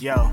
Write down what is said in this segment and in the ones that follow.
Yo.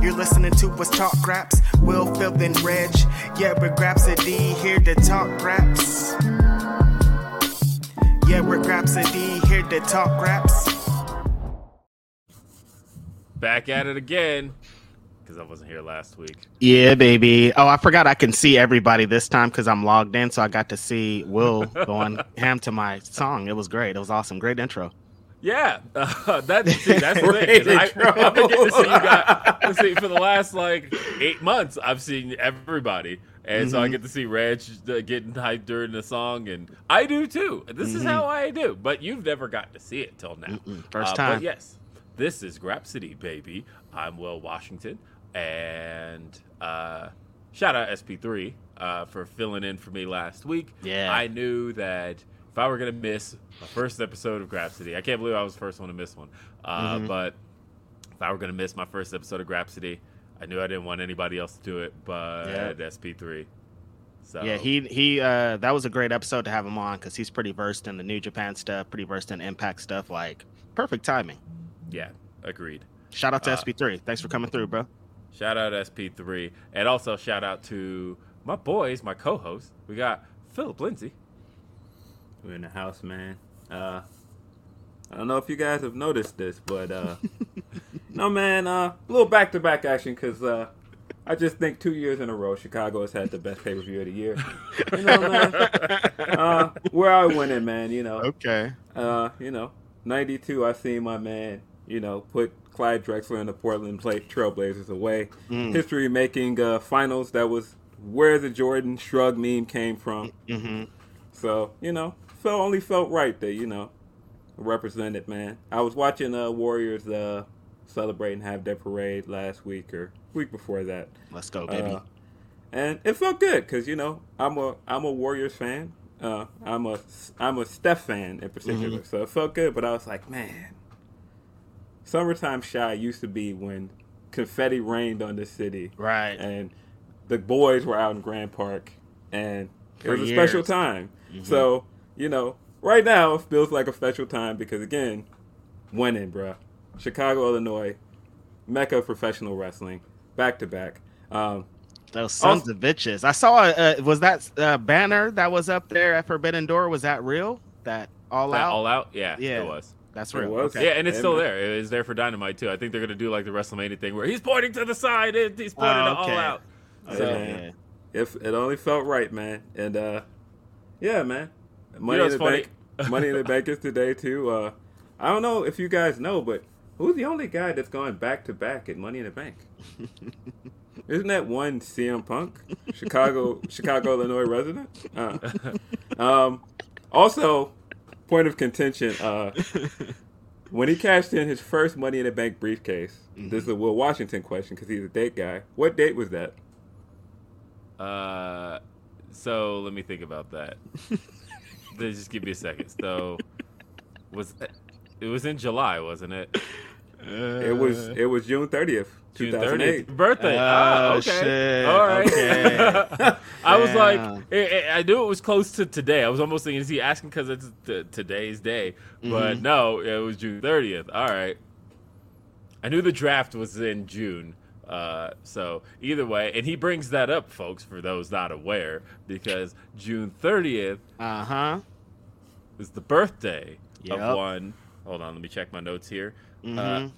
You're listening to us talk raps. Will, Phil, and Reg. Yeah, we're Grapsody here to talk raps. Yeah, we're Grapsody here to talk raps. Back at it again because I wasn't here last week. Yeah, baby. Oh, I forgot I can see everybody this time because I'm logged in, so I got to see Will going ham to my song. It was great. It was awesome. Great intro. Yeah, uh, that, see, that's the thing. I, I've been getting to see you guys. see, for the last like eight months, I've seen everybody, and Mm-hmm. so I get to see Reg uh, getting hyped during the song, and I do too. This is Mm-hmm. how I do, but you've never gotten to see it till now. First Uh, time. But yes, this is Grapsody, baby. I'm Will Washington, and uh, shout out SP3 uh, for filling in for me last week. Yeah. I knew that if I were gonna miss my first episode of Grapsody, I can't believe I was the first one to miss one. Uh, Mm-hmm. But if I were gonna miss my first episode of Grapsody, I knew I didn't want anybody else to do it, but Yeah. SP3. So Yeah, he he. Uh, that was a great episode to have him on because he's pretty versed in the New Japan stuff, pretty versed in Impact stuff. Like perfect timing. yeah, agreed. Shout out to Uh, SP3. Thanks for coming through, bro. Shout out SP3, and also shout out to my boys, my co-hosts. We got Philip Lindsay. We're in the house, man. Uh, I don't know if you guys have noticed this, but uh, no, man, uh, a little back-to-back action because uh, I just think two years in a row, Chicago has had the best pay-per-view of the year. You know, man, uh, where I win it, man. You know, Okay. uh, you know, '92. I seen my man, you know, put Clyde Drexler and the Portland Trailblazers away. History-making uh, finals. That was where the Jordan shrug meme came from. Mm-hmm. So you know, felt only felt right that you know, represented man. I was watching uh Warriors uh celebrate and have their parade last week or week before that, Let's go, baby. Uh, and it felt good because you know I'm a I'm a Warriors fan. Uh, I'm a I'm a Steph fan in particular, so it felt good. But I was like, man, summertime shy used to be when confetti rained on the city, right. and the boys were out in Grant Park, and it For was a special years. time. So you know, right now it feels like a special time because again, winning, bruh. Chicago, Illinois, mecca of professional wrestling, back to back. Um, Those sons Also- of bitches. I saw. Uh, was that uh, banner that was up there at Forbidden Door? Was that real? That all That out? All out, yeah, Yeah. it was. That's It real. was. Okay. Yeah, and it's Hey, still man. there. It is there for Dynamite too. I think they're gonna do like the WrestleMania thing where he's pointing to the side. and He's pointing Oh, to okay. all out. Yeah, So, man. If it only felt right, man. And uh yeah, man. Money know in the funny? bank. Money in the bank is today too. Uh I don't know if you guys know, but who's the only guy that's going back to back at Money in the Bank? Isn't that one CM Punk, Chicago, Chicago, Illinois resident? Uh, um, also, point of contention. Uh, when he cashed in his first Money in the Bank briefcase, this is a Will Washington question because he's a date guy. What date was that? Uh, so let me think about that. Just give me a second. So was it was in July, wasn't it? It was it was June thirtieth, two June thousand thirtieth eight. birthday. Oh, ah, okay. shit. All right. Okay. I was like, Damn. I, I- I knew it was close to today. I was almost thinking, is he asking because it's t- today's day? But Mm-hmm. no, it was June thirtieth. All right. I knew the draft was in June. Uh, so either way, and he brings that up, folks, for those not aware, because June thirtieth Uh huh. is the birthday Yep. of one. Hold on, let me check my notes here. Uh, Mhm.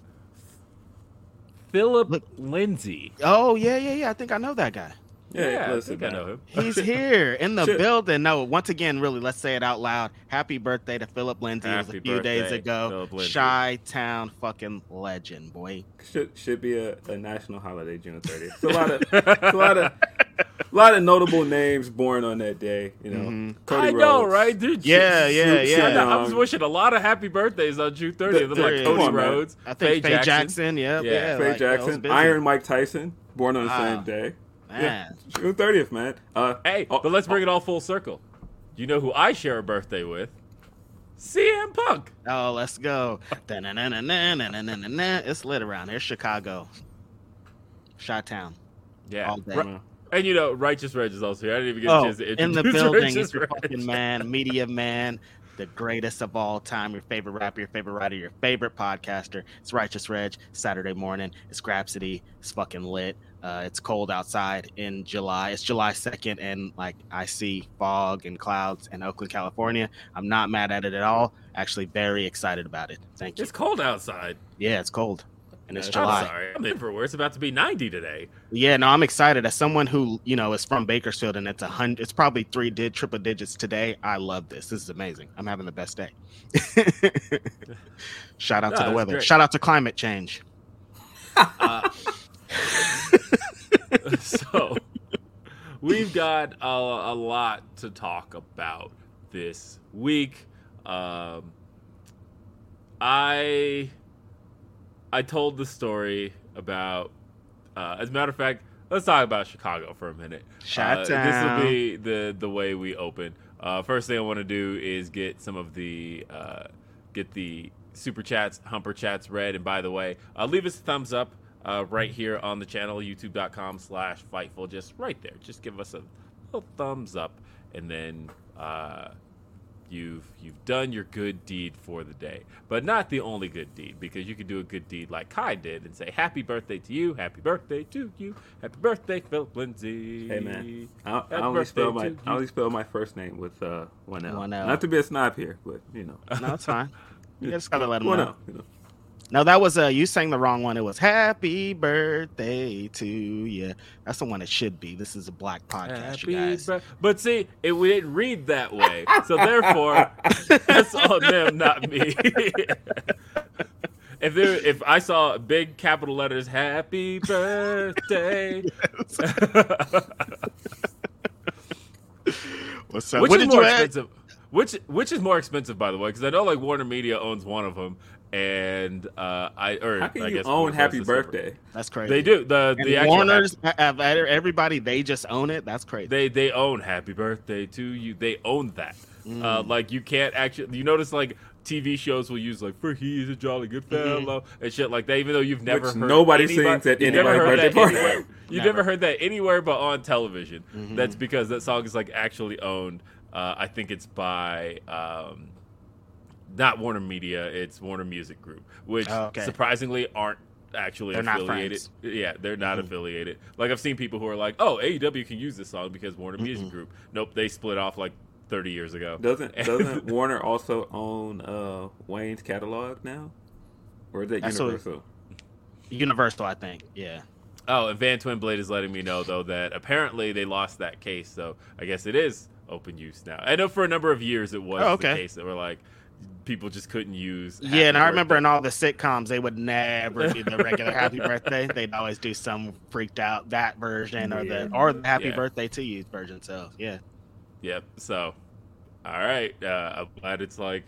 Philip Look- Lindsay. Oh yeah, yeah, yeah. I think I know that guy. Yeah, I listen, think I know him. He's here in the building. No, once again, really, let's say it out loud. Happy birthday to Philip Lindsay. it was Happy a few days ago. Philip Lindsay. Chi Town fucking legend, boy. Should should be a, a national holiday, June thirtieth. It's a lot of it's a lot of a lot of notable names born on that day. You know, mm-hmm. Cody I Rhodes. know, right? Dude, yeah, yeah, yeah. I, know, I, was um, wishing a lot of happy birthdays on June 30th. The, the, like Cody on, Rhodes, I think Faye, Faye Jackson. Jackson. Yep, yeah, yeah, Faye like, Jackson, Iron Mike Tyson, born on the uh, same ah, day. Man. Yeah, June 30th, man. Uh, hey, oh, but let's bring oh. it all full circle. You know who I share a birthday with? CM Punk. Oh, let's go. it's lit around here. Chicago. Shot Town. Yeah. All day. Right. And you know, Righteous Reg is also here. I didn't even get a Oh, chance to in the building, Righteous it's your Reg. fucking man, media man, the greatest of all time, your favorite rapper, your favorite writer, your favorite podcaster. It's Righteous Reg, Saturday morning. It's Grapsody. It's fucking lit. Uh, it's cold outside in July. It's July 2nd, and like I see fog and clouds in Oakland, California. I'm not mad at it at all. Actually, very excited about it. Thank you. It's cold outside. Yeah, it's cold. And it's I'm July. I'm sorry. I'm in for where it's about to be 90 today. Yeah, no, I'm excited. As someone who you know is from Bakersfield and it's a hundred, it's probably three did triple digits today. I love this. This is amazing. I'm having the best day. Shout out No, to the weather. great. Shout out to climate change. Uh, so we've got a, a lot to talk about this week. Um, I I told the story about. Uh, as a matter of fact, let's talk about Chicago for a minute. Uh, this will be the the way we open. Uh, first thing I want to do is get some of the uh, get the super chats, humper chats read. And by the way, uh, leave us a thumbs up uh, right here on the channel, youtube.com slash fightful. Just right there. Just give us a little thumbs up, and then uh, you've you've done your good deed for the day. But not the only good deed, because you can do a good deed like Kai did and say, "Happy birthday to you! Happy birthday to you! Happy birthday, Philip Lindsay!" Hey man, I, I only spell my to I only spell my first name with uh, one L. One L. Not to be a snob here, but you know, No, it's fine. You just gotta let them one know. L. You know. No, that was uh you sang the wrong one. It was Happy Birthday to you. That's the one it should be. This is a black podcast, you guys. but see, it we didn't read that way, so therefore, that's on them, not me. if there, if I saw big capital letters, "Happy Birthday," What's up? which what is more add? expensive? Which which is more expensive, by the way? Because I know like Warner Media owns one of them, and uh, I or How can I you guess own Happy is separate. Birthday? That's crazy. They do the And the actual Warner's have everybody. They just own it. That's crazy. they they own happy birthday to you they own that Mm. uh, like you can't actually you notice like tv shows will use like for he's a jolly good Mm-hmm. fellow and shit like that even though you've never Which heard nobody anybody- sings at you've anybody's heard that birthday party. anywhere. you've Never. never heard that anywhere but on television Mm-hmm. that's because that song is like actually owned uh, i think it's by um, not warner media it's warner music group which Oh, okay. surprisingly aren't actually They're affiliated friends. yeah, they're not Mm-hmm. affiliated. Like I've seen people who are like, "Oh, AEW can use this song because Warner Music Group." Nope, they split off like 30 years ago. Doesn't doesn't Warner also own uh, Wayne's catalog now, or is that That's what- Universal? Universal, I think. Yeah. Oh, and Van Twinblade is letting me know though that apparently they lost that case, so I guess it is open use now. I know for a number of years it was Oh, the okay. case that were like, people just couldn't use. Yeah, and Happy I remember Birthday. in all the sitcoms, they would never do the regular happy birthday. They'd always do some freaked out that version or the or the happy Yeah. birthday to you version. So yeah, Yep. So, all right. Uh, I'm glad it's like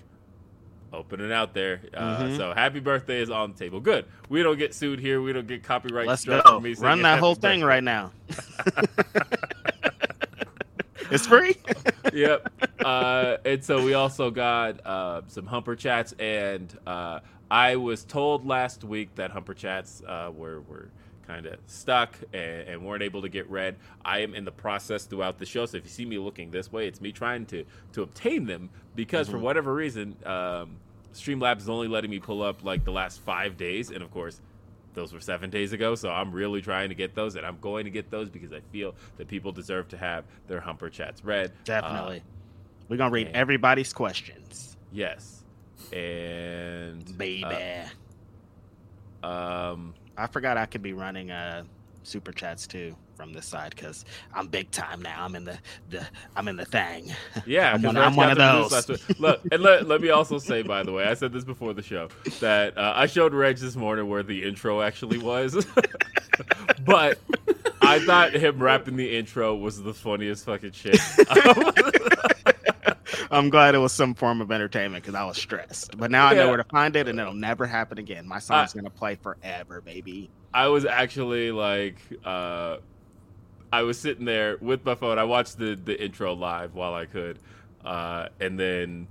opening out there. Uh, Mhm. So, happy birthday is on the table. Good. We don't get sued here. We don't get copyright. let's go. me Run that happy whole thing right now. it's free. yep. Uh, and so we also got uh, some Humper chats, and uh, I was told last week that Humper chats uh, were were kind of stuck and, and weren't able to get read. I am in the process throughout the show, so if you see me looking this way, it's me trying to to obtain them because for whatever reason, um, Streamlabs is only letting me pull up like the last five days, and of course. Those were seven days ago, so I'm really trying to get those, and I'm going to get those because I feel that people deserve to have their Humper chats read. Uh, Definitely. We're gonna read and- everybody's questions, Yes. And baby. uh, um I forgot I could be running uh super chats too from this side because I'm big time now. I'm in the the I'm in the thing. yeah, I'm one- I'm one of those. Look, and let, let me also say by the way, I said this before the show that uh, I showed Reg this morning where the intro actually was. but I thought him rapping the intro was the funniest fucking shit. I'm glad it was some form of entertainment because I was stressed. But now I know where to find it, and it'll never happen again. My song's I- gonna play forever, baby. I was actually like, uh, I was sitting there with my phone. I watched the the intro live while I could, uh, and then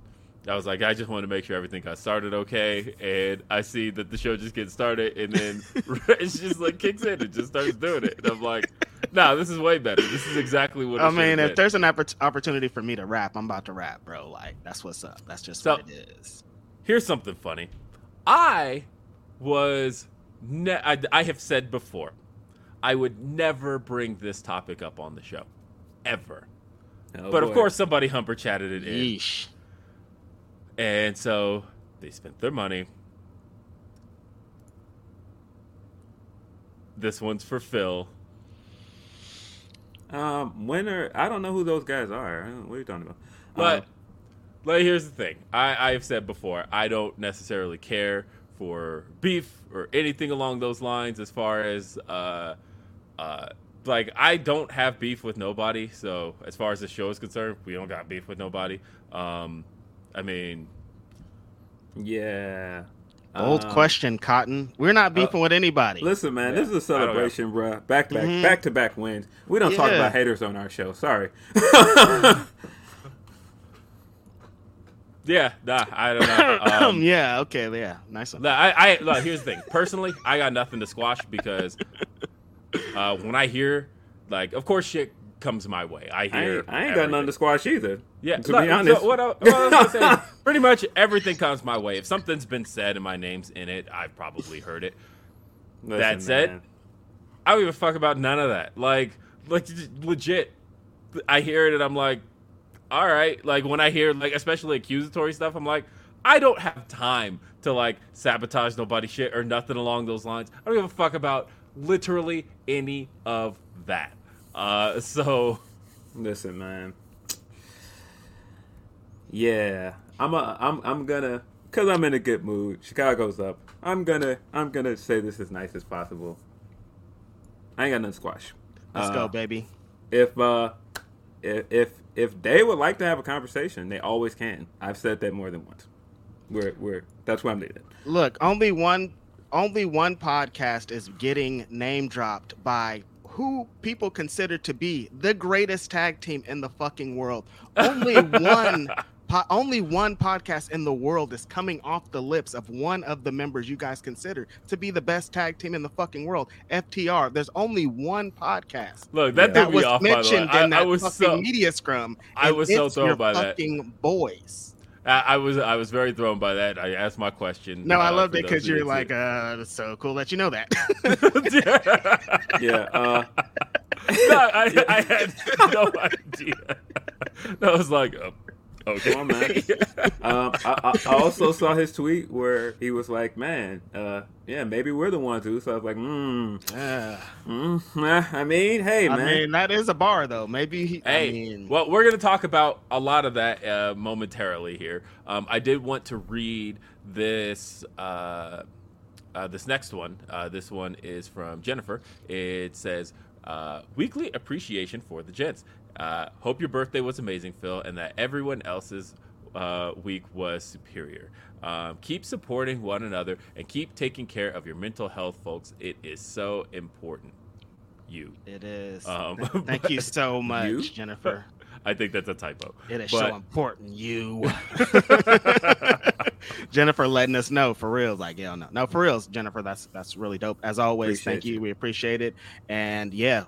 I was like, I just wanted to make sure everything got started okay. And I see that the show just gets started, and then it's just like kicks in and just starts doing it. And I'm like, Nah, this is way better. This is exactly what. I mean, if been. there's an oppor- opportunity for me to rap, I'm about to rap, bro. Like that's what's up. That's just So- what it is. here's something funny. I was, ne- I, I have said before, I would never bring this topic up on the show, ever. Oh, but of course, somebody humper chatted it in, Yeesh. And so they spent their money. This one's for Phil. Um, when are I don't know who those guys are. What are you talking about? But, Um, but here's the thing. I, I've said before, I don't necessarily care for beef or anything along those lines as far as uh uh like I don't have beef with nobody, so as far as the show is concerned, we don't got beef with nobody. Um I mean yeah. Old Um, question, Cotton. We're not beefing with anybody. Listen, man, this is a celebration, bruh. Back to back, Mhm. back to back wins. We don't talk about haters on our show. Sorry. yeah, nah, I don't know. Um, yeah. Okay. Yeah. Nice one. No, I, I look, here's the thing. Personally, I got nothing to squash because uh, when I hear, like, of course, shit comes my way. I I hear. ain't, I ain't got nothing to squash either. Yeah, to look, be honest. So what, I, what I was gonna say, pretty much everything comes my way. If something's been said and my name's in it, I've probably heard it. Listen, that said, man. I don't give a fuck about none of that. Like, like legit, I hear it and I'm like, all right. Like when I hear like especially accusatory stuff, I'm like, I don't have time to like sabotage nobody shit or nothing along those lines. I don't give a fuck about literally any of that. Uh, so Listen, man. Yeah, I'm a, I'm I'm gonna cuz I'm in a good mood. Chicago's up. I'm gonna I'm gonna say this as nice as possible. I ain't got nothing squash. Let's Uh, go, baby. If uh if if if they would like to have a conversation, they always can. I've said that more than once. We're we're that's where I'm leaving. Look, only one, only one podcast is getting name dropped by who people consider to be the greatest tag team in the fucking world. Only one. Po- only one podcast in the world is coming off the lips of one of the members you guys consider to be the best tag team in the fucking world. FTR. There's only one podcast look, that that was off. By the way, mentioned I, in that I was fucking so media scrum. I was so thrown by that. fucking boys. I, I was I was very thrown by that. I asked my question. No, I uh, loved it because you're like, uh, it's so cool that you know that. it. Yeah, uh no, I, I had no idea. I was like, uh, Okay. Come on, man. um, I, I, also saw his tweet where he was like, "Man, uh, yeah, maybe we're the ones who." So I was like, "Hmm, Uh, mm, I mean, hey, I man, mean, that is a bar though. Maybe. He, Hey, I mean, well, we're going to talk about a lot of that uh, momentarily here. Um, I did want to read this. Uh, uh, this next one. Uh, this one is from Jennifer. It says, uh, "Weekly appreciation for the gents. Uh, hope your birthday was amazing, Phil, and that everyone else's uh, week was superior. Um, keep supporting one another and keep taking care of your mental health, folks. It is so important. You. it is. Um, Thank you so much, You? Jennifer. I think that's a typo. It is But- so important. You, Jennifer, letting us know for real. Like, yeah, no, no, for reals, Jennifer. That's that's really dope. As always, Appreciate thank you. you. We appreciate it, and yeah,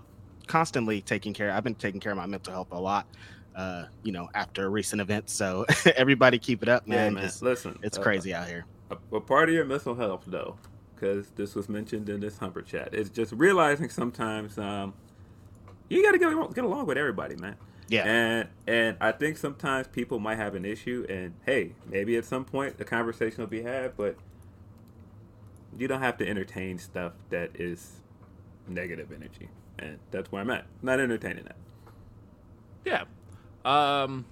constantly taking care. I've been taking care of my mental health a lot. Uh, you know, after recent events. So everybody, keep it up, yeah, man. man. Listen, it's uh, crazy out here. a, a part of your mental health though because this was mentioned in this humper chat is just realizing sometimes um, you got to get, get along with everybody man Yeah. and and i think sometimes people might have an issue and hey maybe at some point the conversation will be had but you don't have to entertain stuff that is negative energy and that's where i'm at not entertaining that Yeah. Um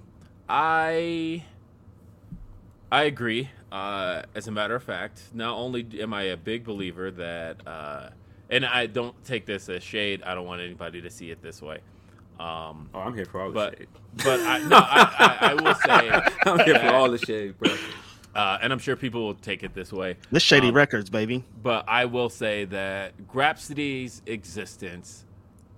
I I agree. Uh as a matter of fact, not only am I a big believer that uh and I don't take this as shade. I don't want anybody to see it this way. Um oh i'm here for all the but shade but I no I, I, I will say i'm here for all the shade bro uh, and I'm sure people will take it this way. This shady um, records, baby. but I will say that Grapsody's existence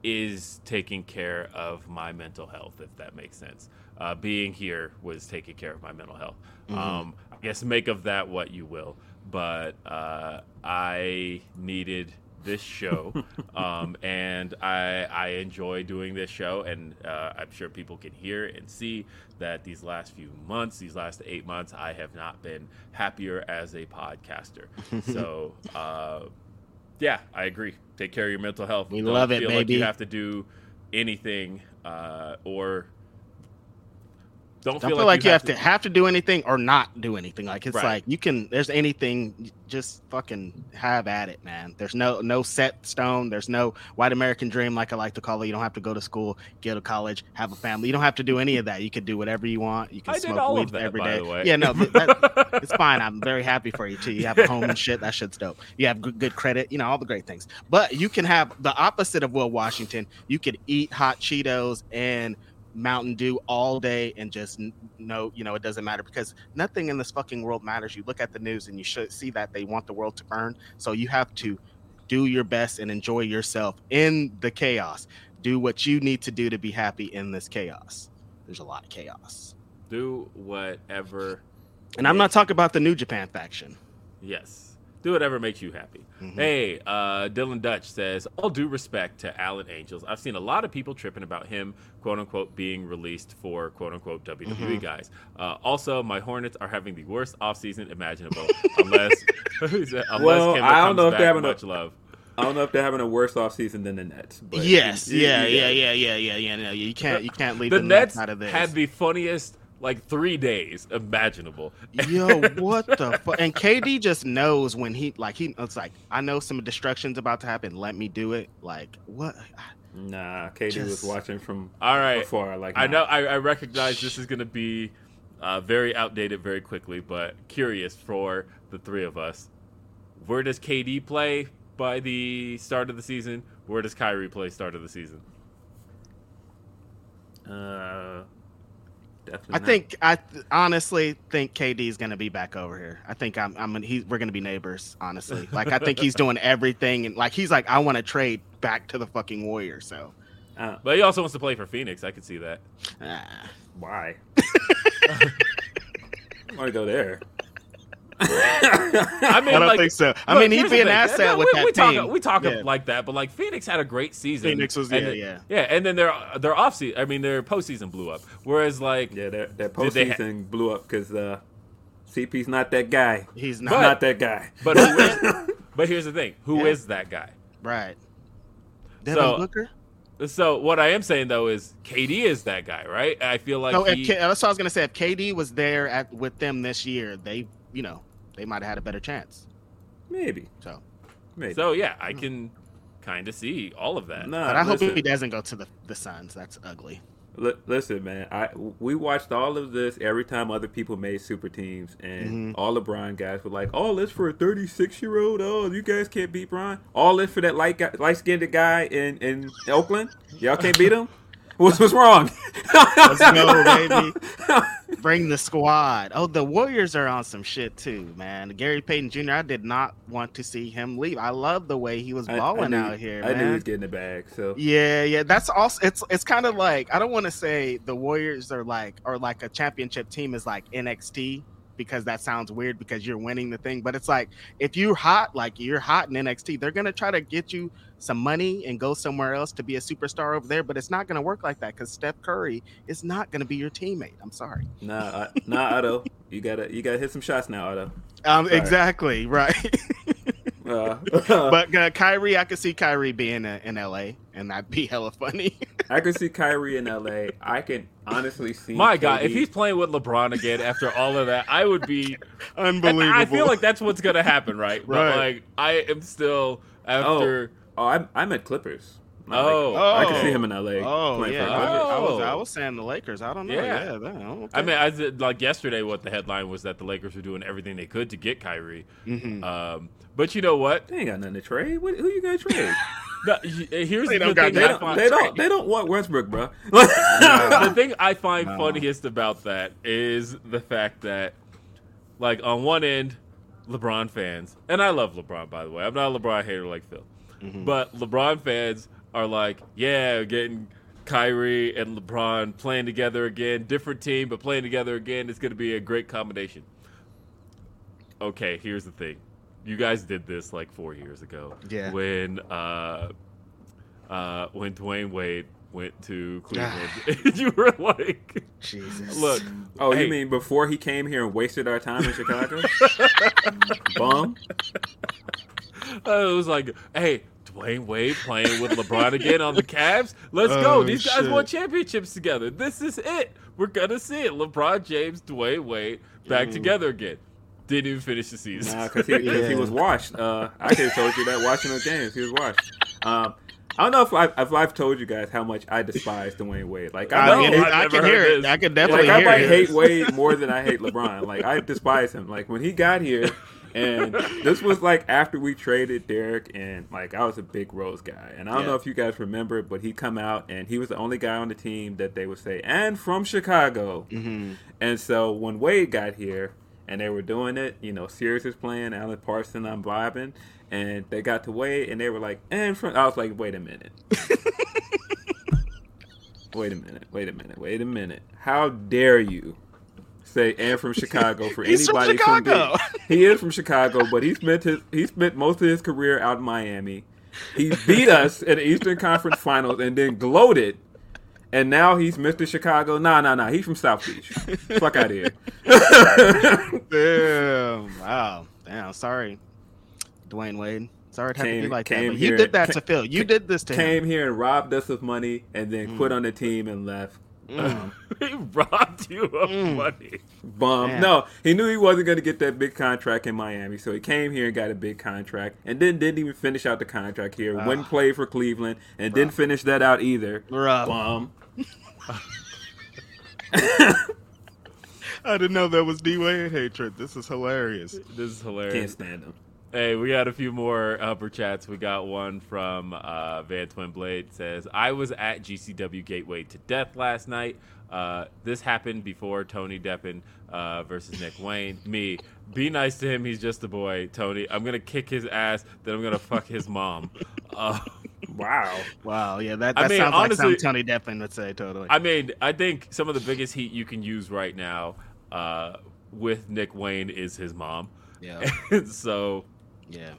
is taking care of my mental health, if that makes sense. Uh, being here was taking care of my mental health. Um, I guess make of that what you will, but uh, I needed this show, um, and I, I enjoy doing this show, and uh, I'm sure people can hear and see that these last few months, these last eight months, I have not been happier as a podcaster. so, uh, yeah, I agree. Take care of your mental health. We Don't love it, feel like you have to do anything uh, or don't, Don't feel, like, you have to, have to do anything or not do anything. Like it's Right. like you can. There's anything. Just fucking have at it, man. There's no no set stone. There's no white American dream, like I like to call it. You don't have to go to school, go to college, have a family. You don't have to do any of that. You can do whatever you want. You can I smoke weed that, every day. Yeah, no, that, it's fine. I'm very happy for you too. You have a home and shit. That shit's dope. You have good, good credit. You know all the great things. But you can have the opposite of Will Washington. You could eat hot Cheetos and Mountain Dew all day and just n- know, you know, it doesn't matter because nothing in this fucking world matters. You look at the news and you should see that they want the world to burn. So you have to do your best and enjoy yourself in the chaos. Do what you need to do to be happy in this chaos. There's a lot of chaos. do whatever. And I'm not talking about the New Japan faction. Yes. Do whatever makes you happy. Mhm. Hey, uh, Dylan Dutch says, all due respect to Alan Angels, I've seen a lot of people tripping about him, quote unquote, being released for quote unquote WWE Mhm. guys. Uh, also, my Hornets are having the worst offseason imaginable, unless, unless Well, Kemba I don't know if they're having a- much love. I don't know if they're having a worse offseason than the Nets. But yes, you- yeah, you yeah, got it. yeah, yeah, yeah, yeah. No, you can't, you can't leave The the, Nets out of this. had the funniest like three days imaginable. Yo, what the fuck? And KD just knows when he like he. It's like I know some destruction's about to happen. Let me do it. Like what? Nah, KD was watching from All right. afar. Like I know I, I recognize this is going to be uh, very outdated very quickly, but curious for the three of us. Where does KD play by the start of the season? Where does Kyrie play start of the season? Uh, definitely. I not. think I th- honestly think KD is gonna be back over here. I think I'm. I'm. He, we're gonna be neighbors. Honestly, like I think he's doing everything, and like he's like I want to trade back to the fucking Warriors. So Uh, But he also wants to play for Phoenix. I could see that. ah. why? I want to go there. I mean, I don't like, think so. I look, mean, he'd here's be an thing. asset No, with we, that we team. Talk, we talk Yeah. like that, but like Phoenix had a great season. Phoenix was- yeah, then- yeah. yeah, and then their their off season. I mean, their postseason blew up. Whereas like Yeah, that that Did they ha- postseason blew up because uh, CP's not that guy. He's He's not not that guy. But who is, but here's the thing: who is Yeah. that guy? right. Devin So- Booker. So what I am saying though is KD is that guy, right? I feel like no, he, K- that's what I was gonna say. If KD was there at with them this year, they, you know, they might have had a better chance. Maybe. So, Maybe. so yeah, I can kind of see all of that. nah, but I hope he doesn't go to the the Suns. That's ugly. Li- listen, man. I we watched all of this every time other people made super teams, and Mhm. all LeBron guys were like, "All this for a 36 year old? Oh, you guys can't beat Bron. All this for that light guy, light skinned guy in in Oakland? Y'all can't beat him. What's what's wrong? Let's go, baby. Bring the squad. Oh, the Warriors are on some shit too, man. Gary Payton Jr. I did not want to see him leave. I love the way he was I- I balling knew- out here, I knew he was getting the bag. So Yeah, yeah. That's also it's it's kind of like I don't want to say the Warriors are like or like a championship team is like NXT because that sounds weird because you're winning the thing, but it's like if you're hot, like you're hot in NXT, they're gonna try to get you some money and go somewhere else to be a superstar over there, but it's not gonna work like that because Steph Curry is not gonna be your teammate. I'm sorry. nah, uh, nah, Otto, you gotta you gotta hit some shots now, Otto. Um, Sorry. exactly right. Uh, but uh, Kyrie, I could see Kyrie being uh, in LA, and that'd be hella funny. I could see Kyrie in LA. I can honestly see. My God, if he's playing with LeBron again after all of that, I would be. Unbelievable. I feel like that's what's gonna happen, right? But Right. like, I am still after. Oh, I'm I'm at Clippers. Not Oh. like- I can Oh. see him in LA. Oh playing yeah, I, was, I was I Oh. was saying the Lakers. I don't know. Yeah. Yeah, that- okay. I mean, I did, like yesterday, what the headline was that the Lakers were doing everything they could to get Kyrie. Mhm. Um, but you know what? They ain't got nothing to trade. What, who you gonna trade? No, here's They the don't good got- thing they don't. They don't. They don't want Westbrook, bro. the thing I find No. funniest about that is the fact that, like, on one end, LeBron fans, and I love LeBron, by the way. I'm not a LeBron hater like Phil, Mm-hmm. but LeBron fans are like, yeah, getting Kyrie and LeBron playing together again, different team, but playing together again is going to be a great combination. Okay, here's the thing. You guys did this like four years ago. Yeah. When uh, uh, when Dwyane Wade went to Cleveland, you were like, Jesus. look, oh, Hey. you mean before he came here and wasted our time in Chicago? Bum. uh, it was like, hey, Dwyane Wade playing with LeBron again on the Cavs. Let's go. Oh, These guys shit. won championships together. This is it. We're gonna see it. LeBron James, Dwyane Wade back together again. Didn't even finish the season. Nah, because he, 'cause he Yeah. was washed. Uh, I could have told you that watching those games. He was washed. Um, I don't know if I've, if I've told you guys how much I despise Dwyane Wade. Like I, I, might mean, I've hate, I never can hear it. this. I can like definitely I hear might it. hate Wade more than I hate LeBron. Like I despise him. Like when he got here, and this was like after we traded Derek, and like I was a big Rose guy. And I don't Yeah. know if you guys remember, but he come out and he was the only guy on the team that they would say, and from Chicago. Mm-hmm. And so when Wade got here and they were doing it, you know, Sirius is playing, Alan Parson, I'm vibing, and they got to Wade and they were like, and from I was like, wait a minute. wait a minute, wait a minute, wait a minute. How dare you say and from Chicago for He's from anybody Chicago. the- he is from Chicago, but he spent his he spent most of his career out in Miami. He beat us in the Eastern Conference Finals and then gloated. And now he's Mr. Chicago. Nah, nah, nah. He's from South Beach. Fuck out of here. Damn. Wow. Damn. Sorry, Dwyane Wade. Sorry it had to Came- be like that. But you did that ca- to Phil. You did this to him. Came here and robbed us of money and then quit Mm. on the team and left. he robbed you of Mm. money. Bum. Man. No, he knew he wasn't going to get that big contract in Miami, so he came here and got a big contract, and then didn't even finish out the contract here. Ah. Wouldn't play for Cleveland, and didn't finish that out either. Bruh. Bum. I didn't know that was D Wade hatred. This is hilarious. This is hilarious. Can't stand him. Hey, we got a few more upper chats. We got one from uh, Van Twin Blade says, "I was at GCW Gateway to death last night. Uh, this happened before Tony Deppen uh, versus Nick Wayne. Me, be nice to him. He's just a boy. Tony, I'm gonna kick his ass. Then I'm gonna fuck his mom. Uh, Wow. Wow. Yeah, that, I mean, sounds honestly- like something Tony Deppen would say. Totally. I mean, I think some of the biggest heat you can use right now uh, with Nick Wayne is his mom. yeah. so Yeah.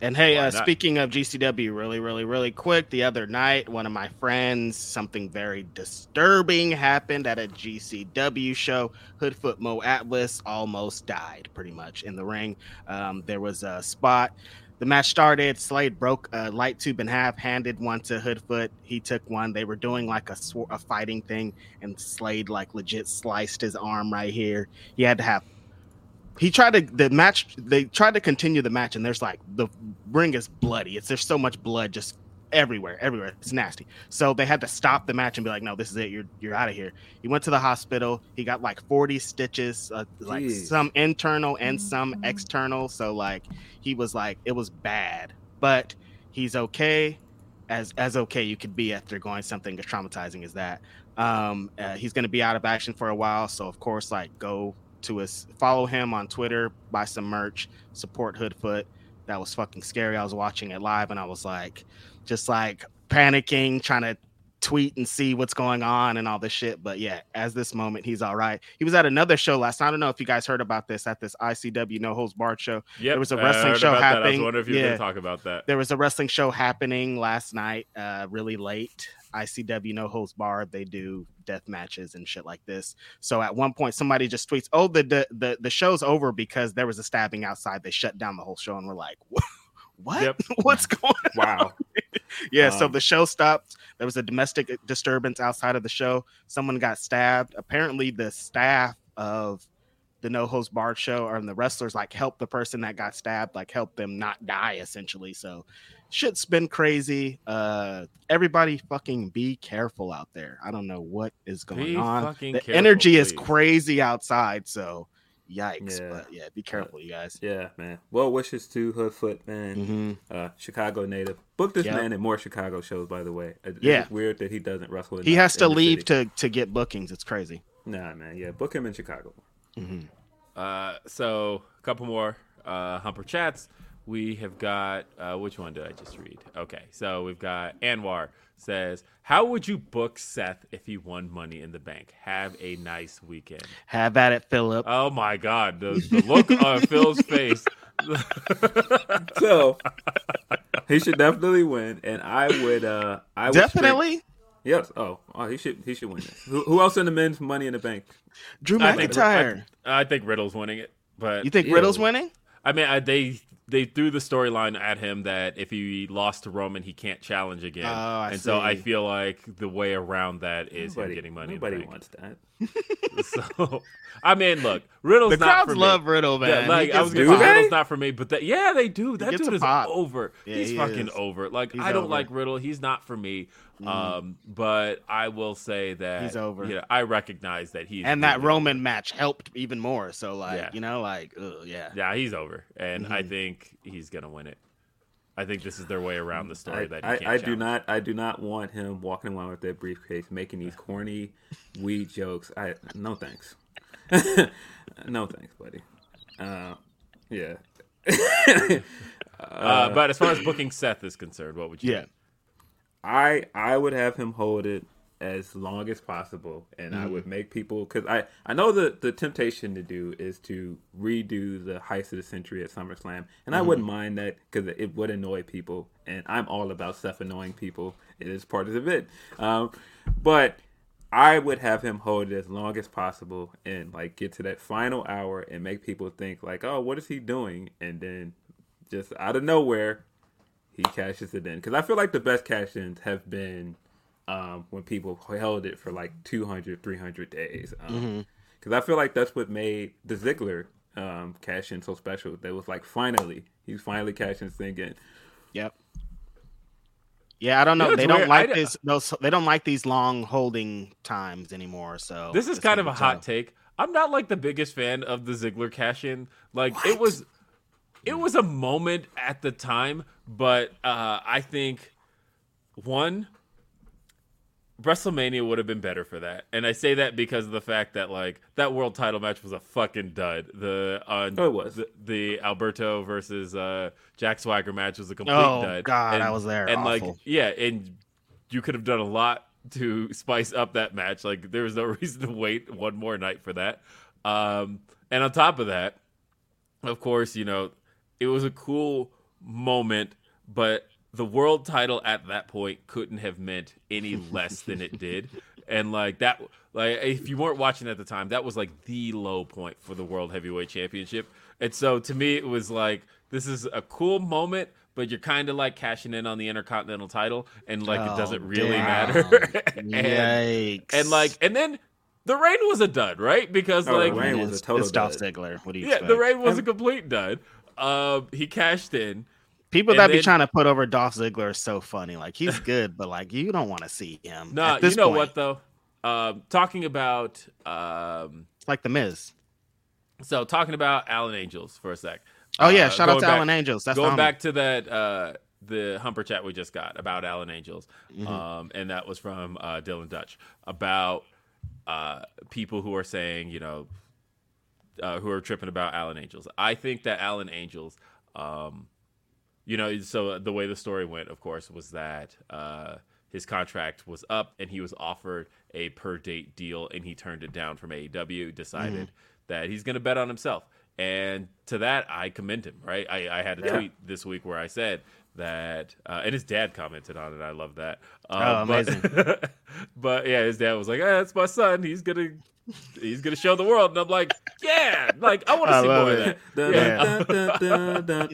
And hey, uh, speaking of GCW, really, really, really quick, the other night, one of my friends, something very disturbing happened at a GCW show. Hoodfoot Mo Atlas almost died, pretty much, in the ring. Um, there was a spot. the match started. Slade broke a light tube in half, handed one to Hoodfoot. He took one. They were doing like a, sw- a fighting thing, and Slade like legit sliced his arm right here. He had to have. He tried to the match. They tried to continue the match, and there's like the ring is bloody. It's there's so much blood just everywhere, everywhere. It's nasty. So they had to stop the match and be like, "No, this is it. You're you're out of here." He went to the hospital. He got like 40 stitches, uh, like Jeez. some internal and some external. So like he was like it was bad, but he's okay, as as okay you could be after going something as traumatizing as that. Um, uh, he's gonna be out of action for a while, so of course, like go to his follow him on Twitter, buy some merch, support Hoodfoot. That was fucking scary. I was watching it live and I was like, just like panicking, trying to tweet and see what's going on and all this shit. But yeah, as this moment, he's all right. He was at another show last night. I don't know if you guys heard about this at this ICW No Holds Barred show. Yeah, There was a wrestling show about that. I was happening. wondering if you were Yeah. going to talk about that. There was a wrestling show happening last night, uh, really late. ICW No Holds Bar. They do death matches and shit like this. So at one point, somebody just tweets, "Oh, the the the, the show's over because there was a stabbing outside. They shut down the whole show." And we're like, "What? Yep. What's going?" On? Wow. Yeah, so Um, the show stopped. There was a domestic disturbance outside of the show. Someone got stabbed. Apparently, the staff of the No Holds Barred show or the wrestlers like helped the person that got stabbed, like help them not die, essentially. So shit's been crazy. Uh everybody fucking be careful out there. I don't know what is going Be on. The careful, energy is crazy outside, so yikes. Yeah. But yeah, be careful, you guys. Yeah, man. Well wishes to Hoodfoot, man. hmm Uh, Chicago native. Book this Yep. man at more Chicago shows, by the way. It- Yeah. It's weird that he doesn't wrestle. He has to in leave city. to to get bookings. It's crazy. Nah, man. Yeah, book him in Chicago. hmm Uh, so a couple more uh, Humper chats. We have got uh, which one did I just read? Okay, so we've got Anwar says, "How would you book Seth if he won Money in the Bank? Have a nice weekend." Have at it, Philip. Oh my God, the, the look on Phil's face. So he should definitely win, and I would. uh I would straight- Definitely. Yes. Oh, oh, he should. He should win this. Who, who else in the men's Money in the Bank? Drew I think, McIntyre. I, I think Riddle's winning it, but you think Ew. Riddle's winning? I mean, I, they they threw the storyline at him that if he lost to Roman, he can't challenge again, Oh, I and so I feel like the way around that is Nobody, him getting money. nobody in the wants that. So, I mean, look, Riddle's The not crowds for love me. Riddle, man. Yeah, like I was gonna say, Riddle's not for me, but that, yeah, they do. That gets dude is pop. over. Yeah, He's he fucking is. over. Like He's I don't over. like Riddle. He's not for me. Um, but I will say that He's over. Yeah, I recognize that he's and that really Roman match helped even more. So like, Yeah. you know, like, ugh, yeah. Yeah, he's over, and I Mhm. think he's gonna win it. I think this is their way around the story I, that he I, can't I do not. I do not want him walking around with that briefcase, making these corny weed jokes. I no thanks. no thanks, buddy. Uh, yeah. Uh, but as far as booking Seth is concerned, what would you? Yeah. do? I I would have him hold it as long as possible, and I Mm-hmm. would make people because I I know the the temptation to do is to redo the heist of the century at SummerSlam, and I Mm-hmm. wouldn't mind that because it would annoy people, and I'm all about stuff annoying people. It is part of the bit, um, but. I would have him hold it as long as possible and like get to that final hour and make people think like, oh, what is he doing? And then just out of nowhere, he cashes it in because I feel like the best cash ins have been um, when people held it for like 200, 300 days. Because um, I feel like that's what made the Ziggler um, cash in so special. That was like finally, he's finally cashing this thing in. Yep. Yeah, I don't know. You know, they don't weird. like I- this. Those they don't like these long holding times anymore. So This is kind of a be hot tough. take. I'm not like the biggest fan of the Ziggler cash in. Like it was, it was a moment at the time, but uh, I think one WrestleMania would have been better for that, and I say that because of the fact that like that world title match was a fucking dud. The uh, Oh, it was. the, the Alberto versus uh, Jack Swagger match was a complete Oh, dud. God, and, I was there. and like yeah, and you could have done a lot to spice up that match. Like there was no reason to wait one more night for that. Um, and on top of that, of course, you know, it was a cool moment, but the world title at that point couldn't have meant any less than it did. and like that, like if you weren't watching at the time, that was like the low point for the World Heavyweight Championship. And so to me, it was like this is a cool moment, but you're kind of like cashing in on the Intercontinental title, and like it doesn't Oh, really damn. matter. and, Yikes! and like, and then the reign was a dud, right? Because Oh, like, the reign was it's, a total it's Dolph dud. Ziggler. What do you yeah, expect? the reign was a complete dud. Um, he cashed in. People that be trying to put over Dolph Ziggler are so funny. Like he's good, but like you don't want to see him. No, this you know point, what though? Um, talking about um, like the Miz. so talking about Alan Angels for a sec. Oh yeah, Uh, shout out to back- Alan Angels. That's going back to that uh, the humper chat we just got about Alan Angels, Mm-hmm. um, and that was from uh, Dylan Dutch about uh, people who are saying you know uh, who are tripping about Alan Angels. I think that Alan Angels, um, you know, so the way the story went, of course, was that uh, his contract was up and he was offered a per date deal and he turned it down from AEW. Decided that he's going to bet on himself, and to that I commend him. Right, I, I had a tweet this week where I said that, uh, and his dad commented on it. I love that. Um, Oh, but- amazing. but yeah, his dad was like, "Ah, "That's my son. He's gonna." He's gonna show the world, and I'm like, yeah, like I want to see love more of that. Dun,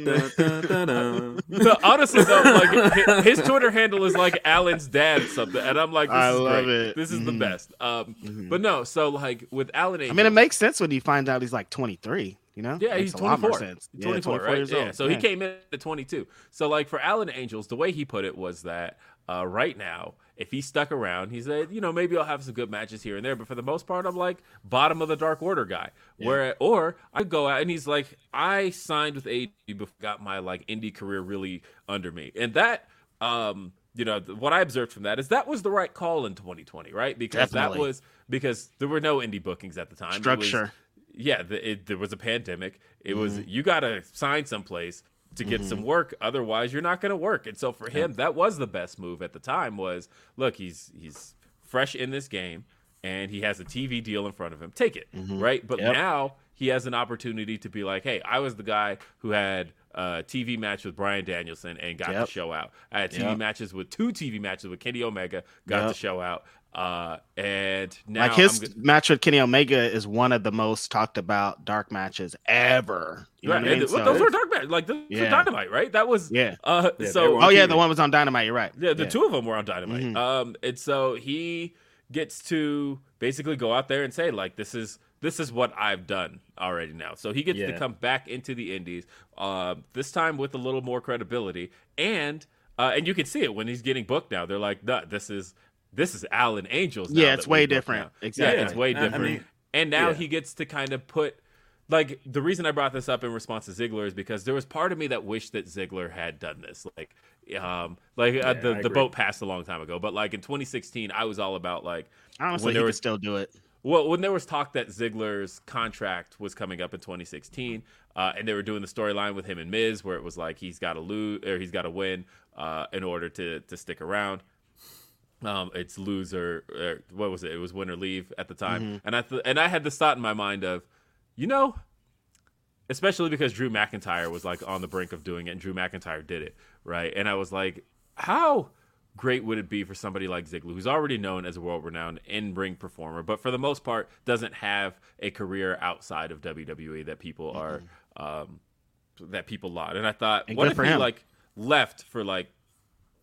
Yeah. No, honestly though, like his Twitter handle is like Alan's dad something, and I'm like, this I is love great. it. This is the Mhm. best. Um, but no, so like with Alan, I mean, it makes sense when you find out he's like 23. You know? Yeah, he's a lot more 24. sense. He's Yeah, 24, right? years Yeah. old. So Yeah. he came in at 22. So like for Alan Angels, the way he put it was that uh, right now, if he stuck around, he said, you know, maybe I'll have some good matches here and there, but for the most part, I'm like bottom of the Dark Order guy. Where or I go out and he's like, I signed with AEW got my like indie career really under me, and that. um you know what I observed from that is that was the right call in 2020, right? Because Definitely. that was because there were no indie bookings at the time. It was- Structure. yeah, the, it, there was a pandemic. It was Mm-hmm. you got to sign someplace to get some work, otherwise you're not going to work. And so for him, that was the best move at the time. Was look, he's he's fresh in this game, and he has a TV deal in front of him. Take it, right? But Mm-hmm. Yep. now he has an opportunity to be like, hey, I was the guy who had a TV match with Bryan Danielson and got Yep. to show out. I had TV Yep. matches with two TV matches with Kenny Omega, got Yep. show out. Uh, and now like his I'm go- match with Kenny Omega is one of the most talked about dark matches ever. You know Right, what I mean? and So- those were dark matches. Like those were Yeah. dynamite, right? That was Yeah. Uh, Yeah, so were Oh yeah, the one was on Dynamite. You're right. yeah, the two of them were on Dynamite. Mhm. Um, and so he gets to basically go out there and say like, "This is this is what I've done already now." So he gets to come back into the Indies, uh, this time with a little more credibility, and uh, and you can see it when he's getting booked now. They're like, "Nah, this is this is Alan Angels." now Yeah, it's way different. now." Exactly. Yeah, it's way I- I different. mean, and now yeah. he gets to kind of put like the reason I brought this up in response to Ziggler is because there was part of me that wished that Ziggler had done this. Like, um, like uh, the the boat passed a long time ago, but like in 2016, I was all about like Honestly, when he there could was still do it. well when there was talk that Ziggler's contract was coming up in 2016, uh, and they were doing the storyline with him and Miz, where it was like he's got to lose or he's got to win uh, in order to to stick around. Um, it's loser. or, or what was it? It was win or leave at the time, and I th- and I had this thought in my mind of, you know, especially because Drew McIntyre was like on the brink of doing it, and Drew McIntyre did it, right? And I was like, how great would it be for somebody like Ziggler, who's already known as a world-renowned in-ring performer, but for the most part doesn't have a career outside of WWE that people are um, that people laud. And I thought, And what if he him. like left for like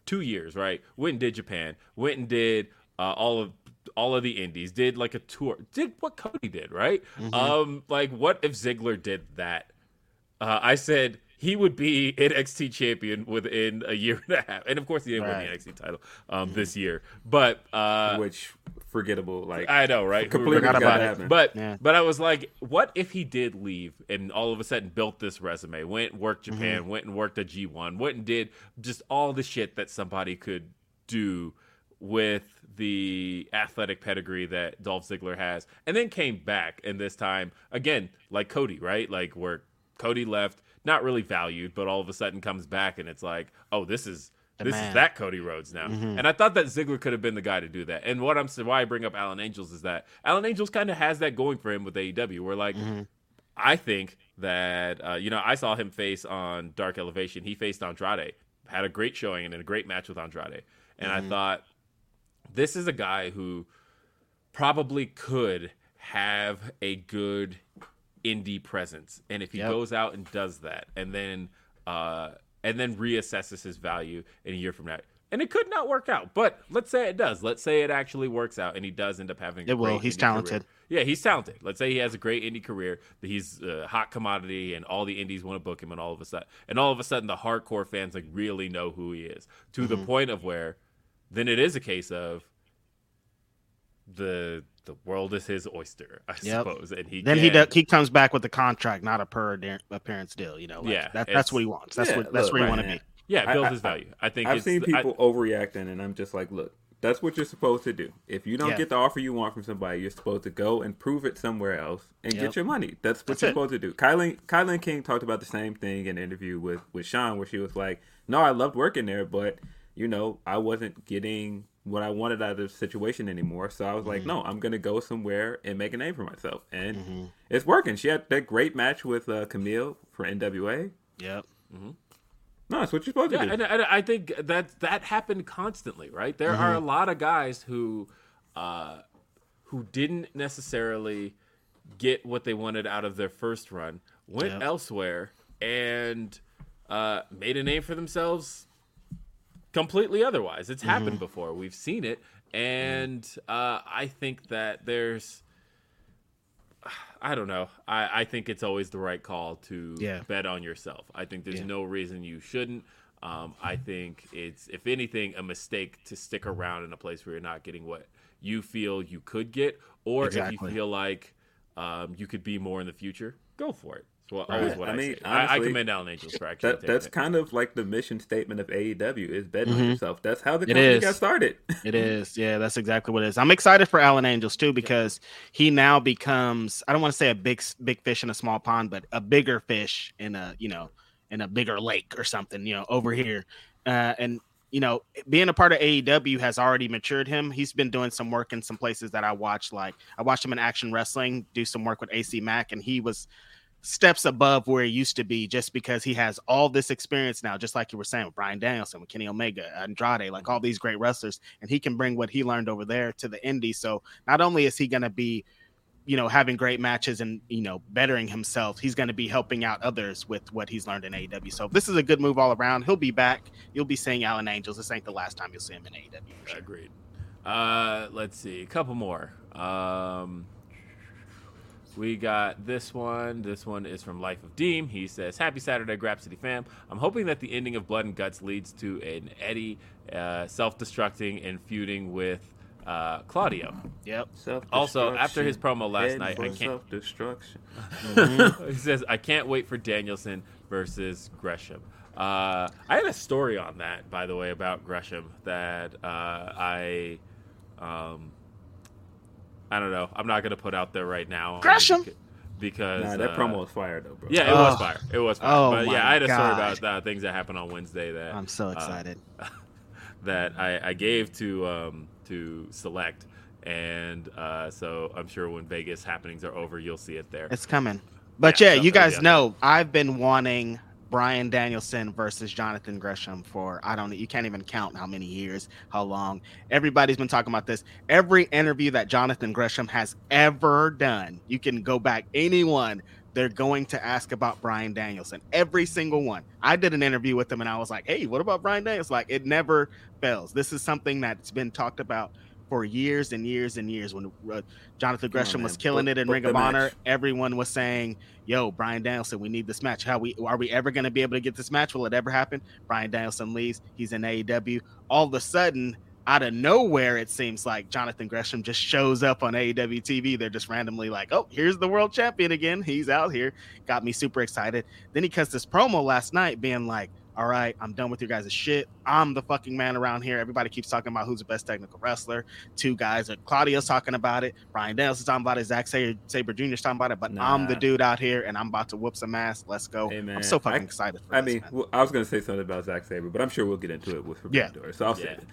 two years, right? Went and did Japan, went and did uh, all of all of the indies, did like a tour, did what Cody did, right? Mm-hmm. Um, like what if Ziggler did that? Uh, I said he would be NXT champion within a year and a half, and of course he didn't win the NXT title um, this year. But uh, which forgettable. Like I know, right? completely forgot forgot about that it. But Yeah. but I was like, what if he did leave and all of a sudden built this resume, went and worked Japan, Mm-hmm. went and worked a G one, went and did just all the shit that somebody could do with the athletic pedigree that Dolph Ziggler has, and then came back and this time again like Cody, right? Like where Cody left, not really valued, but all of a sudden comes back and it's like, oh, this is this is that Cody Rhodes now. And I thought that Ziggler could have been the guy to do that. And what I'm why I bring up Alan Angels is that Alan Angels kind of has that going for him with AEW. Where like I think that uh, you know I saw him face on Dark Elevation. He faced Andrade, had a great showing and a great match with Andrade. And I thought this is a guy who probably could have a good indie presence. And if he Yep. goes out and does that, and then uh, and then reassesses his value in a year from now. And it could not work out, but let's say it does. Let's say it actually works out, and he does end up having. a It will. He's indie career. talented. Yeah, he's talented. Let's say he has a great indie career, that he's a hot commodity, and all the indies want to book him, and all of a sudden, and all of a sudden, the hardcore fans like really know who he is to Mm-hmm. the point of where, then it is a case of the the world is his oyster, I Yep. suppose, and he Then he can- does, he comes back with the contract, not a per adher- appearance deal. You know, like, Yeah, that, that's what he wants. That's Yeah, what that's look, where you right, want to man. be. yeah I- build I- his value. I think I've it's, seen I- people overreacting, and I'm just like, look, that's what you're supposed to do. If you don't Yeah. get the offer you want from somebody, you're supposed to go and prove it somewhere else and Yep. get your money. That's what That's you're it. supposed to do. Kylan, Kylan King talked about the same thing in an interview with, with Sean, where she was like, no, I loved working there, but, you know, I wasn't getting what I wanted out of the situation anymore. So I was like, Mm-hmm. no, I'm going to go somewhere and make a name for myself. And it's working. She had that great match with uh, Kamille for NWA. Yep. No, that's what you're supposed Yeah, to do. and, and I think that that happened constantly, right? There are a lot of guys who, uh, who didn't necessarily get what they wanted out of their first run, went Yep. elsewhere, and uh, made a name for themselves completely otherwise. It's happened before. We've seen it, and uh, I think that there's. I don't know. I, I think it's always the right call to Yeah. bet on yourself. I think there's Yeah. no reason you shouldn't. Um, I think it's, if anything, a mistake to stick around in a place where you're not getting what you feel you could get, or if you feel like um, you could be more in the future, go for it. That's what, Right. always what I I, mean, say. I, I honestly, commend Alan Angels for actually That, that's it. kind of like the mission statement of AEW is betting on yourself. That's how the Mm-hmm. It company is. got started. It is. Yeah, that's exactly what it is. I'm excited for Alan Angels too because he now becomes I don't want to say a big big fish in a small pond, but a bigger fish in a, you know, in a bigger lake or something, you know, over here. Uh and you know, being a part of AEW has already matured him. He's been doing some work in some places that I watched. Like I watched him in Action Wrestling do some work with AC Mack, and he was steps above where he used to be just because he has all this experience now, just like you were saying with Bryan Danielson, with Kenny Omega, Andrade, like all these great wrestlers, and he can bring what he learned over there to the indie. So not only is he going to be, you know, having great matches and you know bettering himself, he's going to be helping out others with what he's learned in AEW. So if this is a good move all around. He'll be back. You'll be seeing Alan Angels. This ain't the last time you'll see him in AEW. Sure. Agreed. Uh, let's see, a couple more. Um, we got this one. This one is from Life of Deem. He says, "Happy Saturday, Grapsody fam. I'm hoping that the ending of Blood and Guts leads to an Eddie uh, self-destructing and feuding with uh, Claudio. Yep. Also, after his promo last Head night, I can't- self-destruction. he says, I can't wait for Danielson versus Gresham. Uh, I had a story on that, by the way, about Gresham that uh, I, um, I don't know. I'm not going to put out there right now. Gresham! beca- Because Nah, that uh, promo was fire though, bro. Yeah, it was Oh. fire. It was fire. Oh but my yeah, I had a story God. about uh, things that happened on Wednesday that I'm so uh, excited. that I, I gave to um, to select, and uh, so I'm sure when Vegas happenings are over, you'll see it there. It's coming. But Yeah, yeah, you guys out know I've been wanting Bryan Danielson versus Jonathan Gresham for I don't you can't even count how many years, how long. Everybody's been talking about this. Every interview that Jonathan Gresham has ever done, you can go back anyone they're going to ask about Bryan Danielson. Every single one. I did an interview with him and I was like, "Hey, what about Bryan Danielson?" Like it never fails. This is something that's been talked about for years and years and years when uh, Jonathan Gresham was killing Book- it in Ring of Honor. match. Everyone was saying, "Yo, Bryan Danielson, we need this match. How we are we ever going to be able to get this match? Will it ever happen?" Bryan Danielson leaves. He's in AEW. All of a sudden, out of nowhere, it seems like Jonathan Gresham just shows up on AEW TV. They're just randomly like, "Oh, here's the world champion again. He's out here." Got me super excited. Then he cuts this promo last night, being like. All right, I'm done with your guys' shit. I'm the fucking man around here. Everybody keeps talking about who's the best technical wrestler two guys. Uh, Claudio's talking about it. Bryan Danielson's talking about it. Zack Sabre, Sabre Jr.'s talking about it. But I'm the dude out here, and I'm about to whoop some ass. Let's go. Hey, man, I'm so fucking I- excited. For I this, mean, well, I was gonna say something about Zack Sabre, but I'm sure we'll get into it with Yeah. Door. So I'll say Yeah. it.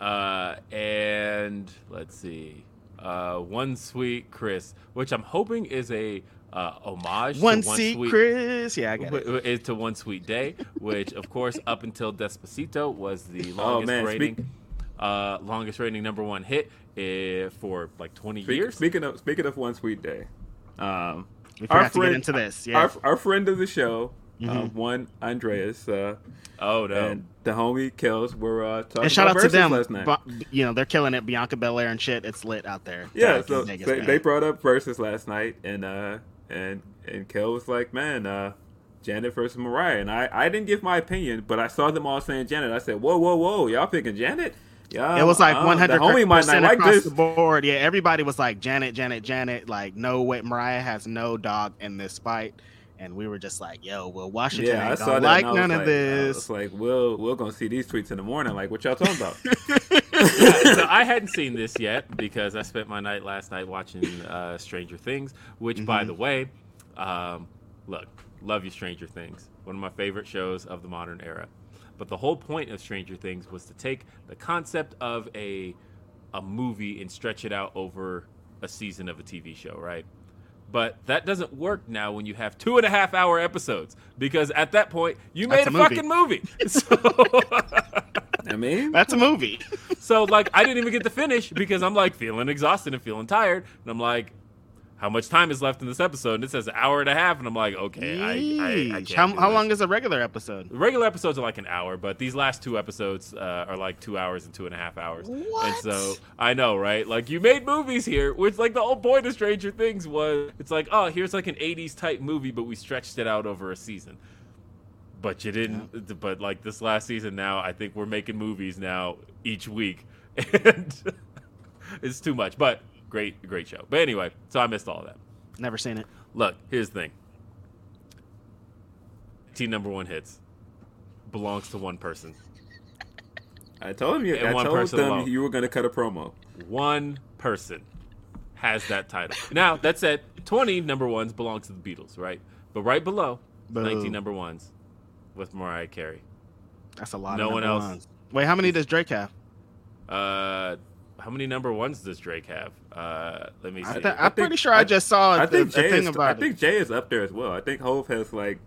Uh, and let's see, uh, one sweet Chris, which I'm hoping is a uh, homage one to one sweet Chris. Yeah, I got it. w- w- to one sweet day, which of course up until Despacito was the longest Oh, man, rating. uh, longest rating number one hit uh, for like 20 Speak- years. Speaking of speaking of one sweet day, um, We forgot to get into this. Yeah. our, our friend of the show, Mm-hmm. um, one Andreas, uh, oh no. and the homie Kills were uh, talking and shout about out to them. last night. But, you know, they're killing it. Bianca Belair and shit. It's lit out there. yeah, so they, they brought up versus last night, and uh, and and Kel was like, "Man, uh, Janet versus Mariah," and I I didn't give my opinion, but I saw them all saying Janet. I said, "Whoa, whoa, whoa, y'all picking Janet?" Yeah, It was like uh, 100 The homie might not like across this. the board. Yeah, everybody was like Janet, Janet, Janet. Like, no way, Mariah has no dog in this fight. And we were just like, yo, well, Washington Yeah, I ain't saw gonna like and I was none of like, I was this. like, we'll we're gonna see these tweets in the morning. Like, what y'all talking about? Yeah, so I hadn't seen this yet because I spent my night last night watching uh, Stranger Things, which, by the way, um, look, love you, Stranger Things. One of my favorite shows of the modern era. But the whole point of Stranger Things was to take the concept of a a movie and stretch it out over a season of a TV show, right? But that doesn't work now when you have two and a half hour episodes because at that point you made That's a, a movie. fucking movie. So, I mean, That's a movie. so like I didn't even get to finish because I'm like feeling exhausted and feeling tired, and I'm like, how much time is left in this episode? And it says an hour and a half, and I'm like, okay, I, I, I how how long is a regular episode? Regular episodes are like an hour, but these last two episodes uh, are like two hours and two and a half hours. What? And so I know, right? Like you made movies here, which like the whole point of Stranger Things was it's like, oh, here's like an '80s type movie, but we stretched it out over a season. But you didn't. But like this last season, now I think we're making movies now each week, and it's too much. But great, great show. But anyway, so I missed all of that. Never seen it. Look, here's the thing. Team number one hits belongs to one person. I told him you. And I one told person them alone. you were gonna cut a promo. One person has that title. Now, that said, 20 number ones belong to the Beatles, right? But right below, Boo. 19 number ones with Mariah Carey. That's a lot. No of one else. ones. Wait, how many does Drake have? Uh, how many number ones does Drake have? Uh, let me see. I th- I I'm think- pretty sure I, I- just saw I a, think a Jay thing is. about I it. think Jay is up there as well. I think Hove has like.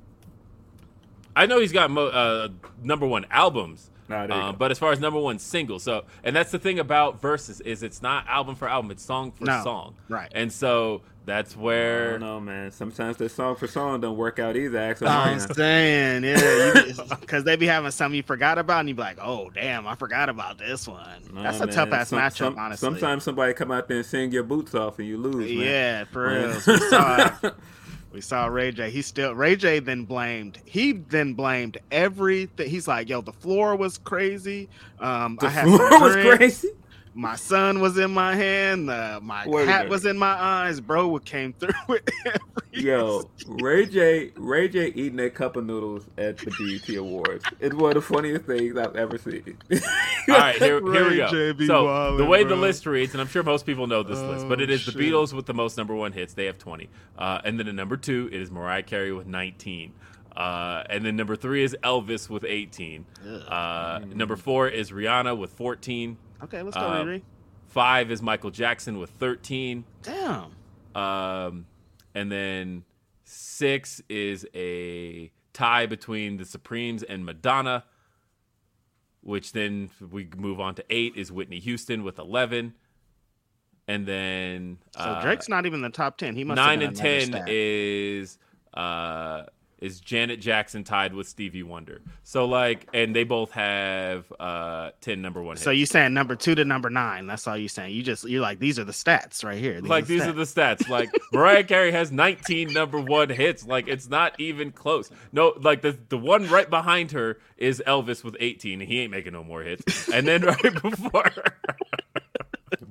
I know he's got mo- uh, number one albums, Nah, there uh, but as far as number one singles, so and that's the thing about verses is it's not album for album, it's song for No, song, right. And so that's I where don't know, man. Sometimes the song for song don't work out either. Ask I'm Mariah. saying, yeah, because they be having something you forgot about, and you be like, "Oh, damn, I forgot about this one." Nah, That's a tough ass Some- matchup, some- honestly. Sometimes somebody come out there and sing your boots off and you lose. Man. yeah, for real. We saw, we saw Ray J. He still Ray J. Then blamed. He then blamed everything. He's like, "Yo, the floor was crazy. Um, The I had floor was crazy. My son was in my hand. Uh, my Wait hat was in my eyes. Bro What came through with Yo, Ray J, Ray J eating that cup of noodles at the BET Awards. It's one of the funniest things I've ever seen. All right, here, here we go. J so wildin', the way the list reads, and I'm sure most people know this list, but Oh, it is the. Beatles with the most number one hits. They have 20, uh, and then at number two it is Mariah Carey with 19, uh, and then number three is Elvis with 18. Uh, number four is Rihanna with 14. Okay, let's go, Uh, Riri. Five is Michael Jackson with 13. Damn. Um, and then six is a tie between the Supremes and Madonna, which then we move on to eight is Whitney Houston with 11. And then So uh, Drake's not even in the top ten. He must nine and 10 stat. is uh, is Janet Jackson tied with Stevie Wonder. So, like, and they both have uh, 10 number one hits. So you saying number two to number nine? That's all you saying. You just you're like these are the stats right here. like these are the stats. Like Mariah Carey has 19 number one hits. Like it's not even close. No, like the the one right behind her is Elvis with 18, and he ain't making no more hits. And then right before, her-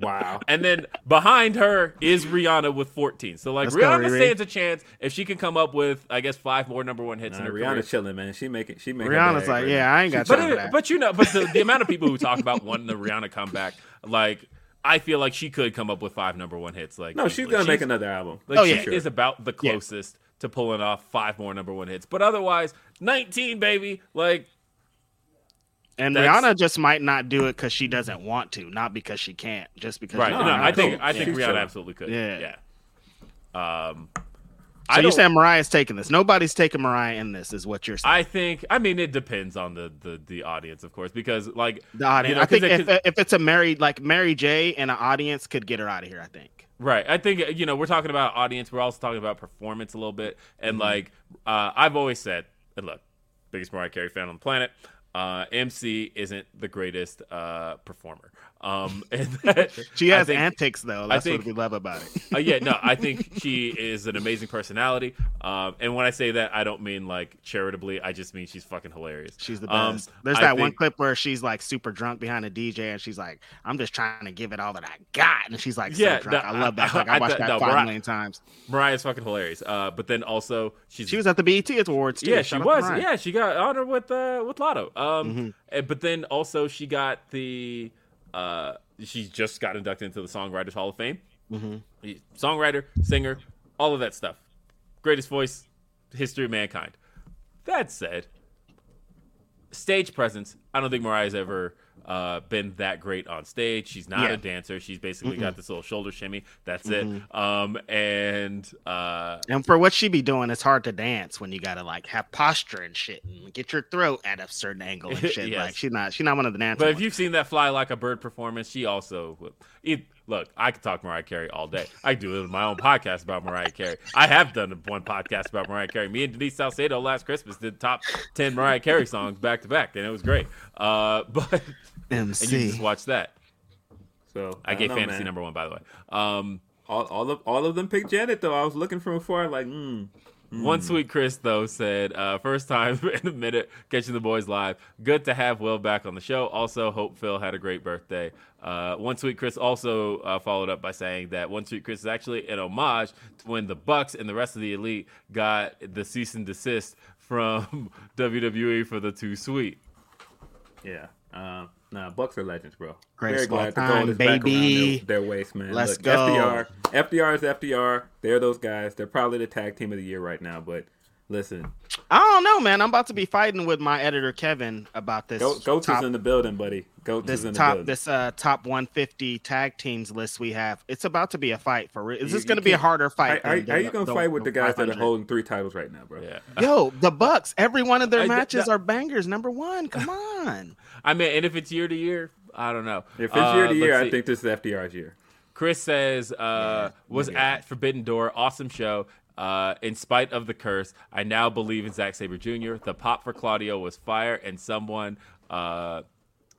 wow. and then behind her is Rihanna with 14. So like Let's go, Rihanna Riri. stands a chance if she can come up with, I guess, five more number one hits Nah, in her Rihanna's career. chilling, man. She making she making. Rihanna's like, yeah, I ain't got But time for that. but you know, but the, the amount of people who talk about wanting the Rihanna comeback, like I feel like she could come up with five number one hits. Like No, she's easily. gonna make another album. Like Oh, she yeah. is about the Yeah. closest to pulling off five more number one hits. But otherwise, 19, baby. Like and that's- Rihanna just might not do it because she doesn't want to, not because she can't, just because. right. No, No, I think. I think She's Rihanna absolutely could. Yeah. Yeah. Um I So you don't- saying Mariah's taking this? Nobody's taking Mariah in this, is what you're saying. I think. I mean, it depends on the the, the audience, of course, because like the audience. you know, I 'cause think it- if, if it's a Mary like Mary J and an audience could get her out of here. I think. Right. I think you know we're talking about audience. We're also talking about performance a little bit, and Mm-hmm. like uh, I've always said, and look, biggest Mariah Carey fan on the planet. Uh, MC isn't the greatest uh, performer. Um, and that, She has think- antics though. That's think- what we love about it. uh, yeah, no, I think she is an amazing personality. Um, and when I say that, I don't mean like charitably. I just mean she's fucking hilarious. She's the Um, best. There's I that one clip where she's like super drunk behind a DJ and she's like, "I'm just trying to give it all that I got," and she's like, Yeah, so drunk. no, I love that. I- Like I I- watched that no, five Mariah- million times. Mariah's fucking hilarious. Uh, but then also she's She was at the BET Awards. Too. yeah, Shout she was. Yeah, she got honored with uh with Latto. Um, Mm-hmm. but then also she got the uh she just got inducted into the Songwriters Hall of Fame. Mm-hmm. Songwriter, singer, all of that stuff. Greatest voice, history of mankind. That said, stage presence. I don't think Mariah's ever uh, been that great on stage. She's not Yeah. a dancer. She's basically got this little shoulder shimmy. That's it. Um, and uh, And for what she be doing, it's hard to dance when you gotta like have posture and shit and get your throat at a certain angle and shit. Yes. Like she's not she's not one of the dancers. But if you've seen that fly like a bird performance, she also it, look. I could talk Mariah Carey all day. I do it with my own podcast about Mariah Carey. I have done one podcast about Mariah Carey. Me and Denise Salcedo last Christmas did top ten Mariah Carey songs back to back, and it was great. Uh, but and you MC. just watch that. So I don't gave know, fantasy man. number one, by the way. Um, All, all of all of them picked Janet though. I was looking from afar, like, hmm. One sweet Chris though said, uh, first time in a minute catching the boys live. Good to have Will back on the show. Also, hope Phil had a great birthday. Uh, one sweet Chris also uh, followed up by saying that one sweet Chris is actually an homage to when the Bucks and the rest of the elite got the cease and desist from WWE for the two sweet. Yeah. Uh, nah, Bucks are legends, bro. Great Very of glad all the gold time, is back around baby. their, their waist, man. Let's Look, go. FTR. FTR is FTR. They're those guys. They're probably the tag team of the year right now. But listen, I don't know, man. I'm about to be fighting with my editor Kevin about this. Go, Goats top, is in the building, buddy. Goats this is in the top building. this uh top 150 tag teams list we have. It's about to be a fight for real. Is You- this going to be a harder How, fight? are, than how you gonna fight with the guys that are holding three titles right now, bro? Yeah. Yo, the Bucks. Every one of their I- matches that- are bangers. Number one. Come on. I mean, and if it's year to year, I don't know. If it's year Uh, to year, I think this is FTR's year. Chris says, uh, was maybe at Forbidden Door. Awesome show. Uh, in spite of the curse, I now believe in Zack Sabre Jr. The pop for Claudio was fire, and someone uh,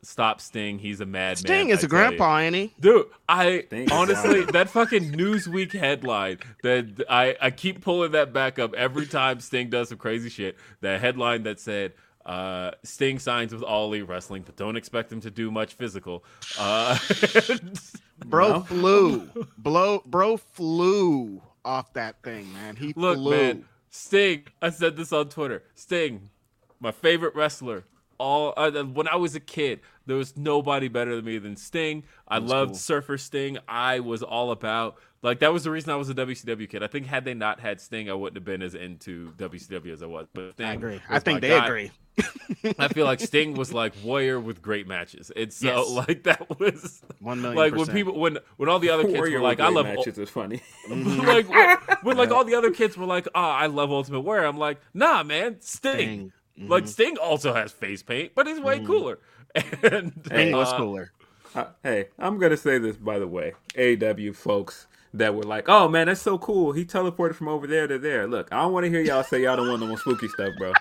stop Sting. He's a madman. Sting is I a tell you. grandpa, ain't he? Dude, I Sting honestly wild. that fucking Newsweek headline that I I keep pulling that back up every time Sting does some crazy shit. That headline that said uh, Sting signs with All Elite Wrestling, but don't expect him to do much physical. Uh, Bro No. flew. Blow, bro flew off that thing, man. He Look, flew. man, Sting. I said this on Twitter. Sting, my favorite wrestler. All uh, when I was a kid, there was nobody better than me than Sting. I loved Surfer Sting. I was all about like that was the reason I was a WCW kid. I think had they not had Sting, I wouldn't have been as into WCW as I was. But Sting I agree. I think they guy. agree. I feel like Sting was like Warrior with great matches. It's so Yes. like that was One million like when people when when all the other kids Warrior were like, with I love matches is funny. like when, when, like all the other kids were like, "Oh, I love Ultimate Warrior." I'm like, "Nah, man, Sting." Sting. Mm-hmm. Like Sting also has face paint, but he's way cooler. And Sting was uh, cooler. Uh, hey, I'm gonna say this by the way, AW folks that were like, "Oh man, that's so cool. He teleported from over there to there." Look, I don't want to hear y'all say y'all don't want no more spooky stuff, bro.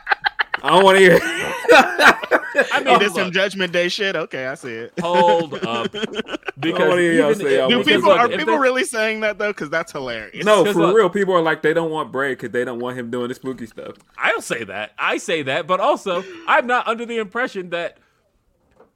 I don't want to hear. I mean, He did some Judgment Day shit. Okay, I see it. hold up, because wanna y'all even say y'all Do because people look, are people they- really saying that though? Because that's hilarious. no, for look- real, people are like they don't want Bray because they don't want him doing the spooky stuff. I don't say that. I say that, but also I'm not under the impression that.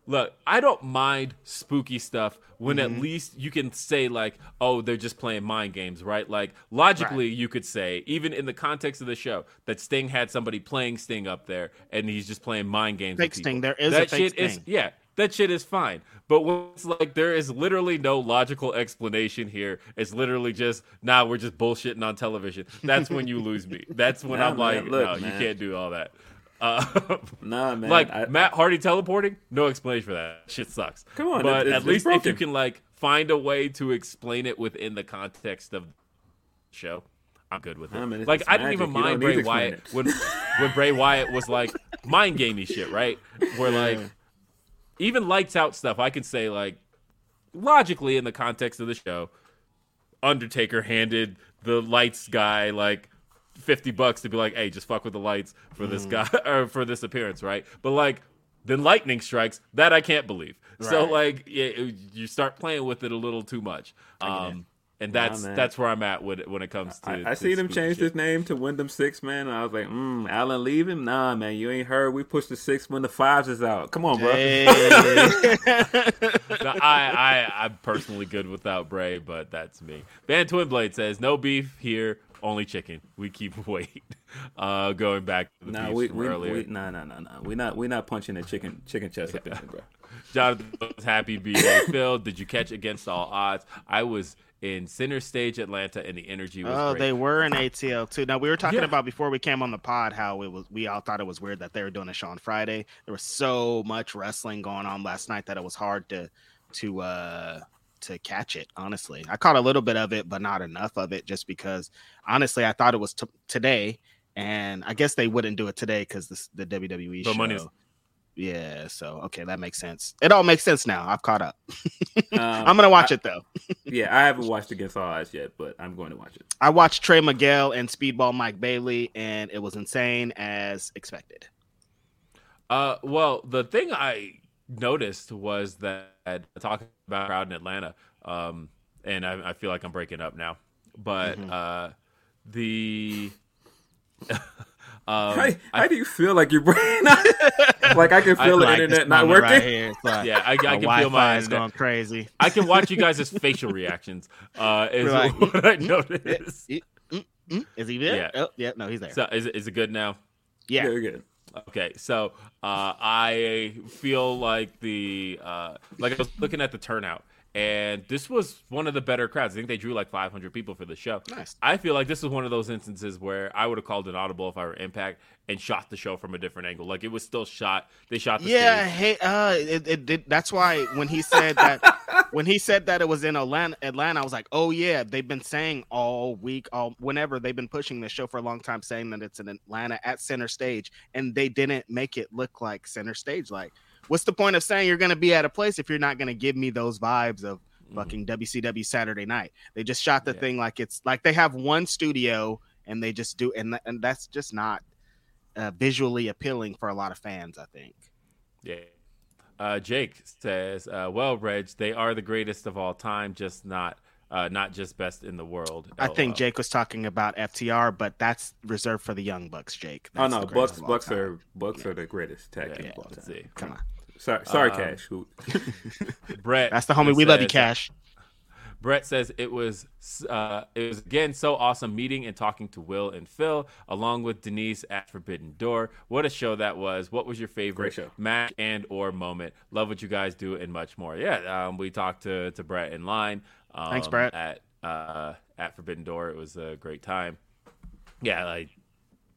Look, I don't mind spooky stuff when Mm-hmm. at least you can say like, "Oh, they're just playing mind games," right? Like logically, you could say, even in the context of the show, that Sting had somebody playing Sting up there, and he's just playing mind games. Fake. Sting. There is a that shit is yeah. That shit is fine, but when it's like there is literally no logical explanation here. It's literally just, nah, we're just bullshitting on television. That's when you lose me. That's when Nah, I'm man, like, look, no, you can't do all that. Uh, Nah, man. like I- Matt Hardy teleporting, no explanation for that. Shit sucks. Come on, but it's- at it's least if you can like find a way to explain it within the context of the show, I'm good with it. I mean, like I didn't even mind Bray Wyatt explain when when Bray Wyatt was like mind gamey shit, right? Where like even lights out stuff, I can say like logically in the context of the show, Undertaker handed the lights guy like fifty bucks to be like, hey, just fuck with the lights for this guy or for this appearance, right? But like then lightning strikes, that I can't believe. So like yeah, you start playing with it a little too much. Um and that's man. that's where I'm at when when it comes to. I, I to seen him change shit. his name to Wyndham Six, man. And I was like, mm, Alan, leave him? Nah, man, you ain't heard. We push the six when the fives is out. Come on, bro. No, I, I, I'm personally good without Bray, but that's me. Van Twinblade says, no beef here, only chicken. We keep weight. Uh, going back to the Nah, beefs we, from we, earlier. we, nah, nah, nah, nah. We not, we not punching the chicken, chicken chest up in there, bro. Jonathan was happy being Phil. Did you catch Against All Odds? I was in Center Stage Atlanta, and the energy was Oh, great. they were in ATL too. Now we were talking Yeah. about before we came on the pod how it was. We all thought it was weird that they were doing a show on Friday. There was so much wrestling going on last night that it was hard to to uh to catch it. Honestly, I caught a little bit of it, but not enough of it, just because honestly I thought it was t- today, and I guess they wouldn't do it today because the, the WWE But show. money is- Yeah, so okay, that makes sense. It all makes sense now. I've caught up. Um, I'm gonna watch it though. Yeah, I haven't watched Against All Odds yet, but I'm going to watch it. I watched Trey Miguel and Speedball Mike Bailey, and it was insane as expected. Uh, well, the thing I noticed was that talking about crowd in Atlanta, um, and I, I feel like I'm breaking up now, but Mm-hmm. uh, the um, How, I- how do you feel like your brain? like I can feel the like internet this not working. Right here. Like, yeah, I, I can feel Wi-Fi my is going crazy. I can watch you guys' facial reactions. Uh, is like, what I noticed. Mm, mm, Is he there? Yeah. Oh, yeah, no, he's there. So is it, is it good now? yeah, Very good. Okay, so uh, I feel like the uh, like I was looking at the turnout, and this was one of the better crowds. I think they drew like 500 people for the show. Nice. I feel like this was one of those instances where I would have called an audible if I were Impact and shot the show from a different angle. Like it was still shot. They shot the yeah. stage. Hey, uh, it, it did. That's why when he said that, when he said that it was in Atlanta, Atlanta, I was like, oh yeah, they've been saying all week, all whenever they've been pushing this show for a long time, saying that it's in Atlanta at center stage, and they didn't make it look like center stage. Like, what's the point of saying you're going to be at a place if you're not going to give me those vibes of fucking WCW Saturday night? They just shot the Yeah. thing like it's like they have one studio and they just do, and and that's just not uh, visually appealing for a lot of fans. I think. Yeah. Uh, Jake says, uh, "Well, Reg, they are the greatest of all time, just not uh, not just best in the world." I think Jake was talking about FTR, but that's reserved for the Young Bucks, Jake. Oh no, Bucks greatest of all Bucks time. are Bucks are the greatest tag Yeah, team of all let's time. see. Come on, Sorry, sorry, Um, Cash. Brett. that's the homie. We love you, says- Cash. Brett says it was uh, it was again so awesome meeting and talking to Will and Phil along with Denise at Forbidden Door. What a show that was! What was your favorite Great show. match and or moment? Love what you guys do and much more. Yeah, um, we talked to to Brett in line. Um, Thanks, Brett. At uh, at Forbidden Door, it was a great time. Yeah, like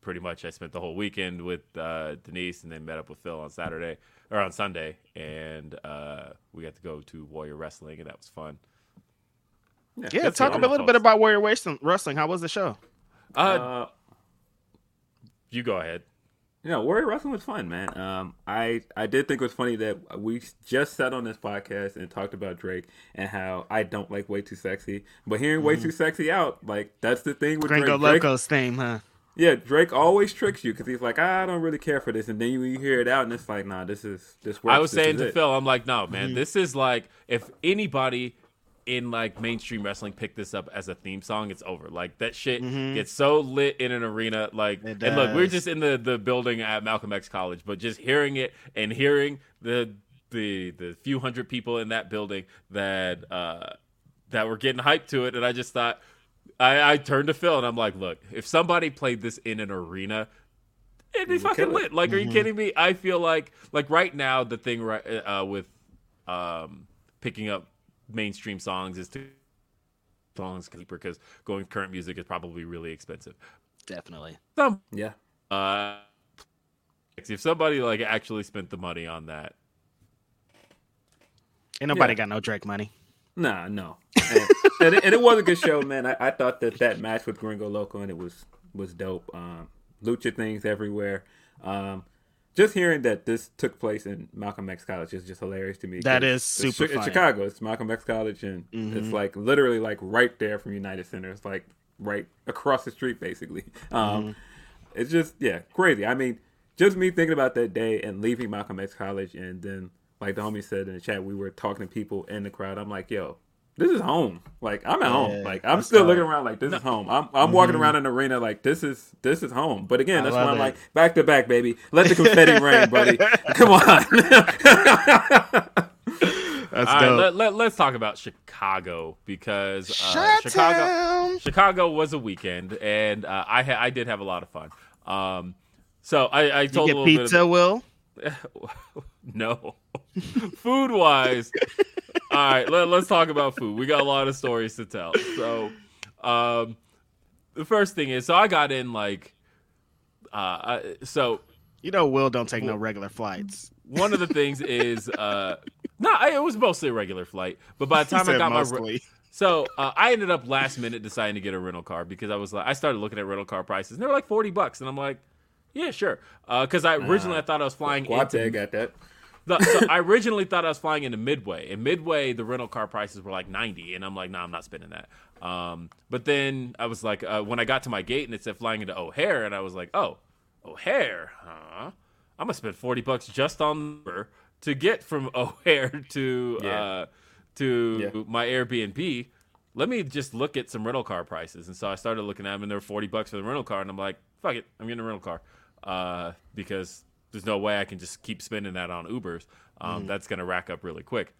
pretty much I spent the whole weekend with uh, Denise and then met up with Phil on Saturday or on Sunday, and uh, we got to go to Warrior Wrestling, and that was fun. Yeah, that's talk a little bit about Warrior Wrestling. Wrestling. How was the show? Uh, Uh, you go ahead. you know, Warrior Wrestling was fun, man. Um, I I did think it was funny that we just sat on this podcast and talked about Drake and how I don't like Way Too Sexy, but hearing Way Too Sexy out, like that's the thing with Gringo Drake. Drake Locos theme, huh? yeah, Drake always tricks you because he's like, I don't really care for this, and then you, you hear it out and it's like, nah, this is this works. I was this saying to it. Phil, I'm like, no, man, this is like if anybody in like mainstream wrestling pick this up as a theme song, it's over. Like that shit gets so lit in an arena. Like, and look, we're just in the the building at Malcolm X College, but just hearing it and hearing the the the few hundred people in that building that uh that were getting hyped to it, and I just thought. I, I turned to Phil and I'm like, look, if somebody played this in an arena, it'd be fucking kill it. lit. Like, are you kidding me? I feel like, like right now, the thing right uh, with um, picking up mainstream songs is to songs cheaper because going with current music is probably really expensive. Definitely. Some, Yeah, uh, if somebody like actually spent the money on that, Ain't nobody Yeah. got no Drake money. Nah, no, and, and, it, and it was a good show, man. I, I thought that that match with Gringo Loco and it was was dope. Um, lucha things everywhere. Um, just hearing that this took place in Malcolm X College is just hilarious to me. That is it's super Chi- It's. Chicago. It's Malcolm X College, and it's like literally like right there from United Center. It's like right across the street, basically. Um, It's just yeah, crazy. I mean, just me thinking about that day and leaving Malcolm X College, and then like the homie said in the chat, we were talking to people in the crowd. I'm like, yo. This is home. Like I'm at home. Like I'm still looking around. Like this is home. I'm I'm walking around an arena. Like this is this is home. But again, that's why I'm it. like back to back, baby. Let the confetti rain, buddy. Come on. That's All right, dope. let, let, let's talk about Chicago because uh, Chicago Chi-town. Chicago was a weekend, and uh, I ha- I did have a lot of fun. Um, so I, I You told a little pizza, Will? bit of, no food wise. all right, let, let's talk about food. We got a lot of stories to tell. So, um, the first thing is, so I got in like, uh, I, so You know, Will don't take no regular flights. one of the things is, uh, no, I- it was mostly a regular flight, but by the time I got my mostly. So uh, I ended up last minute deciding to get a rental car because I was like, I started looking at rental car prices and they were like forty bucks, and I'm like, yeah, sure. Because I originally I thought I was flying Guate into. got that. the- so I originally thought I was flying into Midway, and Midway the rental car prices were like ninety, and I'm like, nah, I'm not spending that. Um, but then I was like, uh, when I got to my gate and it said flying into O'Hare, and I was like, oh, O'Hare, huh? I'm gonna spend forty bucks just on Uber to get from O'Hare to Yeah. uh, to Yeah. my Airbnb. Let me just look at some rental car prices, and so I started looking at them, and they were forty bucks for the rental car, and I'm like, fuck it, I'm getting a rental car uh, because there's no way I can just keep spending that on Ubers. Um, That's gonna rack up really quick.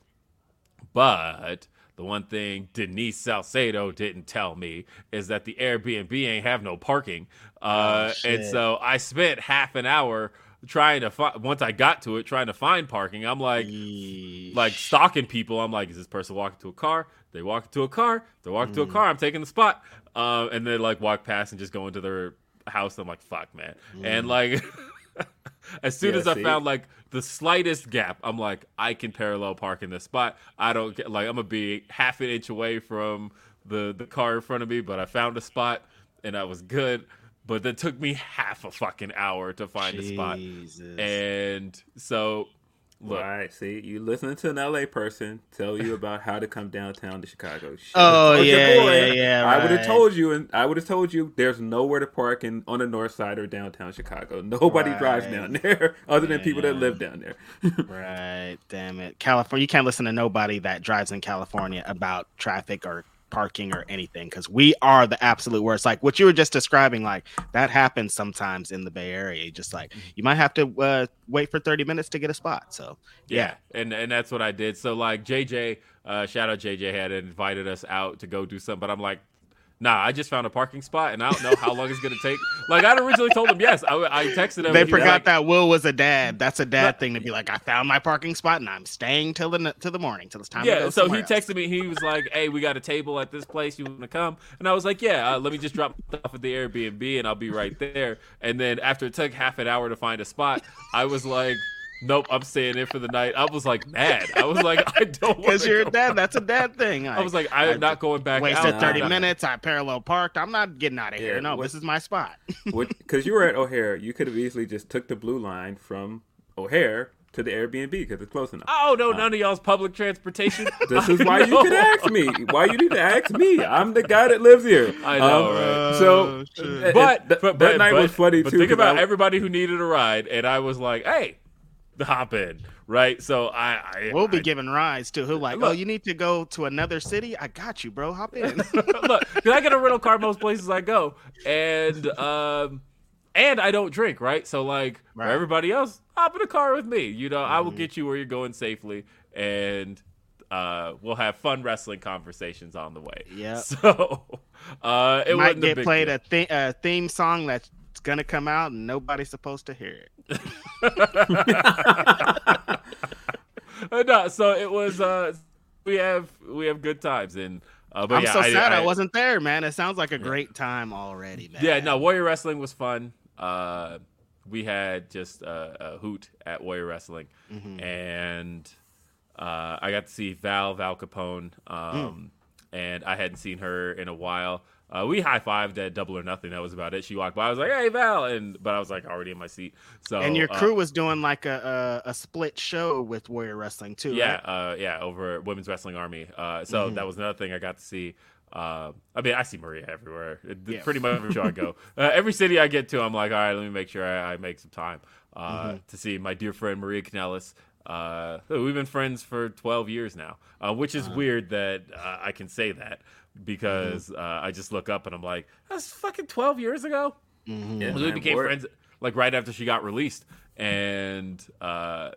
But the one thing Denise Salcedo didn't tell me is that the Airbnb ain't have no parking. Uh, and so I spent half an hour trying to find, once I got to it, trying to find parking. I'm like, Yeesh. like stalking people. I'm like, is this person walking to a car? They walk into a car. They walk to a car. I'm taking the spot. Um, and they like walk past and just go into their house. I'm like, fuck, man. And mm. like, as soon Yeah, as I see? found like the slightest gap, I'm like, I can parallel park in this spot. I don't get like I'm gonna be half an inch away from the the car in front of me, but I found a spot and I was good. But that took me half a fucking hour to find a spot. And so, look, Right, see, you listening to an LA person tell you about how to come downtown to Chicago. Shit. Oh, oh Told yeah, yeah, yeah, I would have told you, and I would have told you, there's nowhere to park in on the north side or downtown Chicago. Nobody drives down there other than people that live down there. Right. Damn it. California. You can't listen to nobody that drives in California about traffic or parking or anything because we are the absolute worst. Like what you were just describing, like that happens sometimes in the Bay Area. You Just like you might have to uh, wait for 30 minutes to get a spot. So Yeah, and and that's what I did. So like JJ, uh, shout out JJ had invited us out to go do something, but I'm like, nah, I just found a parking spot, and I don't know how long it's gonna take. Like I originally told him yes. I, I texted him. they and he was forgot like- that Will was a dad. That's a dad But- thing to be like, I found my parking spot and I'm staying till the till the morning till it's time. to Yeah, so he somewhere else." texted me. He was like, "Hey, we got a table at this place. You want to come?" And I was like, "Yeah, uh, let me just drop stuff at the Airbnb, and I'll be right there." And then after it took half an hour to find a spot, I was like, "Nope, I'm staying in for the night." I was like mad. I was like, "I don't." because wanna you're a go. dad. That's a dad thing. I was like, "I am not going back." wasted out. 30 I'm minutes. I parallel parked. I'm not getting out of here. Yeah, No, what- this is my spot. Because you were at O'Hare, you could have easily just took the blue line from O'Hare to the Airbnb because it's close enough. Oh no, none of y'all's public transportation. This is why you know. could ask me. Why you need to ask me? I'm the guy that lives here. I know, Um, right? So, uh, But, th- but, that but- night but- was funny but too. Think about I- everybody who needed a ride, and I was like, "Hey, hop in." Right? So I, I We'll be I- giving rides to Who like, Look. oh, you need to go to another city? I got you, bro. Hop in. Look, I get a rental car most places I go, and um, and I don't drink, right? So like Right. for everybody else, hop in a car with me. You know, I will get you where you're going safely, and uh, we'll have fun wrestling conversations on the way. Yeah. So uh, it Might get played deal. a, th- a theme song that's gonna come out and nobody's supposed to hear it. Uh, no, so it was. Uh, we have we have good times, and uh, but I'm yeah, so I, sad I, I- wasn't there, man. It sounds like a great time already, man. Yeah, no, Warrior Wrestling was fun. Uh, we had just uh, a hoot at Warrior Wrestling, Mm-hmm. and uh, I got to see Val Val Capone, um, and I hadn't seen her in a while. Uh, we high fived at Double or Nothing. That was about it. She walked by. I was like, "Hey, Val," and but I was like already in my seat. So and your uh, crew was doing like a, a a split show with Warrior Wrestling too. yeah, right? uh, yeah, over at Women's Wrestling Army. Uh, so Mhm. that was another thing I got to see. Uh, I mean, I see Maria everywhere. Yeah. Pretty much every show I go, uh, every city I get to, I'm like, all right, let me make sure I, I make some time uh, Mm-hmm. to see my dear friend Maria Kanellis. Uh, we've been friends for 12 years now, uh, which is weird that uh, I can say that because uh, I just look up and I'm like, that's fucking 12 years ago. Mhm. Yeah, we became word. friends like right after she got released, and uh,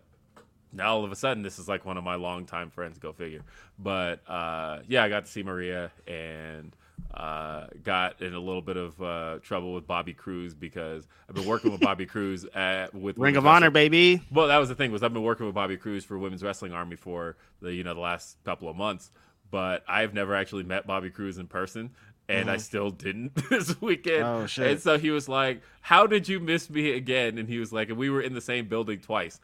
now all of a sudden this is like one of my longtime friends. Go figure. But uh, yeah, I got to see Maria and uh, got in a little bit of uh, trouble with Bobby Cruise because I've been working with Bobby Cruz at with Ring Women's of Honor, baby. well, that was the thing was I've been working with Bobby Cruise for Women's Wrestling Army for the you know the last couple of months, but I've never actually met Bobby Cruise in person, and I still didn't this weekend. Oh, shit. And so he was like, "How did you miss me again?" And he was like, "And we were in the same building twice."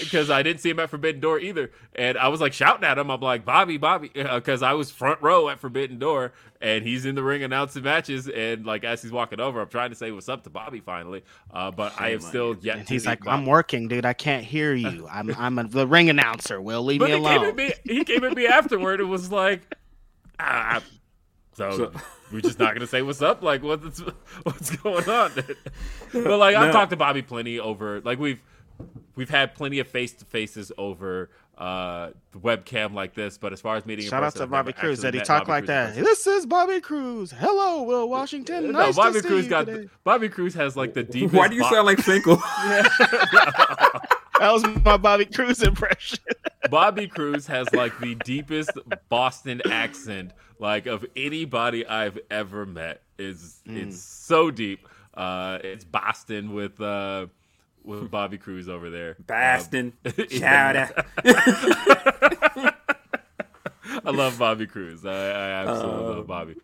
because I didn't see him at Forbidden Door either, and I was like shouting at him. I'm like, "Bobby, Bobby," because I was front row at Forbidden Door, and he's in the ring announcing matches. And like as he's walking over, I'm trying to say what's up to Bobby finally, uh, but I have still yet. And he's like, Bobby. "I'm working, dude. I can't hear you. I'm I'm a, the ring announcer. Will leave But me he came at alone." me. He came at me afterward and was like, ah, so, So- we're just not gonna say what's up. Like what's what's going on? but like I've No. talked to Bobby plenty over. Like we've we've had plenty of face to faces over uh the webcam like this. But as far as meeting, in Shout out to I've Bobby Cruise. actually Did he met talk Bobby like Cruz that? This is Bobby Cruise. Hello, Will Washington. No, Nice Bobby to Cruz see got you today. Bobby Cruise has like the deepest. Why do you bo- sound like Finkel? That was my Bobby Cruise impression. Bobby Cruise has like the deepest Boston accent like of anybody I've ever met. Is it's so deep. Uh it's Boston with uh with Bobby Cruise over there. Boston, Um, Shout out. I love Bobby Cruise. I, I absolutely Um, love Bobby.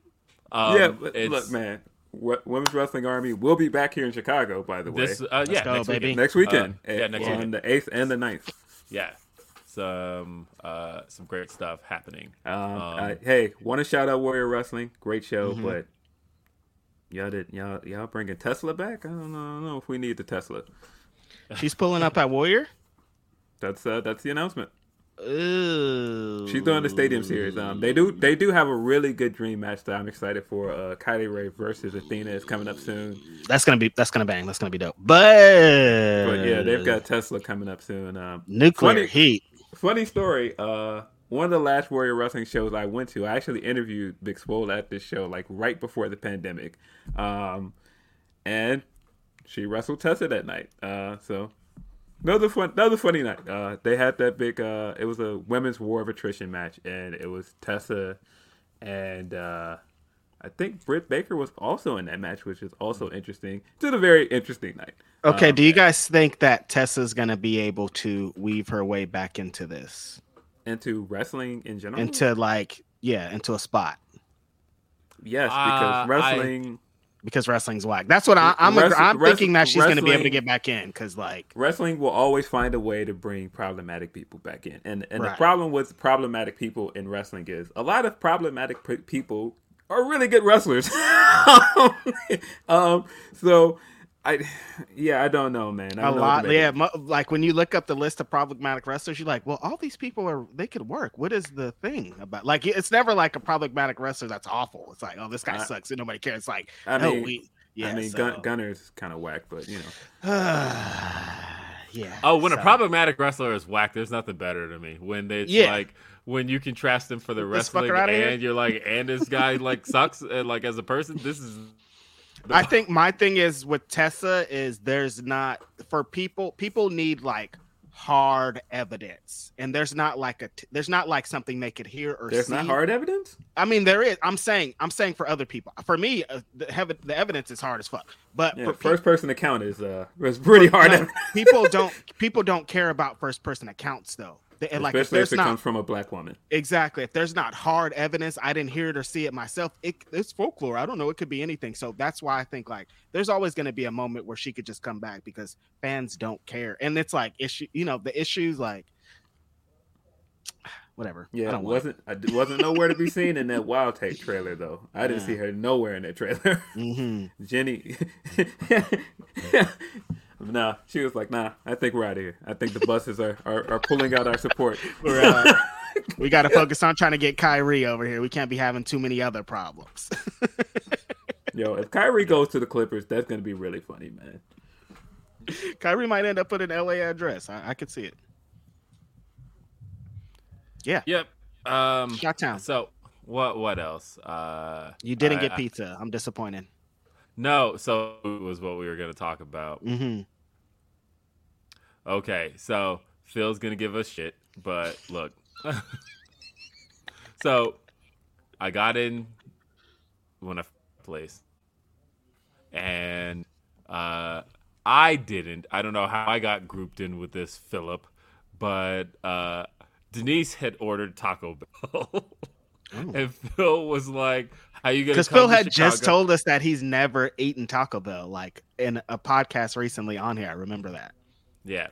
Um, yeah, but look, man. Wo- Women's Wrestling Army will be back here in Chicago, by the way. This uh, yeah, go, next baby. weekend. next weekend. Uh, yeah, next on weekend. the 8th and the 9th. Yeah. Some uh some great stuff happening. Um, Um, I- hey, want to shout out Warrior Wrestling? Great show, Mhm. but y'all did y'all y'all bringing Tessa back? I don't know, I don't know if we need the Tessa. She's pulling up at Warrior. That's uh that's the announcement. Ooh. She's doing the Stadium Series. Um, they do they do have a really good dream match that I'm excited for. Uh, Kylie Rae versus Athena is coming up soon. That's gonna be. That's gonna bang. That's gonna be dope. But But yeah, they've got Tessa coming up soon. Um, nuclear funny- heat. funny story. Uh, one of the last Warrior Wrestling shows I went to, I actually interviewed Big Swole at this show, like right before the pandemic. Um, and she wrestled Tessa that night. Uh, so another fun, another funny night. Uh, they had that big. Uh, it was a women's war of attrition match, and it was Tessa and uh, I think Britt Baker was also in that match, which is also interesting. It's a very interesting night. Okay, Um, do you guys think that Tessa's gonna be able to weave her way back into this, into wrestling in general? into like, yeah, into a spot? yes, Uh, because I- wresling. Because wrestling's whack. That's what I, I'm. Wrest- I'm thinking that she's gonna be able to get back in. Because like, wrestling will always find a way to bring problematic people back in. And and the problem with problematic people in wrestling is a lot of problematic p- people are really good wrestlers. um, so I, yeah, I don't know, man. I a don't know what to lot. Yeah, mo- like when you look up the list of problematic wrestlers, you're like, well, all these people are they could work. What is the thing about? Like, it's never like a problematic wrestler that's awful. It's like, oh, this guy I- sucks and nobody cares. It's like, I no, mean- we. Yeah, I mean, so- Gun- Gunner's kind of whack, but you know, yeah. Oh, when a problematic wrestler is whack, there's nothing better to me. When it's Yeah. like when you contrast them for the Get this fucker wrestling and you're like, and this guy like sucks and like as a person, this is I think my thing is with Tessa is there's not for people people need like hard evidence. And there's not like a there's not like something they could hear or there's see. not hard evidence. I mean there is. I'm saying I'm saying for other people. For me uh, the, hev- the evidence is hard as fuck. But Yeah, for first person account is uh was pretty hard, no, people don't people don't care about first person accounts though And, like if especially if there's it not comes from a black woman. Exactly. If there's not hard evidence, I didn't hear it or see it myself. It, it's folklore. I don't know. It could be anything. So that's why I think like there's always going to be a moment where she could just come back because fans don't care. And it's like issue, you know, the issues like whatever. I Yeah, want wasn't I wasn't nowhere to be seen in that Wild Take trailer though. I didn't see her nowhere in that trailer. hmm Jenny, nah, she was like, nah. I think we're out of here. I think the buses are are, are pulling out our support. We're, uh, we got to focus on trying to get Kyrie over here. We can't be having too many other problems. Yo, if Kyrie goes to the Clippers, that's gonna be really funny, man. Kyrie might end up with an LA address. I, I could see it. Yeah, Yep. Um, Shot Town. So what? What else? Uh, You didn't I- get I- pizza. I'm disappointed. No. So it was what we were going to talk about. hmm Okay. So Phil's going to give us shit, but look. so I got in when I place, and uh, I didn't. I don't know how I got grouped in with this Philip, but uh, Denise had ordered Taco Bell. And Phil was like, "How you gonna?" Because Phil to had just told us that he's never eaten Taco Bell, like in a podcast recently on here. I remember that. Yeah.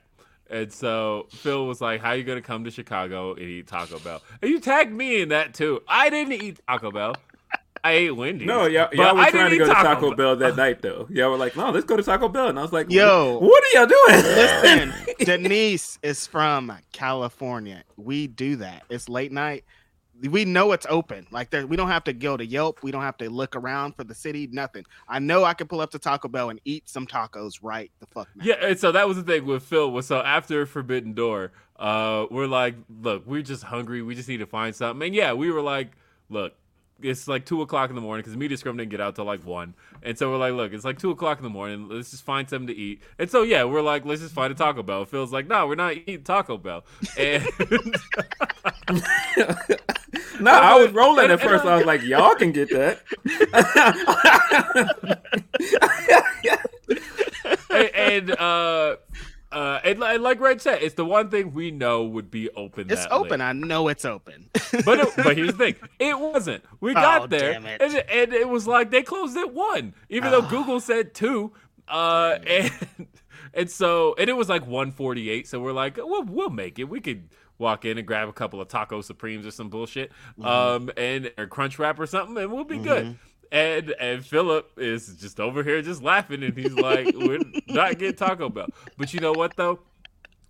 And so Phil was like, How are you gonna come to Chicago and eat Taco Bell? And you tagged me in that too. I didn't eat Taco Bell. I ate Wendy's. No, y'all, but y'all were I trying to didn't go eat to Taco Bell that night though. Y'all were like, no, let's go to Taco Bell, and I was like, Yo. what are y'all doing? Listen, Denise is from California. We do that. It's late night. We know it's open. Like there, we don't have to go to Yelp. We don't have to look around for the city. Nothing. I know I can pull up to Taco Bell and eat some tacos right the fuck now. Yeah, and so that was the thing with Phil was so after Forbidden Door, uh, we're like, look, we're just hungry. We just need to find something. And yeah, we were like, look, it's like two o'clock in the morning because media scrum didn't get out till like one. And so we're like, look, it's like two o'clock in the morning. Let's just find something to eat. And so yeah, we're like, let's just find a Taco Bell. Phil's like, no, we're not eating Taco Bell. And no, I was rolling And- at first. I- was like, y'all can get that. and, and uh and, li- and like Red said, it's the one thing we know would be open. It's open. late. I know it's open. But it, but here's the thing, it wasn't. We got Oh, there, damn it. and and it was like they closed at one, even Ah. though Google said two. Uh, and and so and it was like 148. So we're like, we'll we'll make it. We could walk in and grab a couple of taco supremes or some bullshit, Mm-hmm. um, and a crunch wrap or something, and we'll be good. And and Philip is just over here just laughing, and he's like, "We're not getting Taco Bell." But you know what though?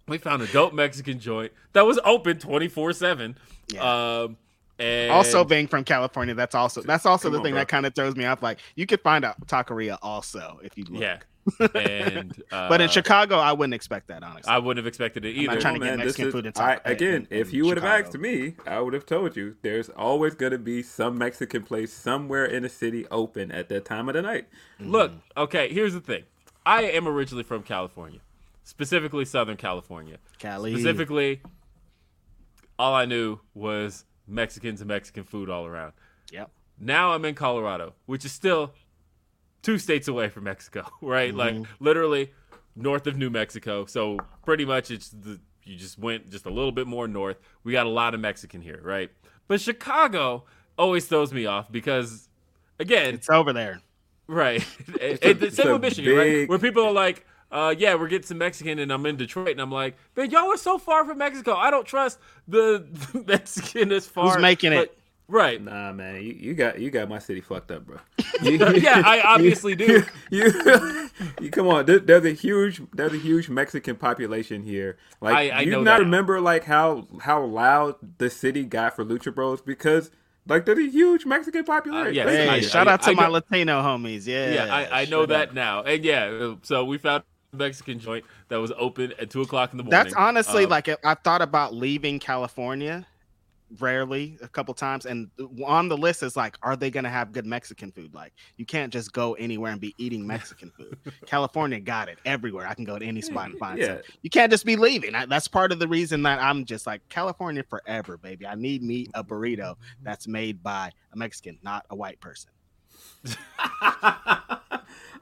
We found a dope Mexican joint that was open twenty four seven. Um, and also, being from California, that's also that's also Come the on, thing bro. that kind of throws me off. Like you could find a taqueria also if you look. yeah, and uh, But in Chicago, I wouldn't expect that honestly. I wouldn't have expected it not either. trying to get Man, Mexican is- food in I, again, in- if you would have asked me, I would have told you. There's always going to be some Mexican place somewhere in the city open at that time of the night. Look, okay, here's the thing. I am originally from California, specifically Southern California. Cali. Specifically, all I knew was Mexicans and Mexican food all around. Yep. Now I'm in Colorado, which is still two states away from Mexico, right? Like Mm-hmm. literally north of New Mexico. So pretty much it's the you just went just a little bit more north. We got a lot of Mexican here, right? But Chicago always throws me off because again, It's over there. Right. And, a- and it's same with Michigan, right? Where people are like, uh, yeah, we're getting some Mexican and I'm in Detroit and I'm like, man, y'all are so far from Mexico. I don't trust the, the Mexican as far. As making it? Like, right. Nah, man, you, you got you got my city fucked up, bro. yeah, I obviously do. you, you come on. There, there's a huge there's a huge Mexican population here. Like, I- I you know not that. remember like how how loud the city got for Lucha Bros because like there's a huge Mexican population. Uh, yes, Like, Hey, I- shout I- out to I my know- Latino homies. Yeah. Yeah, I, I know that up. now. And yeah, so we found Mexican joint that was open at 2 o'clock in the morning. That's honestly Um, like I've thought about leaving California rarely a couple times and on the list is like are they going to have good mexican food? Like you can't just go anywhere and be eating mexican food. California got it everywhere. I can go to any spot and find Yeah. some you can't just be leaving. I, that's part of the reason that i'm just like california forever baby. I need me a burrito that's made by a mexican not a white person.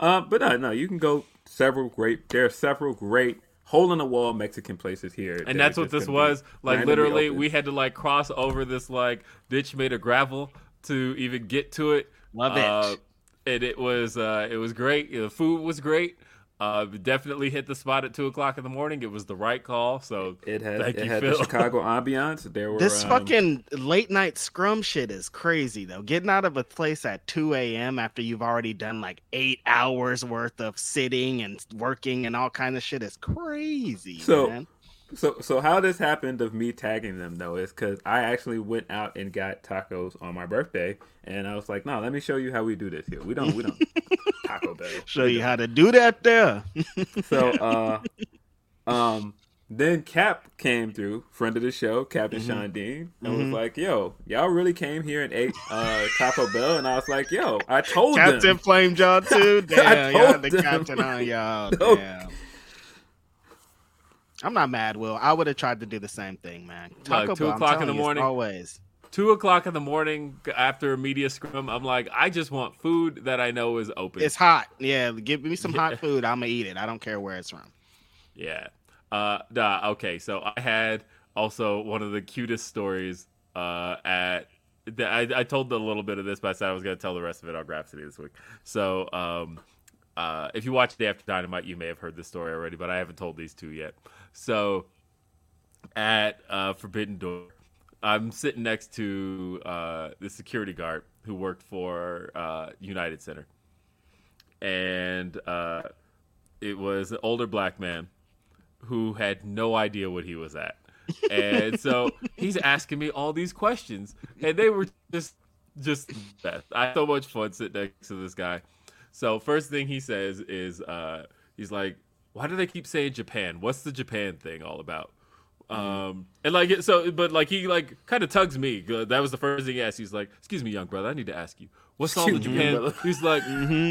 Uh, but no, no, you can go several great. There are several great hole in the wall Mexican places here, and are that's what this was. Like literally open. we had to like cross over this like ditch made of gravel to even get to it. Love it. uh, and it was uh it was great. The food was great Uh, definitely hit the spot at two o'clock in the morning. It was the right call. So It had Thank it you, had Phil. the Chicago ambiance. There were This um, fucking late night scrum shit is crazy though. Getting out of a place at 2 a.m. after you've already done like eight hours worth of sitting and working and all kind of shit is crazy. So- man. So so how this happened of me tagging them though is because I actually went out and got tacos on my birthday, and I was like, no, let me show you how we do this here. We don't we don't Taco Bell. show you how to do that there. So uh, um, then Cap came through, friend of the show, Captain Mm-hmm. Sean Dean, and was like, yo, y'all really came here and ate uh Taco Bell, and I was like, yo, I told Captain them. Flame Jaw too. Damn, y'all told the them. captain on y'all. No. Damn. I'm not mad, Will. I would have tried to do the same thing, man. Taco two Bell, o'clock in the you, morning. always. Two o'clock in the morning after a media scrum, I'm like, I just want food that I know is open. It's hot. Yeah, give me some hot food. I'm gonna eat it. I don't care where it's from. Yeah. Uh, nah, okay. So I had also one of the cutest stories uh, at. the- I, I told a little bit of this, but I said I was going to tell the rest of it on Grapsody this week. So um, uh, if you watch Day After Dynamite, you may have heard this story already, but I haven't told these two yet. So at uh, Forbidden Door, I'm sitting next to uh, the security guard who worked for uh, United Center. And uh, it was an older black man who had no idea what he was at. And so he's asking me all these questions, and they were just just best. I had so much fun sitting next to this guy. So first thing he says is uh he's like, Why do they keep saying Japan? What's the Japan thing all about? Um and like so but like he like kind of tugs me. That was the first thing he asked. He's like, Excuse me, young brother, I need to ask you. What's all the Excuse me, Japan brother. He's like,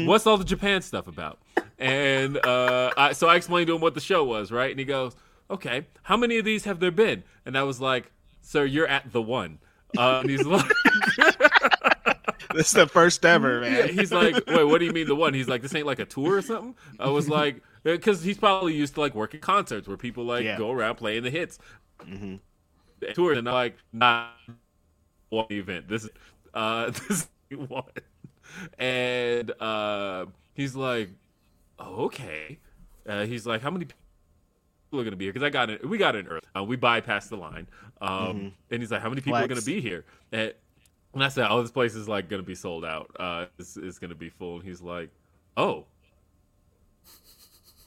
What's all the Japan stuff about? And uh I so I explained to him what the show was, right? And he goes, Okay, how many of these have there been? And I was like, Sir, you're at the one. Uh, and he's like This is the first ever, yeah, man. he's like, wait, what do you mean the one? He's like, this ain't like a tour or something. I was like, because he's probably used to like working concerts where people like Yeah. go around playing the hits, tours, and I'm like, not one event. This is uh, this one, and uh, he's like, oh, okay. Uh, he's like, how many people are gonna be here? Because I got in, we got in early. Uh, we bypassed the line, um, and he's like, how many people are gonna be here? And, and I said, "Oh, this place is like gonna be sold out. Uh, it's, it's gonna be full." And he's like, "Oh,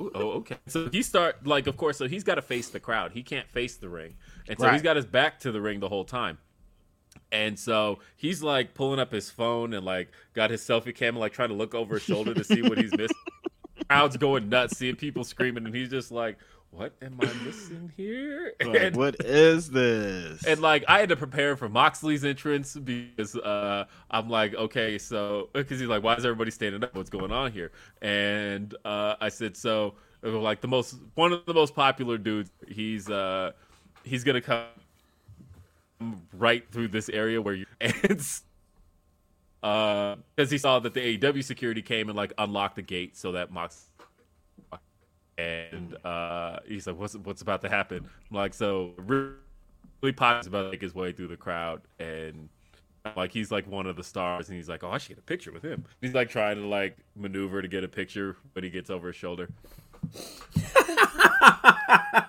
Ooh, oh, okay." So he start like, of course, so he's got to face the crowd. He can't face the ring, and so Right. he's got his back to the ring the whole time. And so he's like pulling up his phone and like got his selfie camera, like trying to look over his shoulder to see what he's missing. Crowd's going nuts, seeing people screaming, and he's just like, "What am I missing here?" Like, And- what is this? and like I had to prepare for Moxley's entrance because uh, I'm like, okay, so because he's like, why is everybody standing up? What's going on here? And uh, I said, so uh, like the most one of the most popular dudes, he's uh, he's gonna come right through this area where you and because he saw that the AEW security came and like unlocked the gate so that Mox and uh, he's like, "What's what's about to happen?" I'm like, "So really positive about to make his way through the crowd, and like he's like one of the stars, and he's like, "Oh, I should get a picture with him." He's like trying to like maneuver to get a picture but he gets over his shoulder.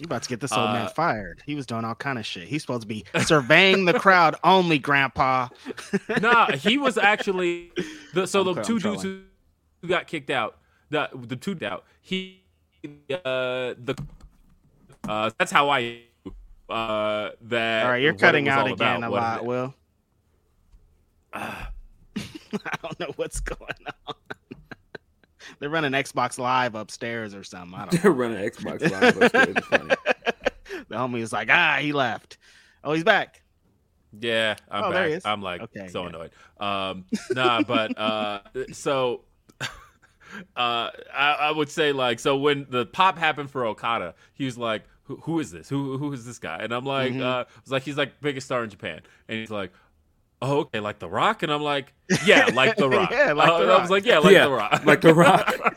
You about to get this old Uh, man fired. He was doing all kind of shit. He's supposed to be surveying the crowd only, Grandpa. nah, he was actually the so I'm the two dudes who got kicked out, the the two doubt He uh the uh that's how I uh that All right, you're cutting out again about, a lot, it- Will. I don't know what's going on. They're running Xbox Live upstairs or something. I don't know. They're running Xbox Live upstairs. Funny. The homie is like, ah, he left. Oh, he's back. Yeah, I'm Oh, there back. he is. I'm like Okay, so yeah. annoyed. Um, nah, but uh, so uh, I, I would say like so when the pop happened for Okada, he was like, "Who, who is this? Who who is this guy?" And I'm like, Mhm. uh, I was like, he's like biggest star in Japan, and he's like. Oh, okay, like The Rock, and I'm like, yeah, like The Rock. Yeah, like Uh, The and I was Rock. like, yeah, like Yeah, The Rock, like The Rock.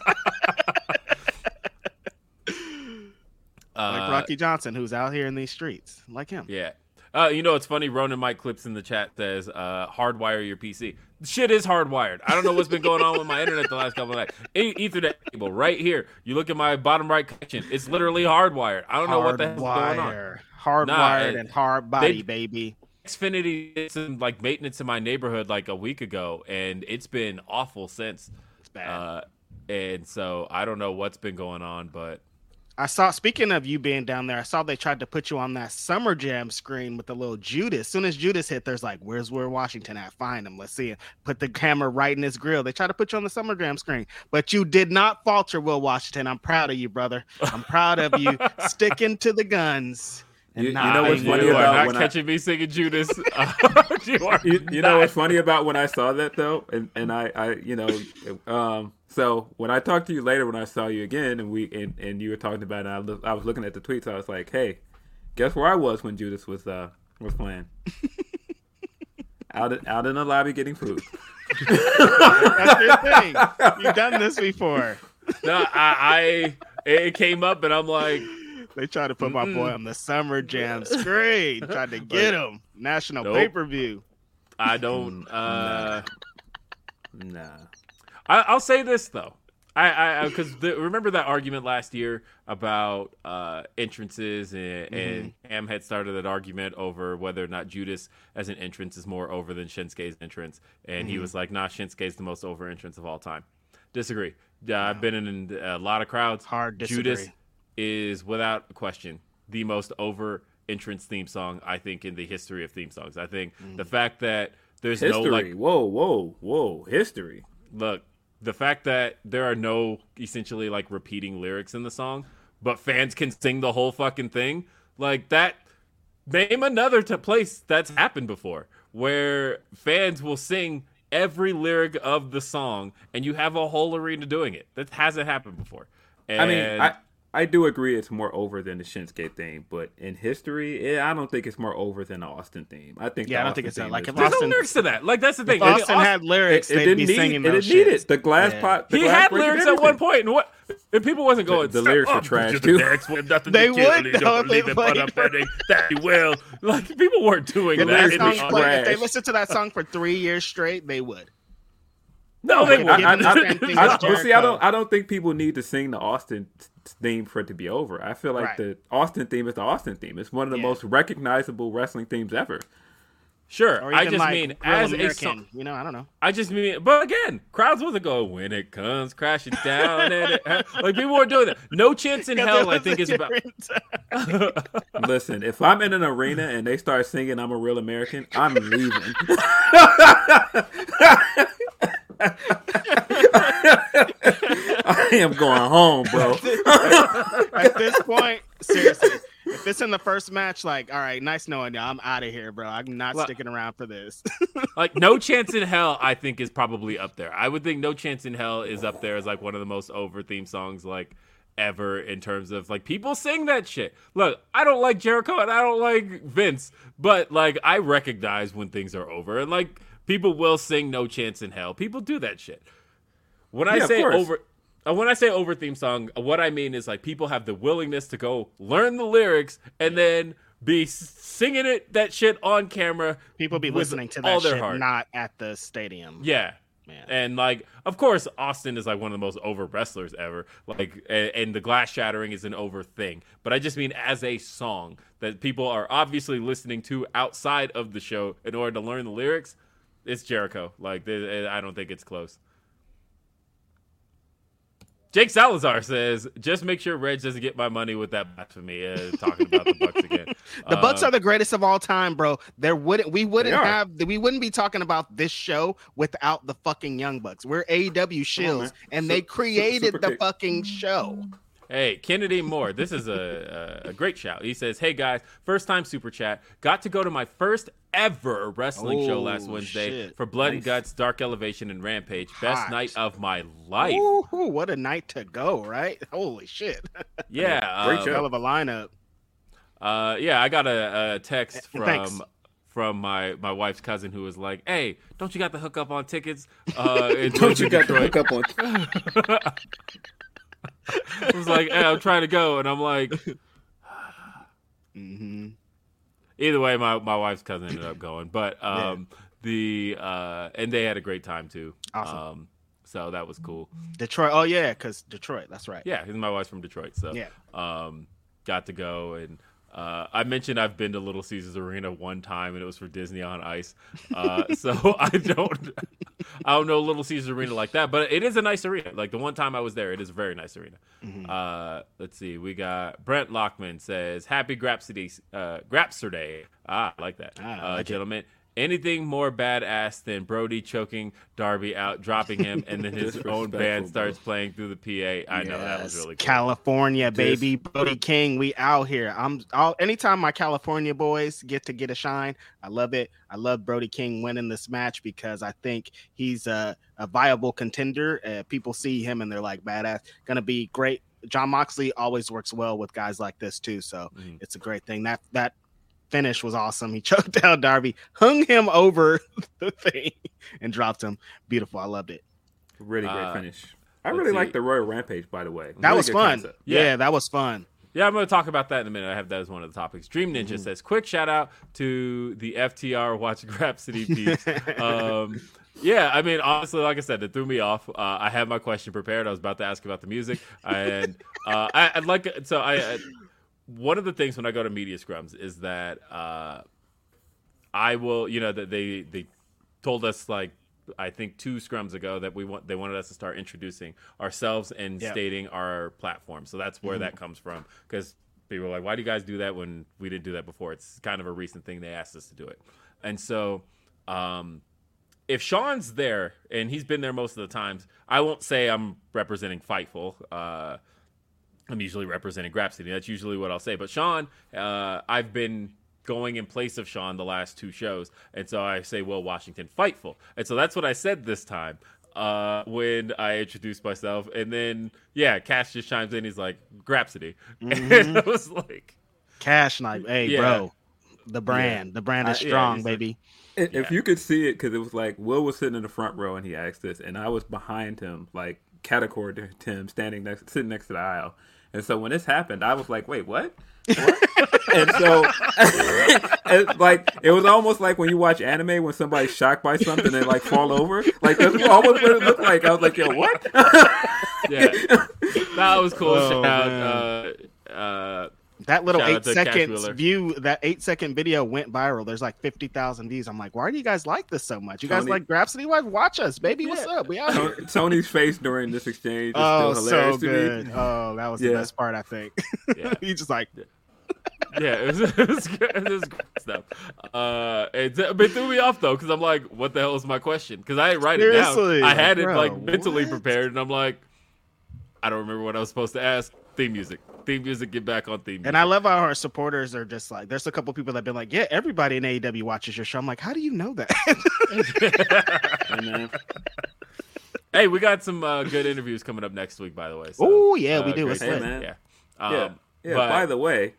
Uh, Like Rocky Johnson, who's out here in these streets, like him. Yeah. Uh, you know, it's funny. Ronan Mike clips in the chat says, uh, "Hardwire your PC." Shit is hardwired. I don't know what's been going on with my internet the last couple of nights. Ethernet cable right here. You look at my bottom right connection. It's literally hardwired. I don't know what the hell's going on. Hardwire. Hardwired Nah, and hard body, they- baby. Xfinity did some like maintenance in my neighborhood like a week ago, and it's been awful since. It's bad. Uh, and so I don't know what's been going on, but I saw. Speaking of you being down there, I saw they tried to put you on that Summer Jam screen with the little Judas. As soon as Judas hit, there's like, "Where's Where Washington at? Find him. Let's see him." Put the camera right in his grill. They tried to put you on the Summer Jam screen, but you did not falter, Will Washington. I'm proud of you, brother. I'm proud of you sticking to the guns. And You- you know what's funny you about not when I- catching me singing Judas. you are you, you know what's funny about when I saw that though, and and I I you know, um, so when I talked to you later when I saw you again, and we and, and you were talking about, it, I, look, I was looking at the tweets. I was like, hey, guess where I was when Judas was uh was playing. out in, out in the lobby getting food. That's your thing. You've done this before. no, I, I it came up and I'm like, They tried to put my boy on the Summer Jam screen. Tried to get him. National Nope. pay per view. I don't. Uh, Nah. I, I'll say this though. I, I, because remember that argument last year about uh, entrances, and, and Ham had started that argument over whether or not Judas as an entrance is more over than Shinsuke's entrance, and he was like, "Nah, Shinsuke's the most over entrance of all time." Disagree. Uh, I've been in a lot of crowds. Hard Judas disagree. Is without question the most over entrance theme song I think in the history of theme songs. I think the mm. fact that there's History. no like whoa, whoa, whoa. History. look, the fact that there are no essentially like repeating lyrics in the song, but fans can sing the whole fucking thing, like that. Name another t- place that's happened before where fans will sing every lyric of the song and you have a whole arena doing it. That hasn't happened before. And I mean, I I do agree it's more over than the Shinsuke theme, but in history, yeah, I don't think it's more over than the Austin theme. I think Yeah, I don't think it's that. Like, if just- there's no Austin- lyrics to that. Like that's the thing. If I Austin Austin- had lyrics, it, it they'd didn't be need singing it those didn't need it. The glass Yeah. pot. The he glass had lyrics at one point, and what? And people wasn't going. the lyrics were "Oh, trash, too." the next one, nothing They would, you though, don't they believe it, but I'm played that he will. Like people weren't doing If that. that lyrics song was if they listened to that song for three years straight, they would. no, they Given I, wouldn't. the I, I, I, but see, I don't. I don't think people need to sing the Austin theme for it to be over. I feel like Right. the Austin theme is the Austin theme. It's one of the Yeah. most recognizable wrestling themes ever. Sure, I just like mean as a American, song. you know, I don't know. I just mean, but again, crowds wasn't going when it comes crashing down. and it, like people weren't doing that. No chance in hell. I think is about. Listen, if I'm in an arena and they start singing "I'm a Real American," I'm leaving. I am going home, bro. At this point, seriously, if it's in the first match, like, all right, nice knowing you. I'm out of here, bro. I'm not Well- sticking around for this. like no chance in hell i think is probably up there i would think no chance in hell is up there as like one of the most over theme songs like ever in terms of like people sing that shit look i don't like jericho and i don't like vince but like i recognize when things are over and like people will sing no chance in hell people do that shit when i Yeah, say over uh, when I say over theme song, uh, what I mean is like people have the willingness to go learn the lyrics and then be singing it that shit on camera. People be listening to all that their shit, heart. not at the stadium. Yeah. Man. And like, of course, Austin is like one of the most over wrestlers ever. Like, and, and the glass shattering is an over thing. But I just mean as a song that people are obviously listening to outside of the show in order to learn the lyrics. It's Jericho. Like, they- I don't think it's close. Jake Salazar says, "Just make sure Reg doesn't get my money with that blasphemy." Uh, talking about the Bucks again. The Bucks Uh, are the greatest of all time, bro. There wouldn't we wouldn't have we wouldn't be talking about this show without the fucking Young Bucks. We're AEW shills, man. and Su- they created super the kick. fucking show. Hey, Kennedy Moore, this is a, a, a great shout. He says, Hey guys, first time super chat. Got to go to my first ever wrestling show last Oh, Wednesday shit. for Blood and Guts, Dark Elevation, and Rampage. Best Hot. night of my life. Ooh, what a night to go, right? Holy shit. Yeah. Great um, show. Hell of a lineup. Uh, yeah, I got a, a text And thanks. from from my, my wife's cousin who was like, Hey, don't you got the hookup on tickets? Uh, Don't you got the Detroit?" hook up on? I was like, Hey, I'm trying to go. And I'm like, hmm Either way, my, my wife's cousin ended up going. But um, the uh, and they had a great time too. Awesome. Um, so that was cool. Detroit. Oh yeah, because Detroit. That's right. Yeah, my wife's from Detroit, so Yeah. um, got to go and. Uh, I mentioned I've been to Little Caesars Arena one time, and it was for Disney on Ice. Uh, so I don't, I don't know Little Caesars Arena like that, but it is a nice arena. Like the one time I was there, it is a very nice arena. Uh, let's see, we got Brent Lockman says, "Happy Grapsody, uh, Grapsor Ah, I like that, Ah, I uh, like it. Anything more badass than Brody choking Darby out, dropping him, and then his own band starts playing through the PA. I know that was really cool. California, baby, Dis- Brody King, we out here. I'm all anytime my California boys get to get a shine, I love it. I love Brody King winning this match because I think he's a, a viable contender. Uh, people see him and they're like badass, gonna be great. Jon Moxley always works well with guys like this too, so Mhm. it's a great thing. That that finish was awesome. He choked down Darby, hung him over the thing, and dropped him. Beautiful. I loved it. Really great Uh, finish. I really like the Royal Rampage, by the way. That Really was fun. Yeah. Yeah. that was fun. Yeah, I'm going to talk about that in a minute. I have that as one of the topics. Dream Ninja Mm-hmm. says, quick shout out to the FTR Watch Grapsody peeps. um, yeah, I mean, honestly, like I said, it threw me off. Uh, I had my question prepared. I was about to ask about the music, and uh, I, I'd like so I. I one of the things when I go to media scrums is that uh, I will, you know, that they they told us like I think two scrums ago that we want they wanted us to start introducing ourselves and Yeah. stating our platform. So that's where that comes from because people are like, why do you guys do that when we didn't do that before? It's kind of a recent thing they asked us to do it, and so. Um, if Sean's there and he's been there most of the times, I won't say I'm representing Fightful. Uh, I'm usually representing Grapsody. That's usually what I'll say. But Sean, uh, I've been going in place of Sean the last two shows, and so I say Will Washington Fightful, and so that's what I said this time uh, when I introduced myself, and then yeah, Cash just chimes in. He's like Grapsody, and I was like, Cash knife. Hey, Yeah. bro. The brand. The brand is yeah, strong, he's like- baby. If Yeah. if you could see it, because it was like Will was sitting in the front row and he asked this, and I was behind him, like category to him, standing next, sitting next to the aisle. And so when this happened, I was like, "Wait, what?" What? and so, it's like it was almost like when you watch anime when somebody's shocked by something and like fall over. Like that's almost what it looked like. I was like, "Yo, what?" yeah, that was cool. Oh, Shout out, uh, uh, That little Shout eight seconds view, that eight second video went viral. There's like 50,000 views. I'm like, why do you guys like this so much? You guys like Grapsody? Why watch us, baby? What's up? We out here. Tony's face during this exchange is Oh, still so hilarious to good. me. Oh, that was Yeah. the best part, I think. Yeah. he just like, yeah, it was, it was, good. It was great stuff. Uh, it, it threw me off though because I'm like, what the hell is my question? Because I didn't write it down. I had it like mentally what? prepared, and I'm like, I don't remember what I was supposed to ask. Theme music, theme music. Get back on theme. Music. and I love how our supporters are just like, there's a couple people that have been like, yeah, everybody in AEW watches your show. I'm like, how do you know that? Hey, we got some uh, good interviews coming up next week, by the way. So, Oh, yeah, we uh, do. It's Hey, man. Yeah. Um, yeah, yeah. but- By the way,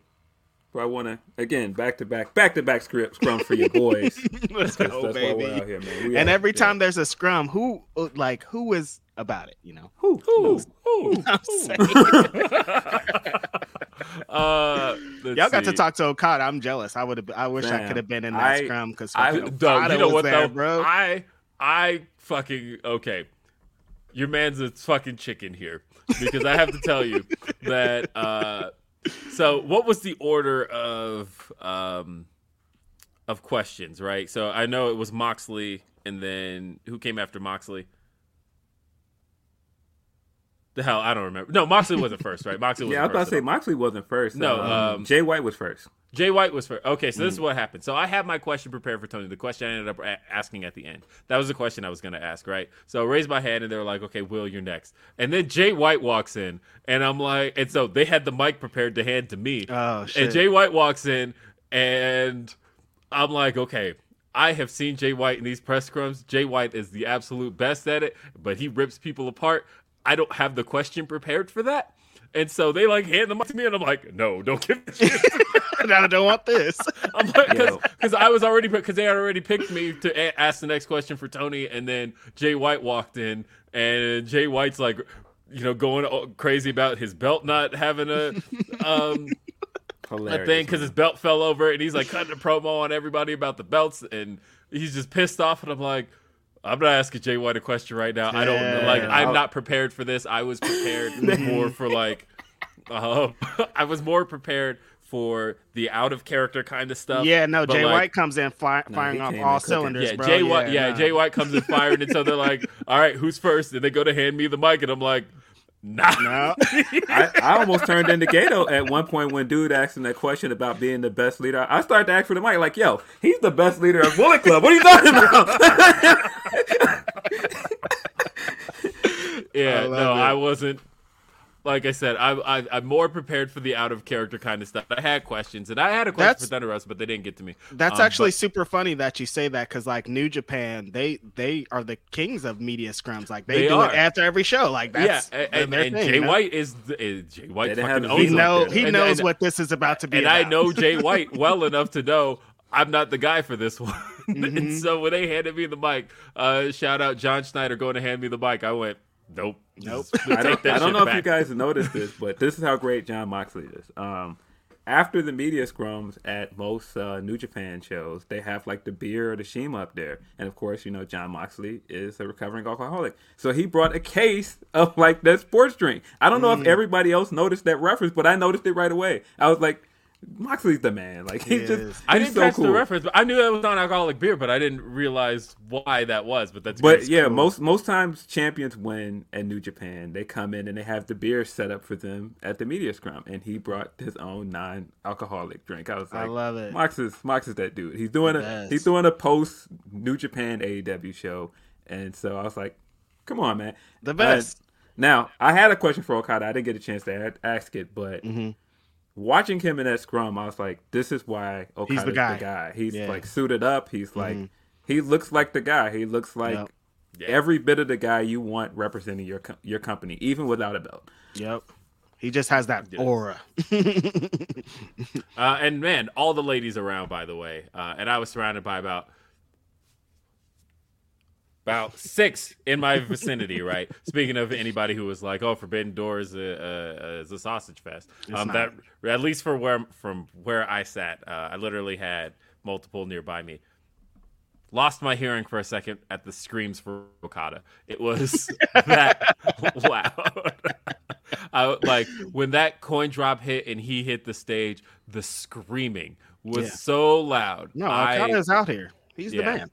I want to again back to back, back to back script scrum for your boys. Let's go, that's why we're baby. out here, man. We And out. every Yeah. time there's a scrum, who like who is about it? You know, Who? Ooh, ooh. I'm saying. uh, Y'all got to talk to Okada. I'm jealous. I would have. I wish I could have been in that I- scrum because I- Okada Dog, you know was what there, though, bro. I I fucking okay. Your man's a fucking chicken here because I have to tell you that. uh So, what was the order of um of questions? Right. So I know it was Moxley, and then who came after Moxley? The hell, I don't remember. No, Moxley wasn't first, right? Moxley was Yeah, I was about to say. Moxley wasn't first. No, um, um, Jay White was first. Jay White was first. Okay, so this Mm. is what happened. So I had my question prepared for Tony. The question I ended up a- asking at the end. That was the question I was going to ask, right? So I raised my hand and they were like, okay, Will, you're next. And then Jay White walks in and I'm like, and so they had the mic prepared to hand to me. Oh shit! and Jay White walks in and I'm like, okay. I have seen Jay White in these press scrums. Jay White is the absolute best at it, but he rips people apart. I don't have the question prepared for that. And so they like hand them up to me, and I'm like, no, don't give it to me. I don't want this. I'm like, because I was already because they had already picked me to a- ask the next question for Tony, and then Jay White walked in, and Jay White's like, you know, going crazy about his belt not having a um Hilarious. a thing because his belt fell over, and he's like cutting a promo on everybody about the belts, and he's just pissed off, and I'm like, I'm not asking Jay White a question right now. I don't like. I'm not prepared for this. I was prepared more for like, uh, I was more prepared for the out of character kind of stuff. Yeah, no, Jay like, White comes in fi- No, firing he off all cylinders, Yeah, bro. Jay White. Yeah, nah. Jay White comes in firing, and so they're like, "All right, who's first? And they go to hand me the mic, and I'm like, "Nah." No. I, I almost turned into Gato at one point when dude asked him that question about being the best leader. I started to ask for the mic, like, yo, he's the best leader of Bullet Club. What are you talking about? Yeah, I no, it. I wasn't. Like I said, I, I, I'm more prepared for the out of character kind of stuff. I had questions, and I had a question That's- for Thunder Rosa, but they didn't get to me. That's Um, actually but- super funny that you say that because like New Japan, they they are the kings of media scrums. Like they, They do are. it after every show. Like that's yeah, and, their- and, and thing, Jay you know? White is, is Jay White They fucking have owns He He's know he And- knows and- what this is about to be. and I know Jay White well enough to know I'm not the guy for this one. Mm-hmm. and so when they handed me the mic, uh, shout out John Schneider going to hand me the mic. I went, nope, Nope. I don't, I don't know if you guys noticed this, but this is how great Jon Moxley is. Um, after the media scrums at most uh, New Japan shows, they have like the beer or the Shima up there, and of course, you know Jon Moxley is a recovering alcoholic, so he brought a case of like that sports drink. I don't know Mm. if everybody else noticed that reference, but I noticed it right away. I was like, Moxley's the man. Like he's He just, is. I he's didn't so catch cool. the reference, but I knew that was non-alcoholic beer, but I didn't realize why that was. But that's But great. yeah, most most times champions win at New Japan. They come in and they have the beer set up for them at the media scrum, and he brought his own non-alcoholic drink. I was like, I love it. Mox is Mox is that dude. He's doing a Yes. he's doing a post New Japan AEW show, and so I was like, come on, man, The best. Uh, now I had a question for Okada. I didn't get a chance to ask it, but. Mm-hmm. Watching him in that scrum, I was like, "This is why Okada's he's the guy. guy. He's Yeah. like suited up. He's like, he looks like the guy. He looks like Yep. Every bit of the guy you want representing your co- your company, even without a belt. Yep. He just has that aura. Uh, and man, all the ladies around, by the way. Uh, and I was surrounded by about about six in my vicinity. Right. Speaking of anybody who was like, "Oh, Forbidden Door is a, a, is a sausage fest," um, that at least for where from where I sat, uh, I literally had multiple nearby me. Lost my hearing for a second at the screams for Okada. It was that loud. I, like when that coin drop hit and he hit the stage, the screaming was Yeah. so loud. No, I- Okada's out here. He's Yeah. the man.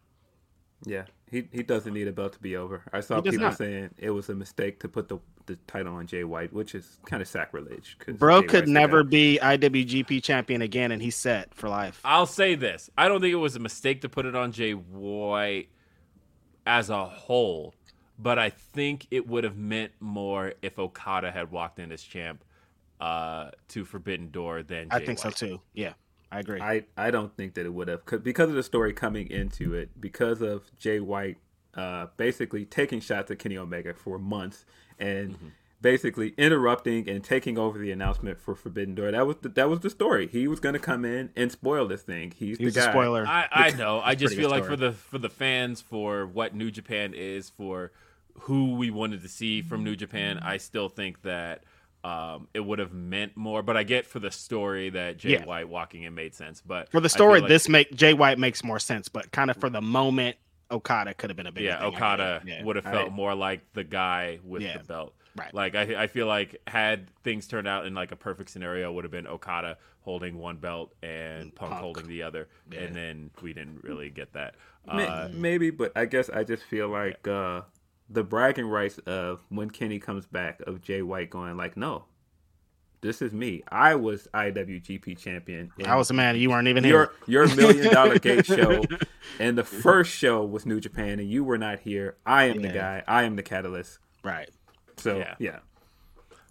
Yeah, he he doesn't need a belt to be over. I saw people not. saying it was a mistake to put the the title on Jay White, which is kind of sacrilege. 'cause Bro Jay could never guy. be IWGP champion again, and he's set for life. I'll say this: I don't think it was a mistake to put it on Jay White as a whole, but I think it would have meant more if Okada had walked in as champ uh, to Forbidden Door than Jay White. I think so too. Yeah, I agree. I, I don't think that it would have because of the story coming into it because of Jay White uh, basically taking shots at Kenny Omega for months and Mm-hmm. basically interrupting and taking over the announcement for Forbidden Door. That was the, that was the story. He was going to come in and spoil this thing. He's, He's the a guy. spoiler. I, I know. I just feel like story. for the for the fans, for what New Japan is, for who we wanted to see from New Japan, I still think that um, it would have meant more. But I get for the story that Jay Yeah. White walking in made sense. But for the story, like- this make Jay White makes more sense, but kind of for the moment, Okada could have been a big. yeah, Okada would have felt I- more like the guy with Yeah. the belt. Right. Like I, I feel like had things turned out in like a perfect scenario, would have been Okada holding one belt and Punk, Punk. holding the other, and then we didn't really get that. Uh, Maybe, but I guess I just feel like uh, the bragging rights of when Kenny comes back of Jay White going like, no, this is me. I was IWGP champion. in I was a man. You weren't even your here. your million dollar gate show, and the first show was New Japan, and you were not here. I am the guy. I am the catalyst. Right. So Yeah. yeah,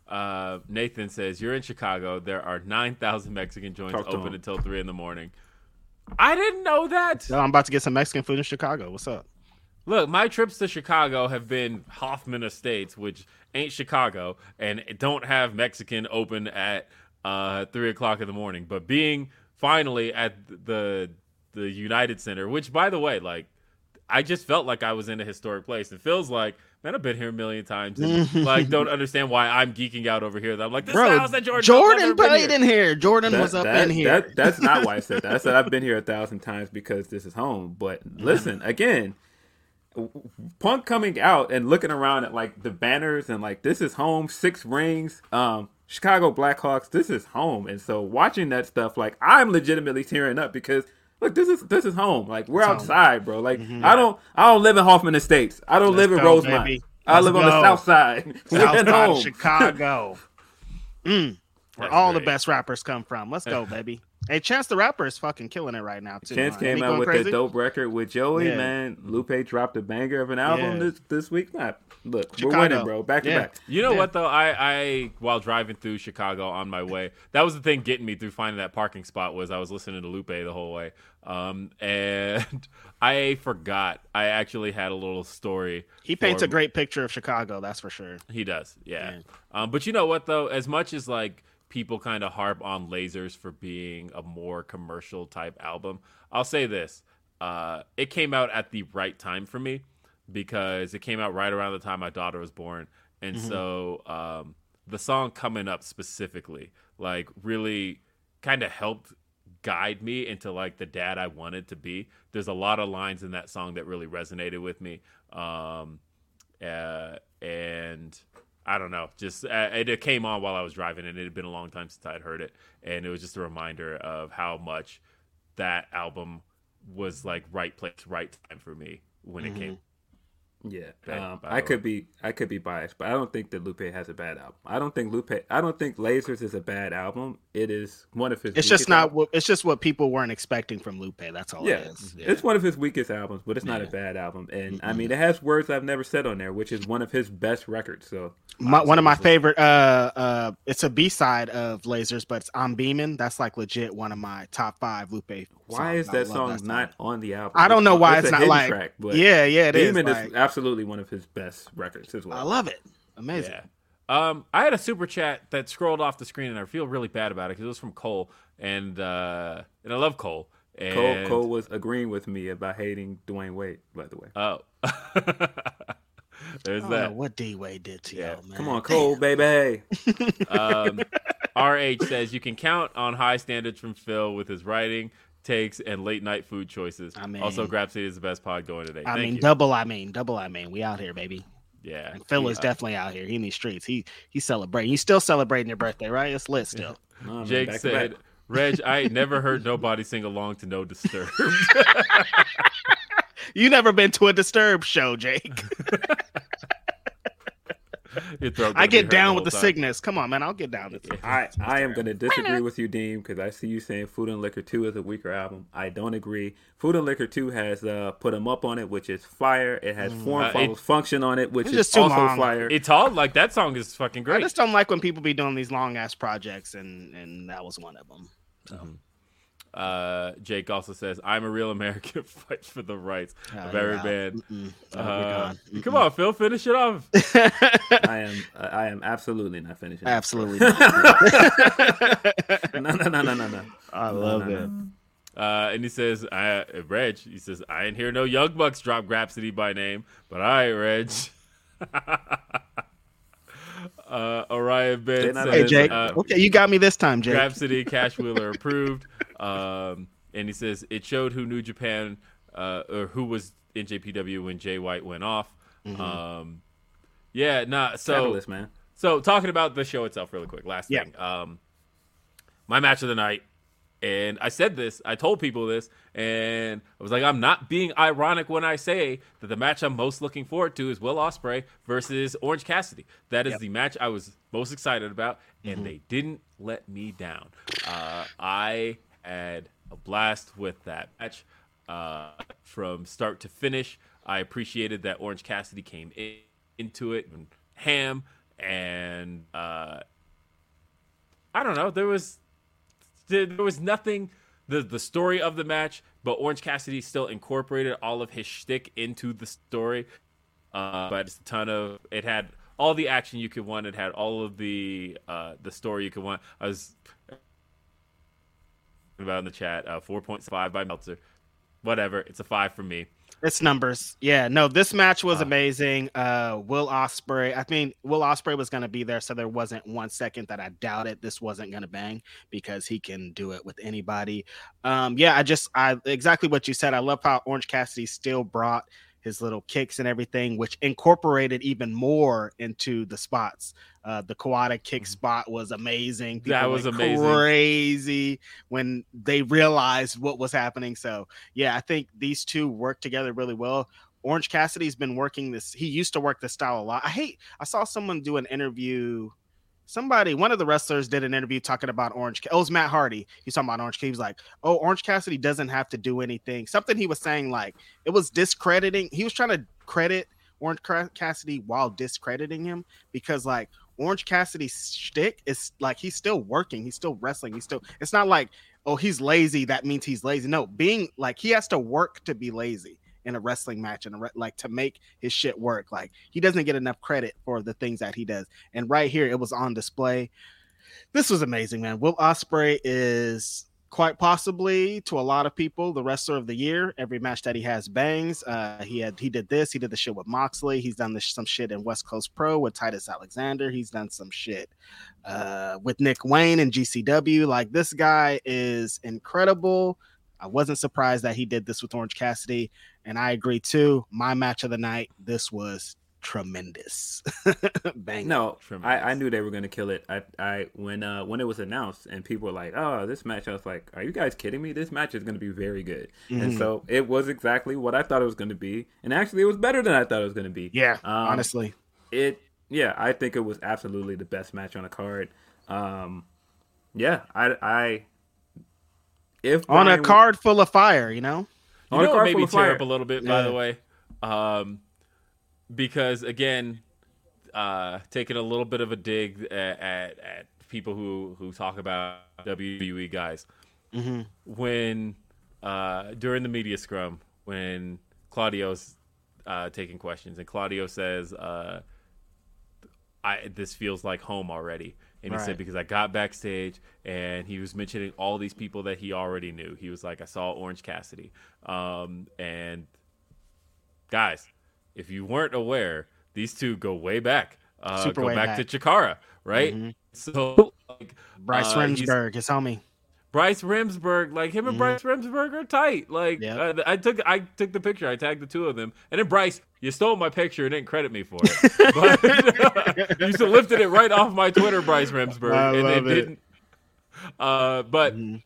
Uh, Nathan says, You're in Chicago. There are 9,000 Mexican joints open him. until 3 in the morning. I didn't know that. Yo, I'm about to get some Mexican food in Chicago. What's up? Look, my trips to Chicago have been Hoffman Estates, which ain't Chicago, and don't have Mexican open at uh, 3 o'clock in the morning. But being finally at the the United Center, which, by the way, like, I just felt like I was in a historic place. It feels like Man, I've been here a million times. And, like, don't understand why I'm geeking out over here. I'm like, this is the Bro, house that Jordan. Jordan played in here. Jordan That- was up that- in here. that- that's not why I said that. I said I've been here a thousand times because this is home. But listen, again, Punk coming out and looking around at like the banners and like this is home, six rings, um, Chicago Blackhawks, this is home. And so watching that stuff, like I'm legitimately tearing up because look, this is this is home. Like we're outside, bro. Like I don't I don't live in Hoffman Estates. I don't live in go, Rosemont. baby. I Let's live on the south side. South side of. Chicago. Mm, where That's all the best rappers come from. Let's go, baby. Hey, Chance the Rapper is fucking killing it right now too. Chance huh? came out with crazy? that dope record with Joey, Yeah. man. Lupe dropped a banger of an album Yeah. this this week. Not look, Chicago. we're winning, bro. Back to Yeah. back. You know Yeah. what though? I, I while driving through Chicago on my way, that was the thing getting me through finding that parking spot was I was listening to Lupe the whole way. Um, and I forgot I actually had a little story. He paints for- a great picture of Chicago. That's for sure. He does, yeah. Yeah. Um, but you know what though? As much as like people kind of harp on Lasers for being a more commercial type album, I'll say this: uh, it came out at the right time for me because it came out right around the time my daughter was born, and so um, the song coming up specifically, like, really kind of helped guide me into like the dad I wanted to be. There's a lot of lines in that song that really resonated with me. Um, uh, and I don't know, just uh, it, it came on while I was driving, and it had been a long time since I'd heard it, and it was just a reminder of how much that album was like right place, right time for me when it came. Yeah, Bad, um, by I could be I could be biased, but I don't think that Lupe has a bad album. I don't think Lupe. I don't think Lasers is a bad album. It is one of his. It's just not. albums. what It's just what people weren't expecting from Lupe. That's all Yeah, it is. it's one of his weakest albums, but it's not a bad album. And I mean, it has words I've never said on there, which is one of his best records. So My, one of my favorite. Uh, uh, it's a B side of Lasers, but it's I'm Beaming. That's like legit one of my top five Lupe. Why songs. is I that love song not on the album? I don't know why it's, a not hidden like. track, but yeah, yeah, it is. Demon like, is absolutely one of his best records as well. I love it. Amazing. Yeah. Um, I had a super chat that scrolled off the screen, and I feel really bad about it because it was from Cole, and uh, and I love Cole. And, Cole, Cole was agreeing with me about hating Dwyane Wade, by the way. Oh, there's I don't know that. what D Wade did to Yeah. y'all, man. Come on, Cole, baby. Um, RH says you can count on high standards from Phil with his writing, takes, and late night food choices. I mean- also, Grapsody is the best pod going today. I Thank mean, you. double. I mean, double. I mean, we out here, baby. yeah, And Phil is definitely out here. He in these streets. He he's celebrating. He's still celebrating your birthday, right? It's lit still. No, man, Jake said, "Reg, I ain't never heard nobody sing along to No Disturbed." You never been to a Disturbed show, Jake. Your throat I get down the with the time. sickness. Come on, man. I'll get down with it. I, I am going to disagree with you, Dean, because I see you saying Food and Liquor 2 is a weaker album. I don't agree. Food and Liquor 2 has uh, Put 'em Up on it, which is fire. It has Form Uh, it- Follows Function on it, which It's is too also long. fire. It's all like that song is fucking great. I just don't like when people be doing these long ass projects, and and that was one of them. Uh, Jake also says, "I'm a real American. Fight for the rights Oh, of every out. man." Uh, come on, Phil, finish it off. I am I am absolutely not finishing. Absolutely. no, no, no, no, no, no. I love no, it. no. Uh, and he says, I, uh, Reg, he says, I ain't hear no Young Bucks drop Grapsody by name, but all right, Reg. Uh, Orion Ben says, Hey Hey, Jake. uh, okay, you got me this time, Jake. Grapsody, Cash Wheeler approved. Um, and he says, it showed who New Japan, uh, or who was in JPW when Jay White went off. Mm-hmm. Um, yeah, nah, so. Catalyst, man. So talking about the show itself, really quick. Last Yeah. thing, um, my match of the night, and I said this, I told people this, and I was like, I'm not being ironic when I say that the match I'm most looking forward to is Will Ospreay versus Orange Cassidy. That is the match I was most excited about, and they didn't let me down. Uh, I had a blast with that match uh, from start to finish. I appreciated that Orange Cassidy came in, into it and ham and uh, I don't know. There was there was nothing the the story of the match, but Orange Cassidy still incorporated all of his shtick into the story. Uh, but it's a ton of it had all the action you could want. It had all of the uh, the story you could want. I was about in the chat uh, four point five by Meltzer. Whatever, it's a five for me. It's numbers. Yeah, no, this match was amazing. Uh Will Ospreay. I mean, Will Ospreay was gonna be there, so there wasn't one second that I doubted this wasn't gonna bang because he can do it with anybody. Um, yeah, I just I exactly what you said. I love how Orange Cassidy still brought his little kicks and everything, which incorporated even more into the spots. Uh, the Kawada kick spot was amazing. Mm-hmm. That was amazing. Crazy when they realized what was happening. So yeah, I think these two work together really well. Orange Cassidy's been working this. He used to work this style a lot. I hate. I saw someone do an interview. Somebody, one of the wrestlers, did an interview talking about Orange. Oh, it was Matt Hardy. He's talking about Orange. Ca- He was like, "Oh, Orange Cassidy doesn't have to do anything." Something he was saying like it was discrediting. He was trying to credit Orange Cassidy while discrediting him because like Orange Cassidy's shtick is like he's still working. He's still wrestling. He's still. It's not like oh he's lazy. That means he's lazy. No, being like he has to work to be lazy in a wrestling match and re- like to make his shit work. Like he doesn't get enough credit for the things that he does. And right here, it was on display. This was amazing, man. Will Ospreay is quite possibly to a lot of people the wrestler of the year. Every match that he has bangs. Uh, he had he did this. He did the shit with Moxley. He's done this some shit in West Coast Pro with Titus Alexander. He's done some shit uh, with Nick Wayne and GCW. Like this guy is incredible. I wasn't surprised that he did this with Orange Cassidy, and I agree too. My match of the night. This was tremendous. Bang. No, I, Tremendous. I knew they were gonna kill it. I, I when uh when it was announced and people were like, "Oh, this match," I was like, "Are you guys kidding me? This match is gonna be very good." And Mhm. so it was exactly what I thought it was gonna be, and actually, it was better than I thought it was gonna be. Yeah, Um, honestly. it yeah i think it was absolutely the best match on the card um yeah i i if On a Brian- card full of fire, you know? You On know what card made full of tear fire. up a little bit, by the way? Um, because again, uh, taking a little bit of a dig at, at, at people who, who talk about WWE guys. Mm-hmm. When uh, during the media scrum, when Claudio's uh, taking questions, and Claudio says, uh, "I this feels like home already," and he Right. said because I got backstage and he was mentioning all these people that he already knew. He was like, "I saw Orange Cassidy," um, and guys, if you weren't aware, these two go way back. Uh, Super go way back, back. to Chikara, right? Mhm. So, like, Bryce uh, Remsburg, his homie. Bryce Remsburg, like him and Mhm. Bryce Remsburg are tight. Like Yep. uh, I took I took the picture, I tagged the two of them, and then Bryce, you stole my picture and didn't credit me for it. But you still lifted it right off my Twitter, Bryce Remsburg, I and love it. didn't. Uh, but Mhm.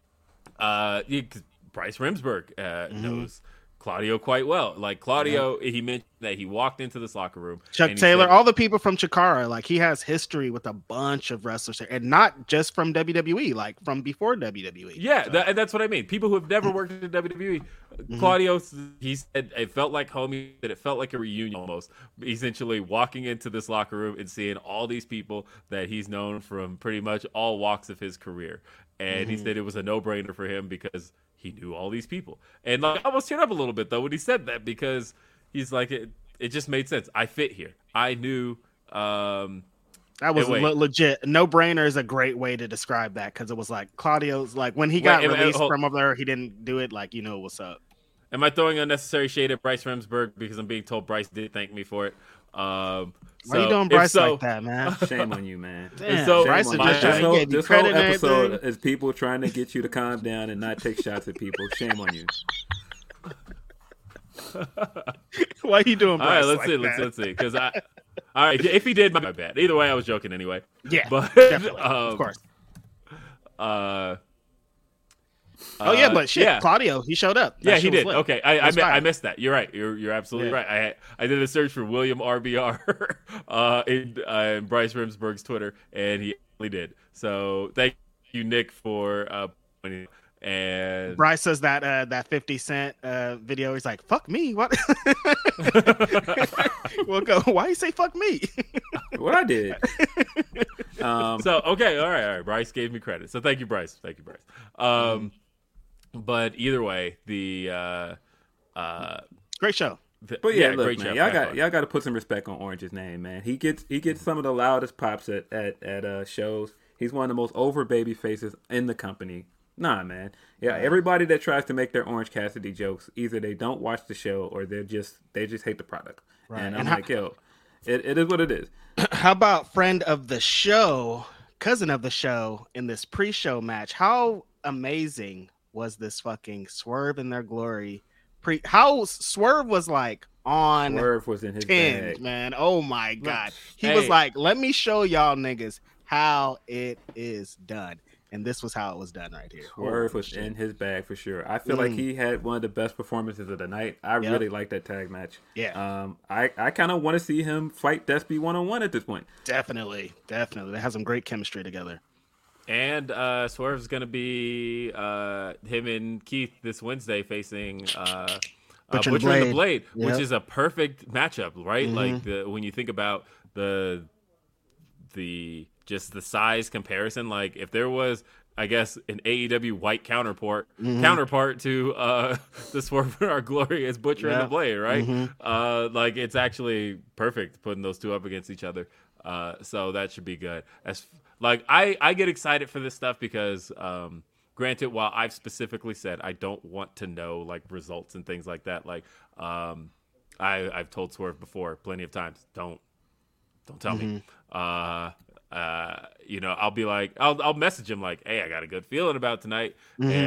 uh, 'cause Bryce Remsburg uh, Mm-hmm. knows Claudio quite well. Like Claudio, he mentioned that he walked into this locker room. Chuck Taylor, said- all the people from Chikara, like he has history with a bunch of wrestlers there, and not just from WWE, like from before WWE. Yeah, So, that, that's what I mean. People who have never worked in WWE, Mm-hmm. Claudio, he said it felt like home. He said it felt like a reunion almost. Essentially, walking into this locker room and seeing all these people that he's known from pretty much all walks of his career, and Mm-hmm. he said it was a no-brainer for him because he knew all these people. And like, I almost teared up a little bit though when he said that because he's like it. It just made sense. I fit here. I knew. Um, that was le- legit. No brainer is a great way to describe that because it was like Claudio's like when he Wait, got wait, wait, released hold- from over there, he didn't do it. Like you know what's up. Am I throwing unnecessary shade at Bryce Remsburg because I'm being told Bryce did thank me for it? Um, Why are you doing Bryce so- like that, man? shame on you man Damn, so- Bryce Shame is on just my- trying this to whole, this whole episode everything. is people trying to get you to calm down and not take shots at people shame on you Why are you doing All Bryce right, let's like see, let's that? let's see, because I, all right, if he did, my bad. Either way, I was joking anyway. Yeah, but definitely, um, of course. Uh, Oh yeah, uh, but shit, yeah. Claudio, he showed up. That Yeah, he did. lit. Okay, I I, mi- I missed that. You're right. You're you're absolutely Yeah. right. I I did a search for William RBR uh, in, uh, in Bryce Remsburg's Twitter, and he actually did. So thank you, Nick, for uh, pointing- and Bryce says that uh, that Fifty Cent uh, video. He's like, "Fuck me." What? we'll go. Why you say "fuck me"? what i did um so okay, all right, all right. Bryce gave me credit, so thank you, Bryce. Thank you, Bryce. Um, but either way, the uh, uh, Great show. the- But yeah, look, great man, y'all got fun. y'all got to put some respect on Orange's name, man. He gets he gets some of the loudest pops at at, at uh, shows. He's one of the most over baby faces in the company. Nah, man. Yeah, everybody that tries to make their Orange Cassidy jokes, either they don't watch the show or they're just they just hate the product. Right. And I'm And how- like, yo, it, it is what it is. How about friend of the show, cousin of the show in this pre-show match? How amazing was this fucking Swerve in their glory? Pre how Swerve was like on Swerve was in his 10, bag. man. Oh my god. He was like, "Let me show y'all niggas how it is done." And this was how it was done right here. Swerve was shit. in his bag for sure. I feel like Mm. he had one of the best performances of the night. I Yep. really like that tag match. Yeah. Um, I, I kind of want to see him fight Despy one on one at this point. Definitely, definitely. They have some great chemistry together. And uh, Swerve's going to be uh, him and Keith this Wednesday facing uh, uh, Butcher Butcher, and the and Blade, Blade. which is a perfect matchup, right? Mhm. Like the, when you think about the the just the size comparison. Like if there was, I guess, an AEW white counterpart Mhm. counterpart to uh, the Swerve in Our Glory is Butcher and the Blade, right? Mhm. Uh, like it's actually perfect putting those two up against each other. Uh, so that should be good. As like I I get excited for this stuff because um, granted, while I've specifically said I don't want to know like results and things like that, like um, I I've told Swerve before plenty of times, don't don't tell me. Uh, uh, you know, I'll be like, I'll I'll message him like, hey, I got a good feeling about tonight,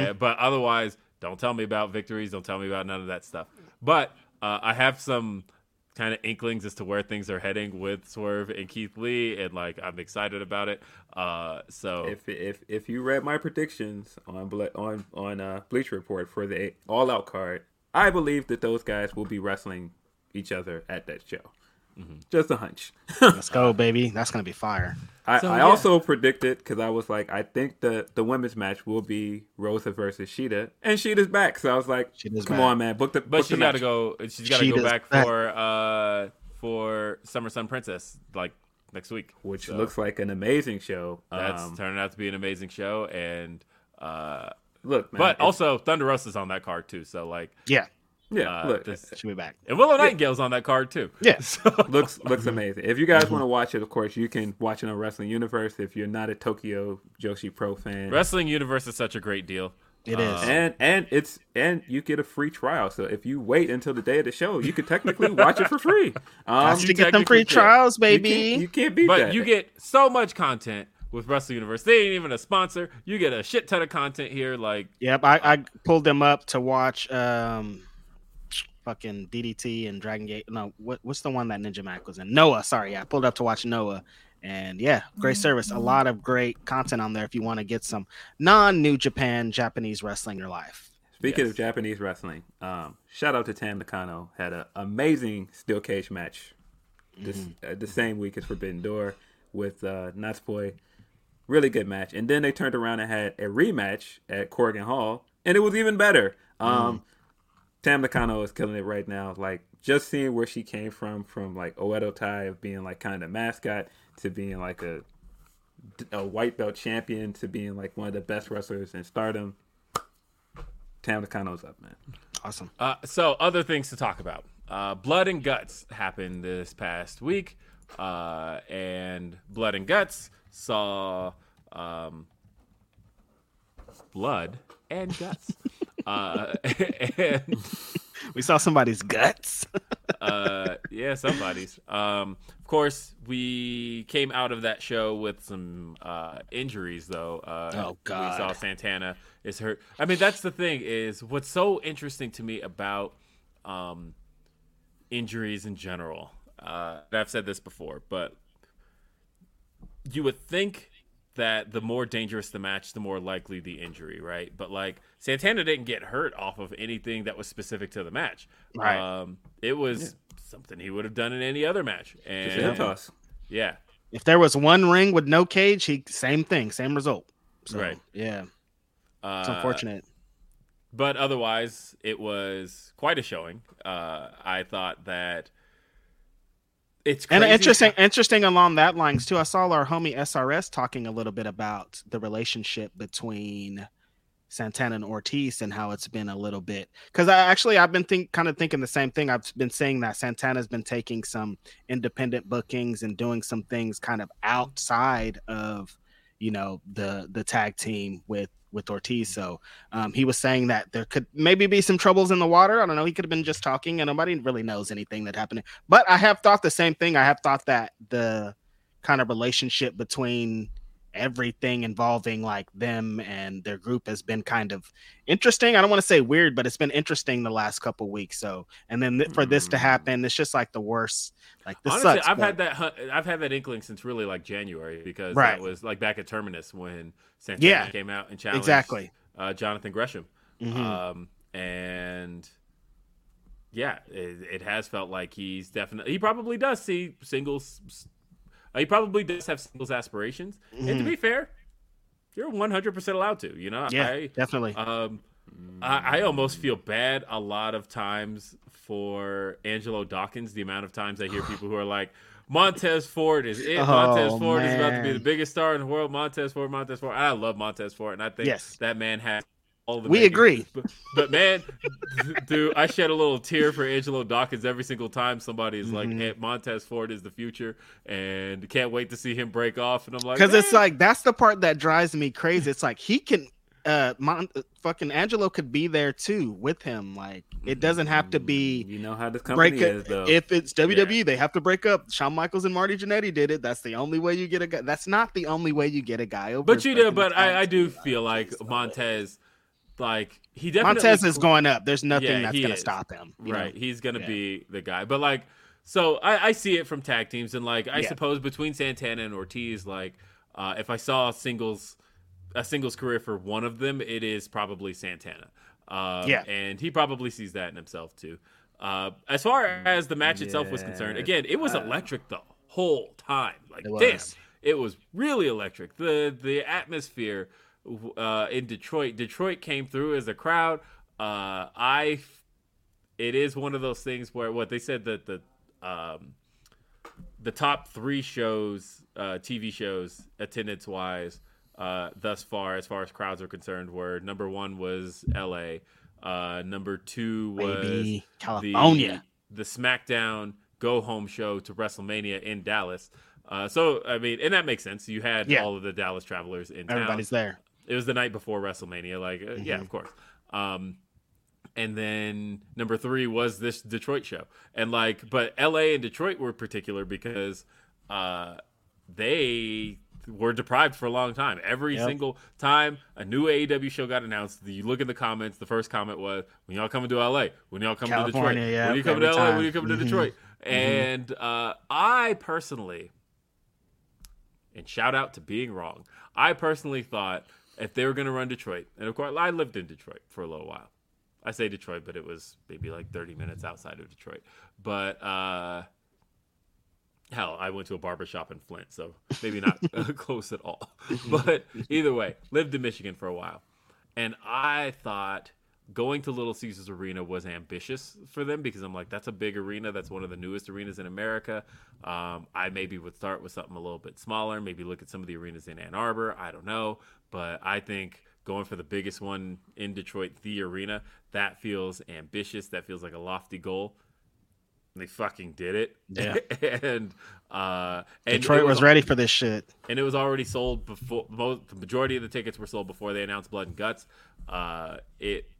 Eh, but otherwise, don't tell me about victories. Don't tell me about none of that stuff. But uh, I have some kind of inklings as to where things are heading with Swerve and Keith Lee, and like I'm excited about it. Uh, so If if if you read my predictions on on on uh, Bleacher Report for the All Out card, I believe that those guys will be wrestling each other at that show. Mm-hmm. Just a hunch. Let's go, baby. That's gonna be fire. I, So, I yeah. also predicted because I was like, I think the the women's match will be Rosa versus Shida, and Shida's back. So I was like, Shida's come back. on, man, book the. but book she's got to go. She's got to go back back. for uh for Summer Sun Princess like next week, which So looks like an amazing show. that's Um, turning out to be an amazing show. And uh, look, man, but also Thunder Rosa's on that card too. So like, Yeah, yeah, uh, look, this- she'll be back. and Willow Nightingale's on that card too. Yeah. So, looks looks amazing. If you guys Mm-hmm. want to watch it, of course, you can watch it on Wrestling Universe. If you're not a Tokyo Joshi Pro fan, Wrestling Universe is such a great deal. It is. Uh, and and it's and you get a free trial. So if you wait until the day of the show, you could technically watch it for free. Um, Got you to get them free technically can. trials, you baby. can't, you can't beat but that. you get so much content with Wrestling Universe. They ain't even a sponsor. You get a shit ton of content here. Like Yep, I, I pulled them up to watch um fucking DDT and Dragon Gate. No, what what's the one that Ninja Mack was in? Noah, sorry, yeah, I pulled up to watch Noah. And yeah, great service. A lot of great content on there if you want to get some non-New Japan Japanese wrestling in your life. Speaking Yes. of Japanese wrestling, um, shout out to Tam Nakano. Had an amazing steel cage match this Mm-hmm. uh, the same week as Forbidden Door with uh, Natsupoi. Really good match. And then they turned around and had a rematch at Korakuen Hall, and it was even better. Um, Mm-hmm. Tam Nakano is killing it right now. Like just seeing where she came from, from like Oedo Tai of being like kind of mascot to being like a a white belt champion to being like one of the best wrestlers in Stardom. Tam Nakano's up, man. Awesome. Uh, so, other things to talk about. Uh, Blood and Guts happened this past week, uh, and Blood and Guts saw um, blood and guts. Uh, and We saw somebody's guts. uh, yeah, somebody's. Um, of course, we came out of that show with some uh, injuries, though. Uh, Oh, God. We saw Santana is hurt. I mean, that's the thing. Is what's so interesting to me about um, injuries in general. Uh, I've said this before, but you would think that the more dangerous the match, the more likely the injury, right? But like Santana didn't get hurt off of anything that was specific to the match. Right. Um, it was something he would have done in any other match. Just And hip toss. yeah, if there was one ring with no cage, he same thing, same result. So, Right. Yeah, uh, it's unfortunate. but otherwise it was quite a showing. Uh, I thought that it's And interesting, how- interesting along that lines too. I saw our homie SRS talking a little bit about the relationship between Santana and Ortiz and how it's been a little bit. Because I actually I've been think kind of thinking the same thing. I've been saying that Santana's been taking some independent bookings and doing some things kind of outside of you know the the tag team with with Ortiz. So um, he was saying that there could maybe be some troubles in the water. I don't know. He could have been just talking, and nobody really knows anything that happened. But I have thought the same thing. I have thought that the kind of relationship between everything involving like them and their group has been kind of interesting. I don't want to say weird, but it's been interesting the last couple weeks. So, and then th- for this to Mm. happen, it's just like the worst. Like this Honestly, sucks. I've but- had that I've had that inkling since really like January because Right. that was like back at Terminus when Santana Yeah. came out and challenged Exactly. uh, Jonathan Gresham. Mhm. Um, and yeah, it, it has felt like he's definitely he probably does see singles. Uh, He probably does have singles aspirations, and to Mhm. be fair, you're 100 percent allowed to. You know, yeah, I, definitely. um, I, I almost feel bad a lot of times for Angelo Dawkins. The amount of times I hear people who are like, Montez Ford is it. Oh, Montez Ford is about to be the biggest star in the world. Montez Ford, Montez Ford. I love Montez Ford, and I think Yes. that man has all the. we agree. But, but man, dude, I shed a little tear for Angelo Dawkins every single time somebody is like, Mhm. hey, Montez Ford is the future, and can't wait to see him break off. And I'm like, Because it's like that's the part that drives me crazy. It's like he can, uh, Mon- uh, fucking Angelo could be there too with him. Like it doesn't have to be. You know how this company break is, though. If it's WWE, they have to break up. Shawn Michaels and Marty Jannetty did it. That's the only way you get a guy. That's not the only way you get a guy over. But you fucking but I, I do feel like Montez, like he definitely Montez is going up. There's nothing Yeah, that's gonna is. stop him. you know? right. He's gonna Yeah. be the guy, but like, so I, I see it from tag teams, and like I Yeah. suppose between Santana and Ortiz, like uh, if I saw singles a singles career for one of them, it is probably Santana. Um, Yeah. and he probably sees that in himself too. Uh, as far as the match itself was concerned, again, it was Uh, electric the whole time. Like, It damn, it was really electric. The the atmosphere uh, in Detroit. Detroit came through as a crowd. Uh, I, it is one of those things where what they said that the um, the top three shows, uh, TV shows, attendance wise, uh, thus far, as far as crowds are concerned, were number one was L.A. Uh, number two was Baby, California. the, the SmackDown Go Home show to WrestleMania in Dallas. Uh, so I mean, and that makes sense. You had Yeah. all of the Dallas travelers in town. Everybody's there. It was the night before WrestleMania. Like, uh, yeah, Mhm. of course. Um, and then number three was this Detroit show, and like, but LA and Detroit were particular because uh, they were deprived for a long time. Every Yep. single time a new AEW show got announced, you look in the comments. The first comment was, "When y'all coming to LA? When y'all coming to Detroit? Yeah, when you coming to LA? When you coming to Mhm. Detroit?" And uh, I personally, and shout out to being wrong. I personally thought if they were going to run Detroit, and of course I lived in Detroit for a little while. I say Detroit, but it was maybe like 30 minutes outside of Detroit. But uh, hell, I went to a barber shop in Flint, so maybe not close at all. But either way, lived in Michigan for a while, and I thought going to Little Caesars Arena was ambitious for them because I'm like, that's a big arena. That's one of the newest arenas in America. Um, I maybe would start with something a little bit smaller, maybe look at some of the arenas in Ann Arbor. I don't know. But I think going for the biggest one in Detroit, the arena, that feels ambitious. That feels like a lofty goal. They fucking did it. Yeah. and uh and Detroit it was ready for this shit. and it was already sold before most the majority of the tickets were sold before they announced blood and guts uh it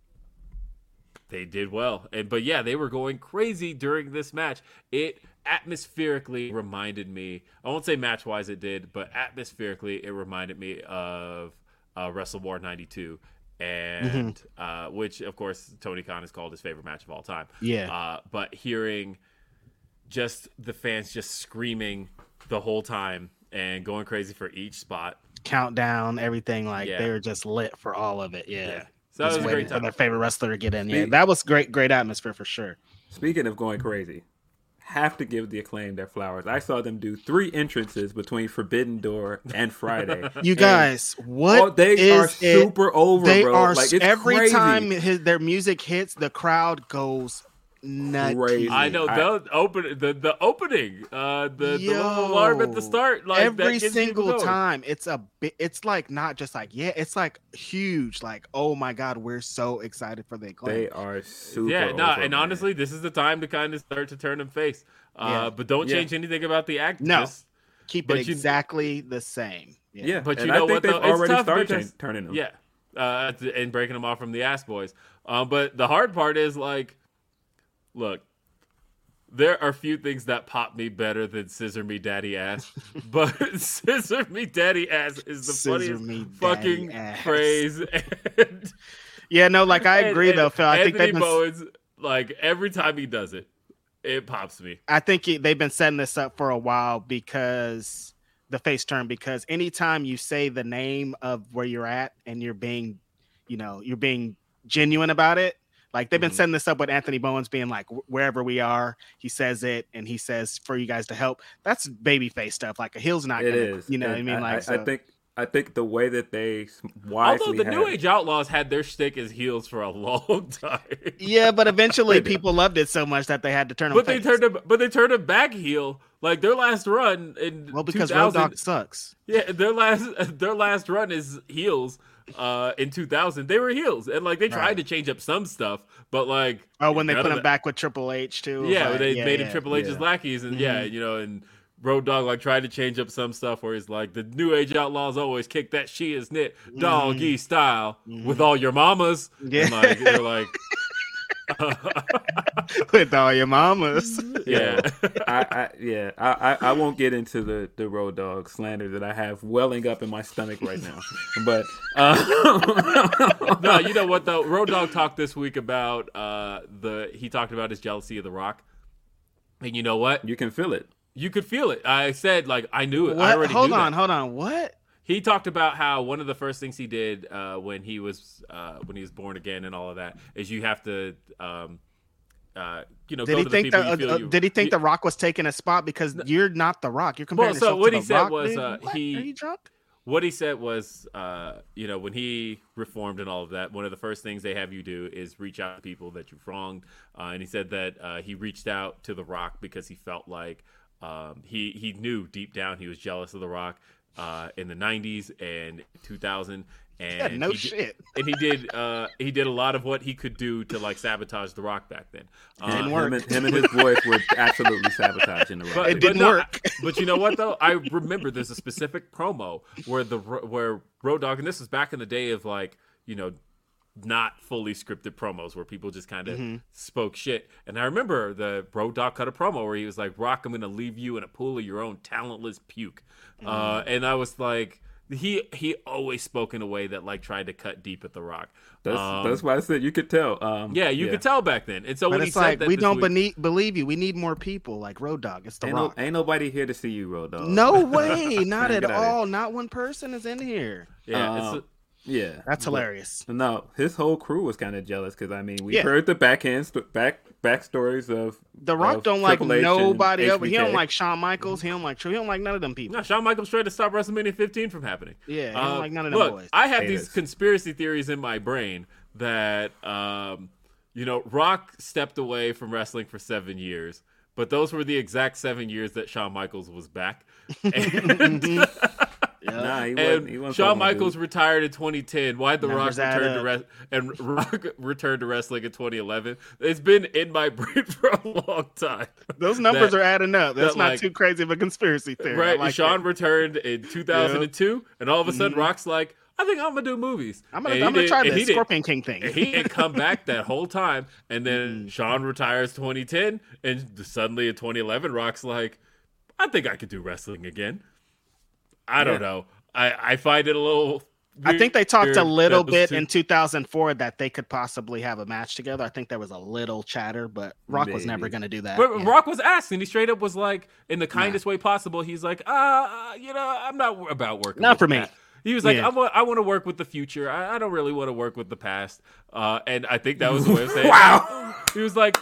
they did well and but yeah they were going crazy during this match it atmospherically reminded me i won't say match wise it did but atmospherically it reminded me of uh wrestle war 92 and uh which of course tony khan has called his favorite match of all time Yeah. uh but hearing just the fans just screaming the whole time and going crazy for each spot. Countdown, everything like Yeah. they were just lit for all of it. Yeah. Yeah. So that Just was a waiting great for their favorite wrestler to get in. Yeah, that was great, great atmosphere for sure. Speaking of going crazy, have to give the acclaim their flowers. I saw them do three entrances between Forbidden Door and Friday. You And- guys, what oh, they is are it? super over, They bro. are like it's every crazy. time his, their music hits, the crowd goes nuts. Crazy. I know I- the open the the opening, uh, the, the little alarm at the start, like every gets single time it's a bit it's like not just like yeah it's like huge like oh my god we're so excited for the acclaim They are super. Yeah, no, over, and man. honestly, this is the time to kind of start to turn them face. Uh, Yeah. But don't Yeah. change anything about the act. No. Just- keep it you- exactly the same yeah, yeah. But and you I know think what, they've though? It's already tough started because- turning them. yeah. uh, and breaking them off from the Ass Boys. Um, but the hard part is like, look, there are few things that pop me better than scissor me daddy ass, but scissor me daddy ass is the Scissor funniest fucking ass. phrase. And, Yeah, no, like I agree and though, Phil. I think Anthony been, Bowens, like every time he does it, it pops me. I think he- they've been setting this up for a while because the face turn. Because anytime you say the name of where you're at and you're being, you know, you're being genuine about it. Like they've been Mhm. setting this up with Anthony Bowens being like, wherever we are, he says it, and he says for you guys to help. That's babyface stuff. Like a heel's not It gonna, is. you know what I mean? Like I, so- think I think the way that they s- Although the New Age Outlaws had their shtick as heels for a long time. yeah, but eventually people loved it so much that they had to turn. But them they turned him, but they turned him back heel. Like their last run in well because Road 2000, Dogg sucks. Yeah, their last their last run is heels. Uh, in 2000, they were heels, and like they tried Right. to change up some stuff, but like Oh, when they put him back with Triple H too. yeah, like- they yeah, made him. Triple H's yeah. lackeys, and yeah, mm-hmm. you know, and Road Dogg like tried to change up some stuff where he's like the New Age Outlaws always kick that she is knit doggy mm-hmm. style with mm-hmm. all your mamas, Yeah. and like they're like, with all your mamas. yeah, I, I yeah, I, I, I won't get into the the Road Dogg slander that I have welling up in my stomach right now. But uh, no, you know what though? Road Dogg talked this week about uh the he talked about his jealousy of The Rock, and you know what? you can feel it. You could feel it. I said like I knew it. I already Hold knew on, that. hold on. What? He talked about how one of the first things he did uh, when he was uh, when he was born again and all of that is you have to um, uh, you know Did go he to the think people that? uh, uh, you, did he think you- The Rock was taking a spot because you're not The Rock? You're comparing Well, so yourself what to he The said Rock, was, uh, What? he- Are you drunk? what he said was, uh, you know, when he reformed and all of that, one of the first things they have you do is reach out to people that you've wronged. Uh, and he said that uh, he reached out to The Rock because he felt like um, he he knew deep down he was jealous of The Rock uh, in the '90s and 2000. And Yeah, no he di- shit. and he did uh, he did a lot of what he could do to like sabotage The Rock back then. Uh, Didn't Him and, him and his voice were absolutely sabotaging the but, rock. It didn't no, work. I- but you know what though? I remember there's a specific promo where the where Road Dogg, and this was back in the day of like you know not fully scripted promos where people just kind of Mm-hmm. spoke shit. And I remember the Road Dogg cut a promo where he was like, "Rock, I'm gonna leave you in a pool of your own talentless puke," uh, Mm-hmm. and I was like. He he always spoke in a way that like tried to cut deep at the rock. That's Um, that's why I said you could tell. Um, yeah, you could tell back then. And so But when he it's said like that we don't week- bene- believe you. We need more people like Road Dogg. It's The Ain't, no, Rock. ain't nobody here to see you, Road Dogg. No way, not at get outta here. all. Not one person is in here. yeah, Um, it's Yeah, That's hilarious. No, his whole crew was kind of jealous because I mean we Yeah. heard the backhand st- back backstories of The Rock of don't like Triple H and nobody else. He don't like Shawn Michaels. He don't like He don't like none of them people. No, Shawn Michaels tried to stop WrestleMania 15 from happening. Yeah, he don't Uh, like none of them look, boys. I have these conspiracy theories in my brain that, um, you know, Rock stepped away from wrestling for seven years, but those were the exact seven years that Shawn Michaels was back. And, Nah, he and wasn't. He wasn't Shawn Michaels retired in 2010. Why'd The Numbers Rock add return to up. rest and Rock returned to wrestling in 2011? It's been in my brain for a long time. Those numbers That- are adding up. That's that, not like- too crazy of a conspiracy theory. Right, like Shawn it. Mm-hmm. returned in 2002, and all of a sudden, Rock's like, "I think I'm gonna do movies. I'm gonna, I'm gonna did- try and this he did- Scorpion King thing. and he didn't come back that whole time, and Mm-hmm. then Shawn retires 2010, and suddenly in 2011, Rock's like, "I think I could do wrestling again." I don't Yeah. know. I I find it a little. I think they talked a little that bit those in 2004 that they could possibly have a match together. I think there was a little chatter, but Rock was never going to do that. But Yeah. Rock was asked, and he straight up was like, in the kindest way possible, he's like, uh, you know, I'm not about working. Not with for me. that." He was like, Yeah. I want, I want to work with the future. I, I don't really want to work with the past. Uh, and I think that was the way of saying. Wow. He was like,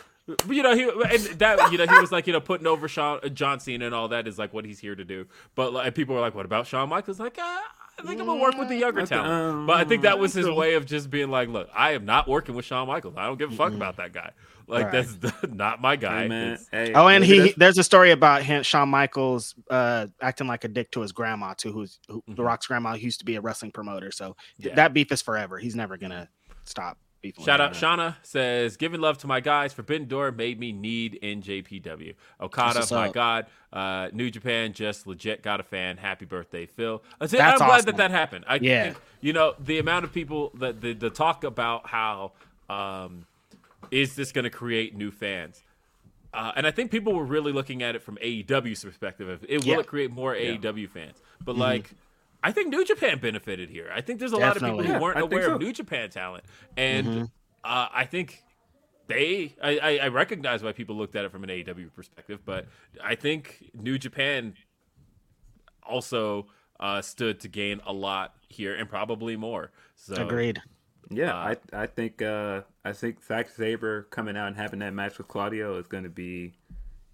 you know, he and that you know he was like, you know, putting over Sean, John Cena and all that is like what he's here to do. But like, people were like, what about Shawn Michaels? Like, uh, I think I'm gonna work with the younger That's talent. um, but I think that was his way of just being like, look, I am not working with Shawn Michaels. I don't give a fuck about that guy. Like Right. that's not my guy. Hey, man. Hey, Oh, and maybe he there's a story about him, Shawn Michaels, uh, acting like a dick to his grandma too, who's who, the Mhm. Rock's grandma who used to be a wrestling promoter. So th- Yeah. that beef is forever. He's never gonna stop. Shout out Shauna says, giving love to my guys. Forbidden Door made me need NJPW. Okada, my up. God. Uh, New Japan just legit got a fan. Happy birthday, Phil. That's That's I'm glad that that happened. I Yeah. think, you know, the amount of people that the, the talk about how um, is this going to create new fans? Uh, and I think people were really looking at it from AEW's perspective. Of it, will Yeah. Mm-hmm. it create more AEW fans? But like, I think New Japan benefited here. I think there's a lot of people who Yeah, weren't I aware so. of New Japan talent, and Mm-hmm. uh, I think they. I, I, I recognize why people looked at it from an AEW perspective, but I think New Japan also uh, stood to gain a lot here and probably more. So Agreed. Yeah, Uh, I I think uh, I think Zack Sabre coming out and having that match with Claudio is going to be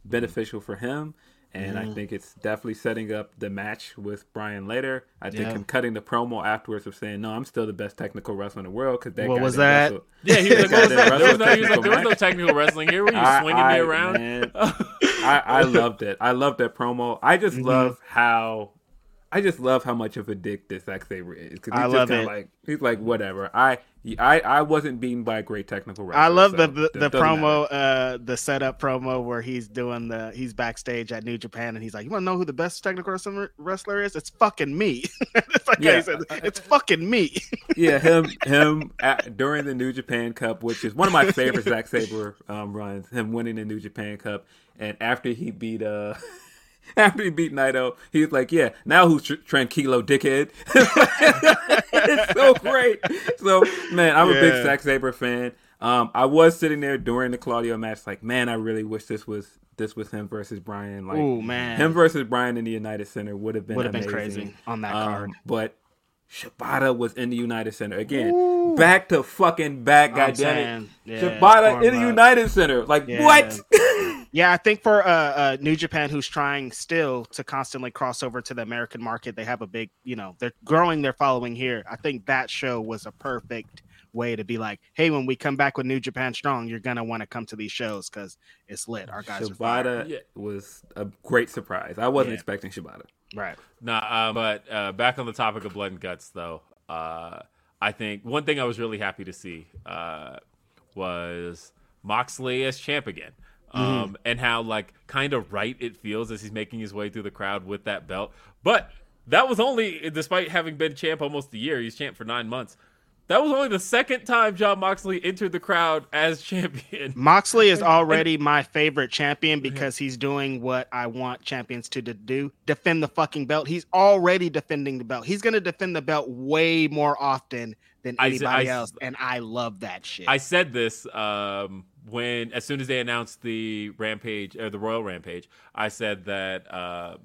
beneficial for him, and Mm-hmm. I think it's definitely setting up the match with Bryan later. I think Yeah. him cutting the promo afterwards of saying, "No, I'm still the best technical wrestler in the world." Because that What guy was that? wrestle- Yeah, he was like, That what was guy that? didn't There was no, he was like, technical there was no technical wrestling here. Were you I- swinging I- me around? man, I, I loved it. I loved that promo. I just Mm-hmm. love how. I just love how much of a dick this Zack Sabre is. 'cause I he's love just it. Like he's like whatever. I I I wasn't beaten by a great technical wrestler. I love so the the, the promo, matter. uh, the setup promo where he's doing the he's backstage at New Japan and he's like, "You want to know who the best technical wrestler, wrestler is? It's fucking me." it's like Yeah. he said, "It's fucking me." yeah, him him at, during the New Japan Cup, which is one of my favorite Zack Sabre um, runs. Him winning the New Japan Cup, and after he beat uh. After he beat Naito, he was like, "Yeah, now who's tr- tranquilo, dickhead?" it's so great. So, man, I'm a big Yeah. Zack Sabre fan. Um, I was sitting there during the Claudio match, like, man, I really wish this was this was him versus Bryan. Like, Ooh, man. him versus Bryan in the United Center would have been Would have been crazy on that Um, card. But Shibata was in the United Center again. Back to fucking back, goddammit. saying, yeah, Shibata in the. United Center. Like Yeah. what? Yeah, I think for uh, uh, New Japan, who's trying still to constantly cross over to the American market, they have a big, you know, they're growing their following here. I think that show was a perfect way to be like, hey, when we come back with New Japan Strong, you're gonna want to come to these shows because it's lit. Our guys are. Shibata Yeah. was a great surprise. I wasn't Yeah. expecting Shibata. right. Nah, uh, but uh, back on the topic of blood and guts, though, uh, I think one thing I was really happy to see uh, was Moxley as champ again, um, and how like kind of right it feels as he's making his way through the crowd with that belt. But that was only, despite having been champ almost a year, he's champ for nine months. That was only the second time Jon Moxley entered the crowd as champion. Moxley is already my favorite champion because he's doing what I want champions to, do defend the fucking belt. He's already defending the belt. He's going to defend the belt way more often than I- anybody I- else. And I love that shit. I said this um, when, as soon as they announced the Rampage or the Royal Rampage, I said that uh,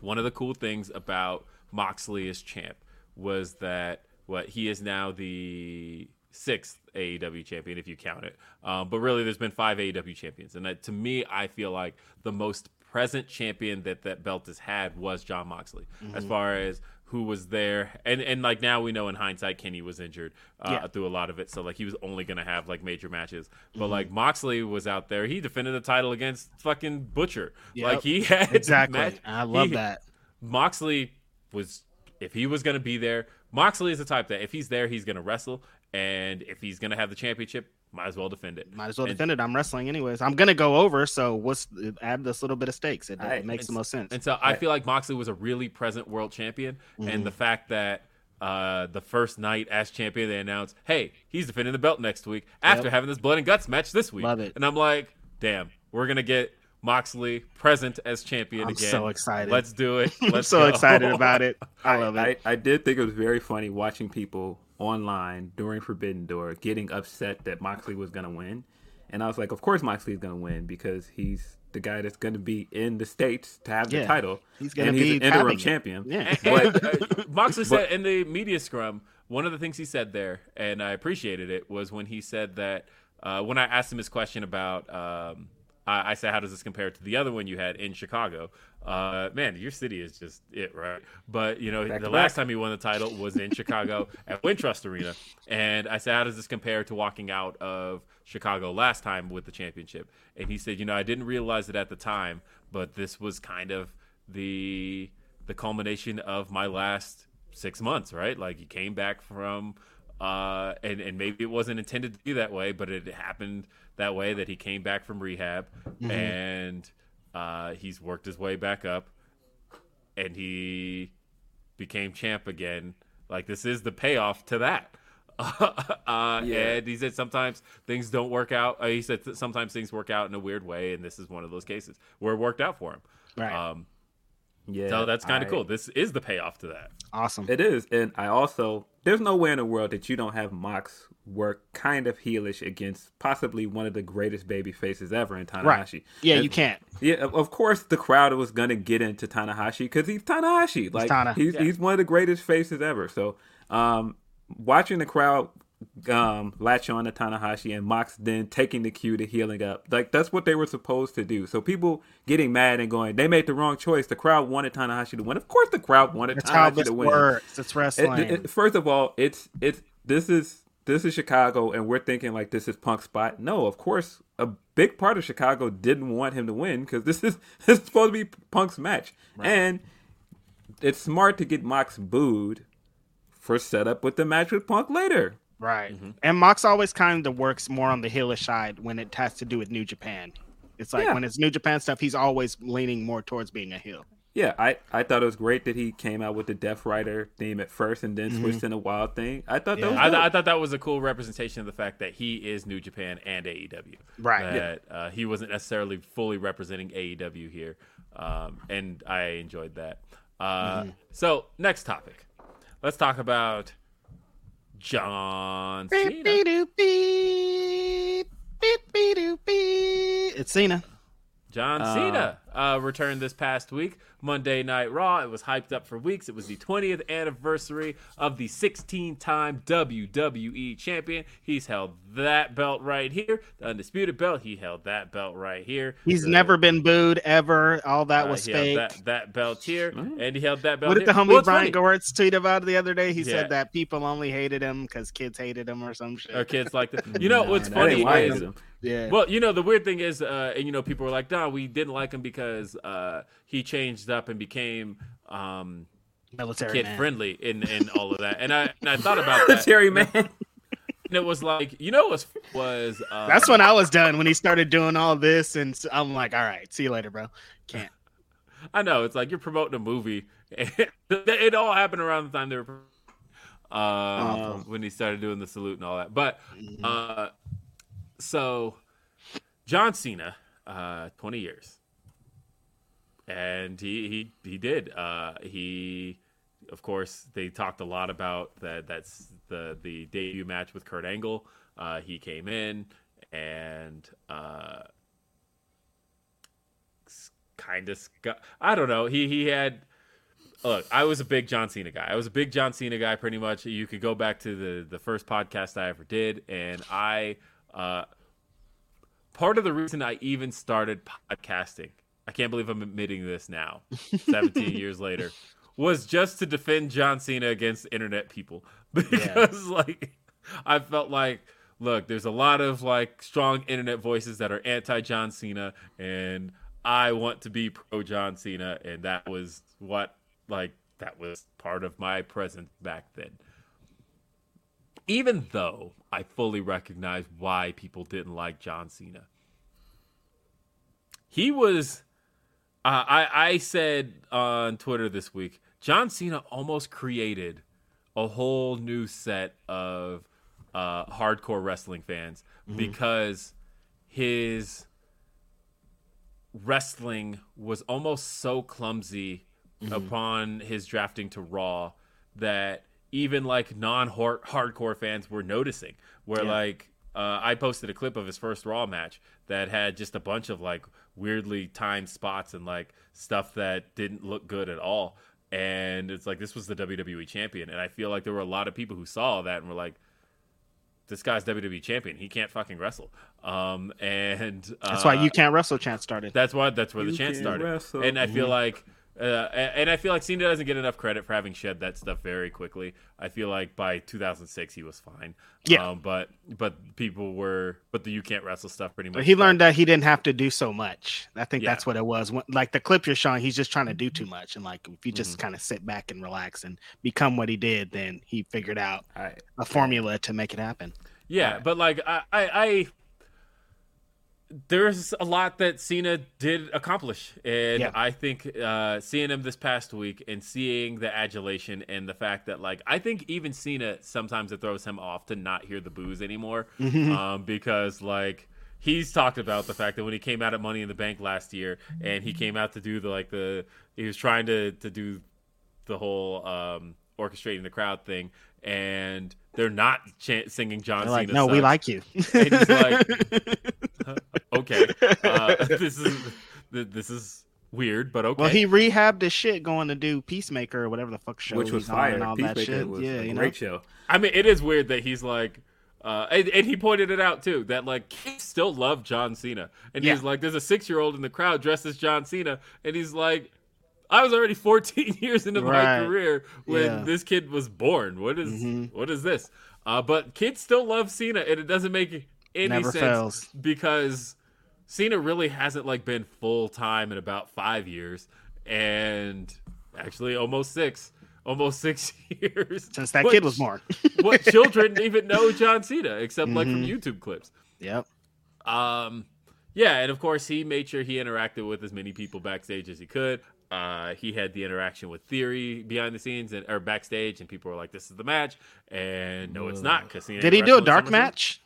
one of the cool things about Moxley as champ was that what he is now the sixth AEW champion if you count it. Um, but really, there's been five AEW champions, and that, to me, I feel like the most present champion that that belt has had was Jon Moxley, as far as who was there and and like now we know in hindsight kenny was injured uh, Yeah. through a lot of it so like he was only gonna have like major matches but like moxley was out there he defended the title against fucking butcher Yep. like he had exactly. match- I love he- that. Moxley was if he was going to be there. Moxley is the type that if he's there, he's going to wrestle, and if he's going to have the championship, might as well defend it. Might as well And- defend it. I'm wrestling anyways. I'm gonna go over, so what's add this little bit of stakes? It, I- it makes the most sense. And so I feel like Moxley was a really present world champion, Mm-hmm. and the fact that uh, the first night as champion they announced, "Hey, he's defending the belt next week after Yep. having this blood and guts match this week." Love it. And I'm like, "Damn, we're gonna get Moxley present as champion I'm again." so excited. Let's do it. I'm so go. excited about it. I love I, it. I did think it was very funny watching people online during Forbidden Door getting upset that Moxley was going to win. And I was like, of course Moxley's going to win because he's the guy that's going to be in the States to have the title. He's gonna be he's an interim champion. Yeah. And, uh, Moxley said in the media scrum, one of the things he said there, and I appreciated it, was when he said that uh, when I asked him his question about, um, I, I said, how does this compare to the other one you had in Chicago? Uh, man, your city is just it, right? But you know, Back the last back. time he won the title was in Chicago at Wintrust Arena, and I said, how does this compare to walking out of Chicago last time with the championship? And he said, you know, I didn't realize it at the time, but this was kind of the the culmination of my last six months, right? Like he came back from uh, and and maybe it wasn't intended to be that way, but it happened that way that he came back from rehab and uh, he's worked his way back up, and he became champ again. Like this is the payoff to that. uh, And he said sometimes things don't work out. Uh, he said sometimes things work out in a weird way, and this is one of those cases where it worked out for him. Right. Um, Yeah, so that's kind of cool. This is the payoff to that. awesome. It is, and I also there's no way in the world that you don't have Mox work kind of heelish against possibly one of the greatest baby faces ever in Tanahashi. right. Yeah, As- you can't. Yeah, of of course the crowd was gonna get into Tanahashi because he's Tanahashi. Like Tana. he's Yeah. he's one of the greatest faces ever. So, um, watching the crowd um latch on to Tanahashi and Mox then taking the cue to healing up, like that's what they were supposed to do. So people getting mad and going, they made the wrong choice. The crowd wanted Tanahashi to win. Of course, the crowd wanted That's Tanahashi to win. works. It's wrestling. it- it- first of all, it's it's this is this is Chicago, and we're thinking like this is Punk's spot. No, of course, a big part of Chicago didn't want him to win because this is this is supposed to be Punk's match, and it's smart to get Mox booed for setup with the match with Punk later. Right. Mm-hmm. And Mox always kind of works more on the heelish side when it has to do with New Japan. It's like Yeah. when it's New Japan stuff, he's always leaning more towards being a heel. Yeah, I, I thought it was great that he came out with the Death Rider theme at first and then switched into Wild Thing. I thought that was I, dope. I thought that was a cool representation of the fact that he is New Japan and AEW. Right. That uh, he wasn't necessarily fully representing AEW here, um, and I enjoyed that. Uh, So next topic, let's talk about John Cena. It's Cena. John Cena uh, returned this past week, Monday Night Raw. It was hyped up for weeks. It was the 20th anniversary of the 16 time WWE champion. He's held that belt right here, the Undisputed belt. He held that belt right here. He's The- never been booed ever. All that uh, was he held fake. that, that belt here, and he held that belt What did the homie Well, Brian funny. Gewirtz tweet about the other day? He Yeah. said that people only hated him because kids hated him or some shit. Or kids like that. You know what's That funny why is it's him. Yeah. Well, you know, the weird thing is, uh, and you know, people were like, "No, we didn't like him because uh, he changed up and became um, Military kid man. friendly in in all of that." And I and I thought about that, Terry man. and it was like, you know, what was uh, That's when I was done when he started doing all this, and I'm like, all right, see you later, bro. Can't. I know it's like you're promoting a movie. it all happened around the time they were uh, when he started doing the salute and all that. But uh, so John Cena, uh, 20 years, and he he he did. Uh, he, of course, they talked a lot about that. That's the the debut match with Kurt Angle. Uh, he came in and. Uh, kind of I don't know. He he had look, I was a big John Cena guy. I was a big John Cena guy pretty much. You could go back to the the first podcast I ever did and I uh part of the reason I even started podcasting. I can't believe I'm admitting this now, 17 years later. Was just to defend John Cena against internet people because like I felt like look, there's a lot of like strong internet voices that are anti John Cena and I want to be pro John Cena and that was what like that was part of my presence back then. Even though I fully recognize why people didn't like John Cena. He was uh, I I said on Twitter this week, John Cena almost created a whole new set of uh, hardcore wrestling fans because his wrestling was almost so clumsy upon his drafting to Raw that even like non hardcore fans were noticing. Where like uh, I posted a clip of his first Raw match that had just a bunch of like weirdly timed spots and like stuff that didn't look good at all. And it's like this was the WWE champion, and I feel like there were a lot of people who saw that and were like, "This guy's WWE champion. He can't fucking wrestle." Um, and uh, That's why you can't wrestle. Chance started. that's why that's where the You chant can started. wrestle. And I feel like Uh, and I feel like Cena doesn't get enough credit for having shed that stuff very quickly. I feel like by 2006 he was fine. Yeah. Um, but but people were but the you can't wrestle stuff pretty much. But he learned that he didn't have to do so much. I think Yeah. that's what it was. When, like the clip you're showing, he's just trying to do too much. And like if you just Mm-hmm. kind of sit back and relax and become what he did, then he figured out a formula to make it happen. Yeah, but like I, I, I there's a lot that Cena did accomplish, and Yeah. I think uh, seeing him this past week and seeing the adulation and the fact that like I think even Cena sometimes it throws him off to not hear the boos anymore, um, because like. He's talked about the fact that when he came out at Money in the Bank last year, and he came out to do the like the he was trying to to do the whole um, orchestrating the crowd thing, and they're not singing John They're like, Cena. no, we like you. And he's like, okay, uh, this is this is weird, but okay. Well, he rehabbed his shit going to do Peacemaker or whatever the fuck show which was he's on fire. and all that shit. was yeah, a you know. great show. I mean, it is weird that he's like, uh, and, and he pointed it out too that like kids still love John Cena, and he's like, there's a six year old in the crowd dressed as John Cena, and he's like. I was already 14 years into my career when Yeah. this kid was born. What is- Mhm. what is this? Uh, but kids still love Cena, and it doesn't make any Never sense fails. because Cena really hasn't like been full time in about five years, and actually almost six, almost six years Since that What kid was born. what children even know John Cena except like from Mhm. YouTube clips? yep. Um, yeah, and of course he made sure he interacted with as many people backstage as he could. Uh, he had the interaction with Theory behind the scenes and or backstage, and people were like, "This is the match," and no, it's not because Did he do a dark match?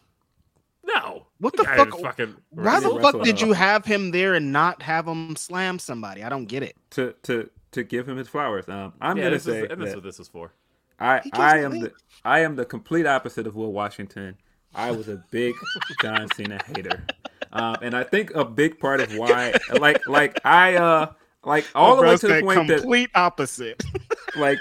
No. What the guy fuck- Fucking Why the fuck did you have him there and not have him slam somebody? I don't get it. To to to give him his flowers. Um, I'm yeah, gonna say is, that's what this was for. I I am away. the I am the complete opposite of Will Washington. I was a big John Cena hater, um, and I think a big part of why, like, like I, uh, like all the way Bro to the said point that, complete opposite. like,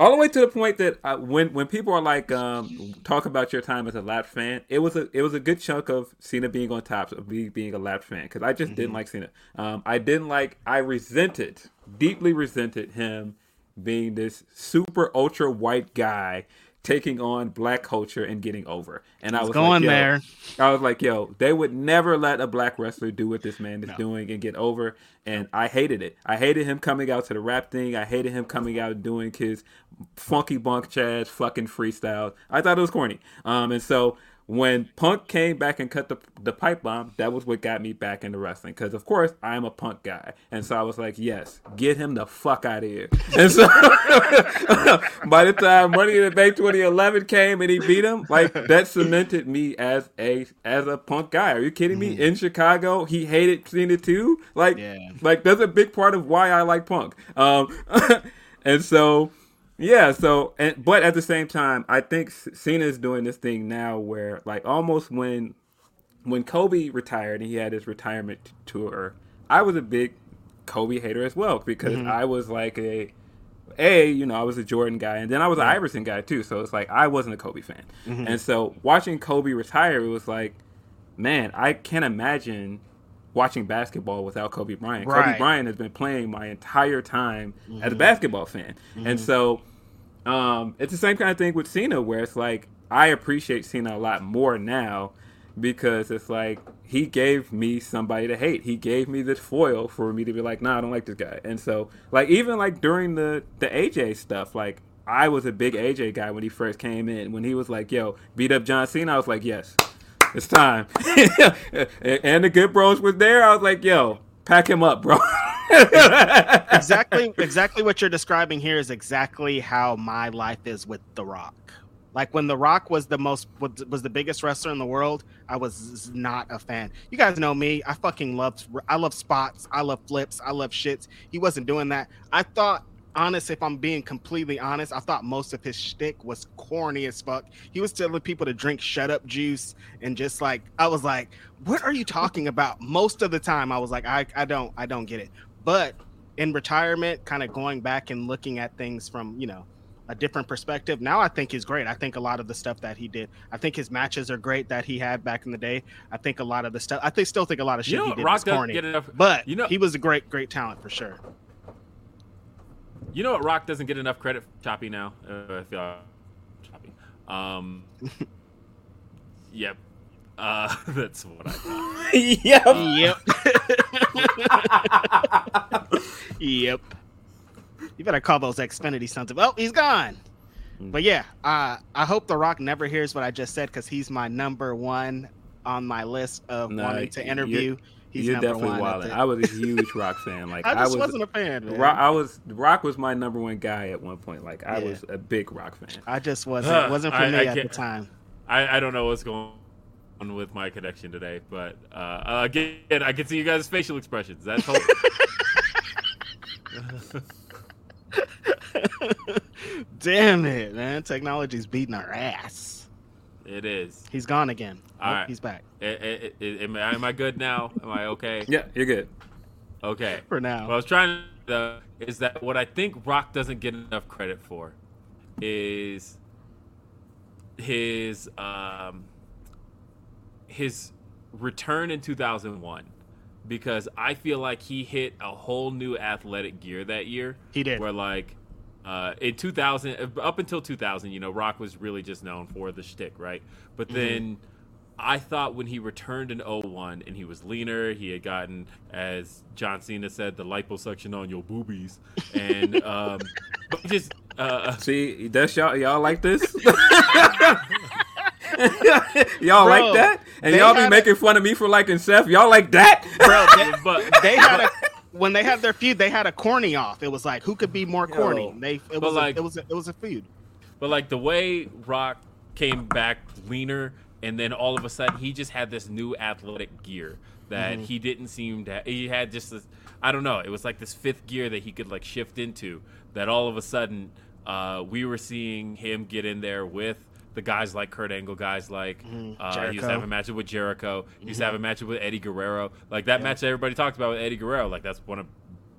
all the way to the point that uh, when when people are like, um, talk about your time as a lap fan, it was a it was a good chunk of Cena being on top of me being a lap fan because I just didn't like Cena. Um, I didn't like. I resented, deeply resented him being this super ultra white guy taking on black culture and getting over. And I was going like, there. I was like, yo, they would never let a black wrestler do what this man is doing and get over. And I hated it. I hated him coming out to the rap thing. I hated him coming out doing his funky bunk jazz fucking freestyle. I thought it was corny. Um, and so when Punk came back and cut the the pipe bomb, that was what got me back into wrestling. Because of course I'm a Punk guy, and so I was like, yes, get him the fuck out of here. And so by the time Money in the Bank 2011 came and he beat him, like that cemented me as a as a Punk guy. Are you kidding me? In Chicago, he hated Cena too. Like, Yeah. like that's a big part of why I like Punk. Um, and so. Yeah, so and but at the same time, I think Cena is doing this thing now where like almost when when Kobe retired and he had his retirement tour, I was a big Kobe hater as well because mm-hmm. I was like a a you know I was a Jordan guy and then I was an Iverson guy too, so it's like I wasn't a Kobe fan, mm-hmm. and so watching Kobe retire, it was like, man, I can't imagine watching basketball without Kobe Bryant. Kobe Right. Bryant has been playing my entire time as a basketball fan, and so um, it's the same kind of thing with Cena, where it's like I appreciate Cena a lot more now because it's like he gave me somebody to hate. He gave me this foil for me to be like, nah, I don't like this guy. And so, like, even like during the the AJ stuff, like I was a big AJ guy when he first came in. When he was like, "Yo, beat up John Cena," I was like, "Yes, it's time." and the Good Bros was there. I was like, "Yo, pack him up, bro." exactly exactly what you're describing here is exactly how my life is with The Rock. Like when The Rock was the most was, the biggest wrestler in the world, I was not a fan. You guys know me. I fucking love I love spots. I love flips. I love shits. He wasn't doing that. I thought honest, if I'm being completely honest, I thought most of his shtick was corny as fuck. He was telling people to drink shut up juice and just like I was like, what are you talking about? Most of the time I was like, I, I don't I don't get it. But in retirement, kind of going back and looking at things from, you know, a different perspective. Now I think he's great. I think a lot of the stuff that he did, I think his matches are great that he had back in the day. I think a lot of the stuff, I think still think a lot of shit You know he did Rock was corny. get enough- but you know- he was a great, great talent for sure. You know what? Rock doesn't get enough credit. For choppy now. Uh, I feel choppy. Um. yep. Uh, that's what I thought. Yep. yep. Yep. You better call those Xfinity sons of. Oh, he's gone. But yeah, uh, I hope The Rock never hears what I just said because he's my number one on my list of Nah, wanting to you're- interview. He's You're definitely one. wild. I was a huge Rock fan. Like I I, was, was, not a fan. Man. Rock, I was Rock was my number one guy at one point. Like I Yeah. was a big Rock fan. I just wasn't. Uh, It wasn't for I- me I at the time. I, I don't know what's going on with my connection today, but uh, again, I can see you guys' facial expressions. That's hope. Damn it, man! Technology's beating our ass. It is. He's gone again. All Oh, right. He's back I- I- I- am, I, am I good now? Am I okay? Yeah, you're good. Okay. for now. What I was trying to uh, is that what I think Rock doesn't get enough credit for is his um his return in 2001 because I feel like he hit a whole new athletic gear that year. He did. Where like uh, in 2000 up until 2000, you know, Rock was really just known for the shtick, right? But Mm-hmm. then I thought when he returned in 01 and he was leaner, he had gotten, as John Cena said, the liposuction on your boobies, and um, but just uh, See, that's y'all. Y'all like this? y'all Bro, like that? And y'all be had a- making fun of me for liking Seth. Y'all like that? Bro, they, but they had a when they had their feud, they had a corny off. It was like who could be more corny. Yo. They it was like- a, it was a, it was a feud. But like the way Rock came back leaner, and then all of a sudden he just had this new athletic gear that he didn't seem to. He had just this. I don't know. It was like this fifth gear that he could like shift into. That all of a sudden uh, we were seeing him get in there with the guys like Kurt Angle, guys like uh, he used to have a match with Jericho. He used to have a match with Eddie Guerrero. Like that match that everybody talked about with Eddie Guerrero. Like that's one of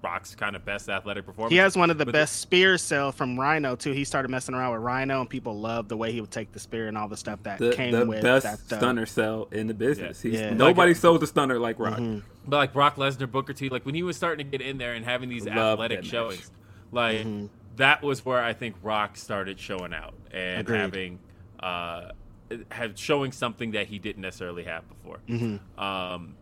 Rock's kind of best athletic performances. He has one of the But best spear sell from Rhyno too. He started messing around with Rhyno, and people loved the way he would take the spear and all the stuff that The, came the with best that. uh, stunner sell in the business. Yeah. He's, Yeah. Nobody Like- sells a stunner like Rock. But like Brock Lesnar, Booker T, like when he was starting to get in there and having these Loved athletic that match. showings, like that was where I think Rock started showing out and Agreed. having uh had showing something that he didn't necessarily have before. Um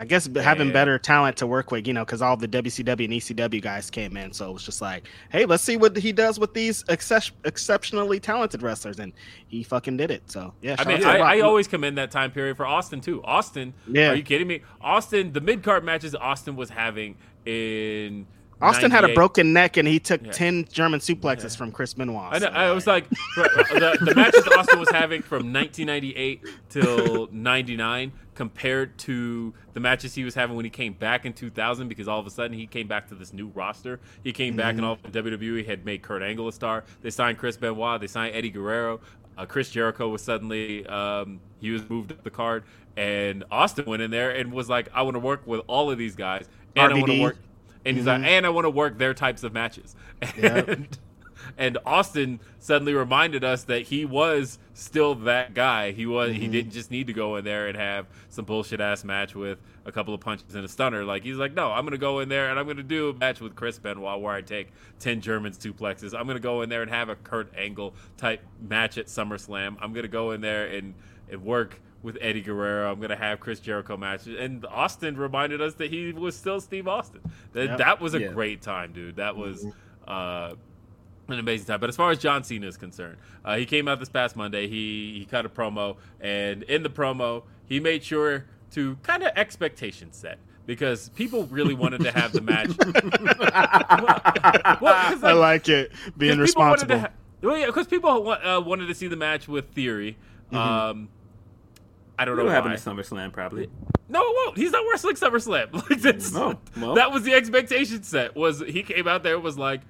I guess having better talent to work with, you know, because all the WCW and ECW guys came in, so it was just like, hey, let's see what he does with these excep- exceptionally talented wrestlers, and he fucking did it. So yeah, I mean, I, I always commend that time period for Austin too. Austin, Yeah. are you kidding me? Austin, the mid card matches Austin was having in Austin had a broken neck, and he took Yeah. ten German suplexes from Chris Benoit. I, know, so, I was like, the, the matches Austin was having from 1998 till 99 compared to the matches he was having when he came back in 2000 because all of a sudden he came back to this new roster. He came back and all of WWE had made Kurt Angle a star. They signed Chris Benoit. They signed Eddie Guerrero. Uh, Chris Jericho was suddenly um, he was moved up the card, and Austin went in there and was like, "I want to work with all of these guys, and I want to work." And he's like, mm-hmm. and I want to work their types of matches. And, and Austin suddenly reminded us that he was still that guy. He was he mm-hmm. didn't just need to go in there and have some bullshit ass match with a couple of punches and a stunner. Like he's like, no, I'm gonna go in there and I'm gonna do a match with Chris Benoit where I take ten German suplexes. I'm gonna go in there and have a Kurt Angle type match at SummerSlam. I'm gonna go in there and, and work with Eddie Guerrero. I'm gonna have Chris Jericho matches. And Austin reminded us that he was still Steve Austin. That Yep. that was a Yeah. great time, dude. That was uh an amazing time. But as far as John Cena is concerned, uh, he came out this past Monday. He he cut a promo, and in the promo, he made sure to kind of expectation set because people really wanted to have the match. well, 'cause, I like, like it being 'cause people wanted responsible. ha- well, yeah, because people uh, wanted to see the match with Theory. Um, I don't know It'll happen why. at SummerSlam probably. No, it won't. He's not wrestling SummerSlam. Like that's, Oh, well. that was the expectation set. Was he came out there and was like,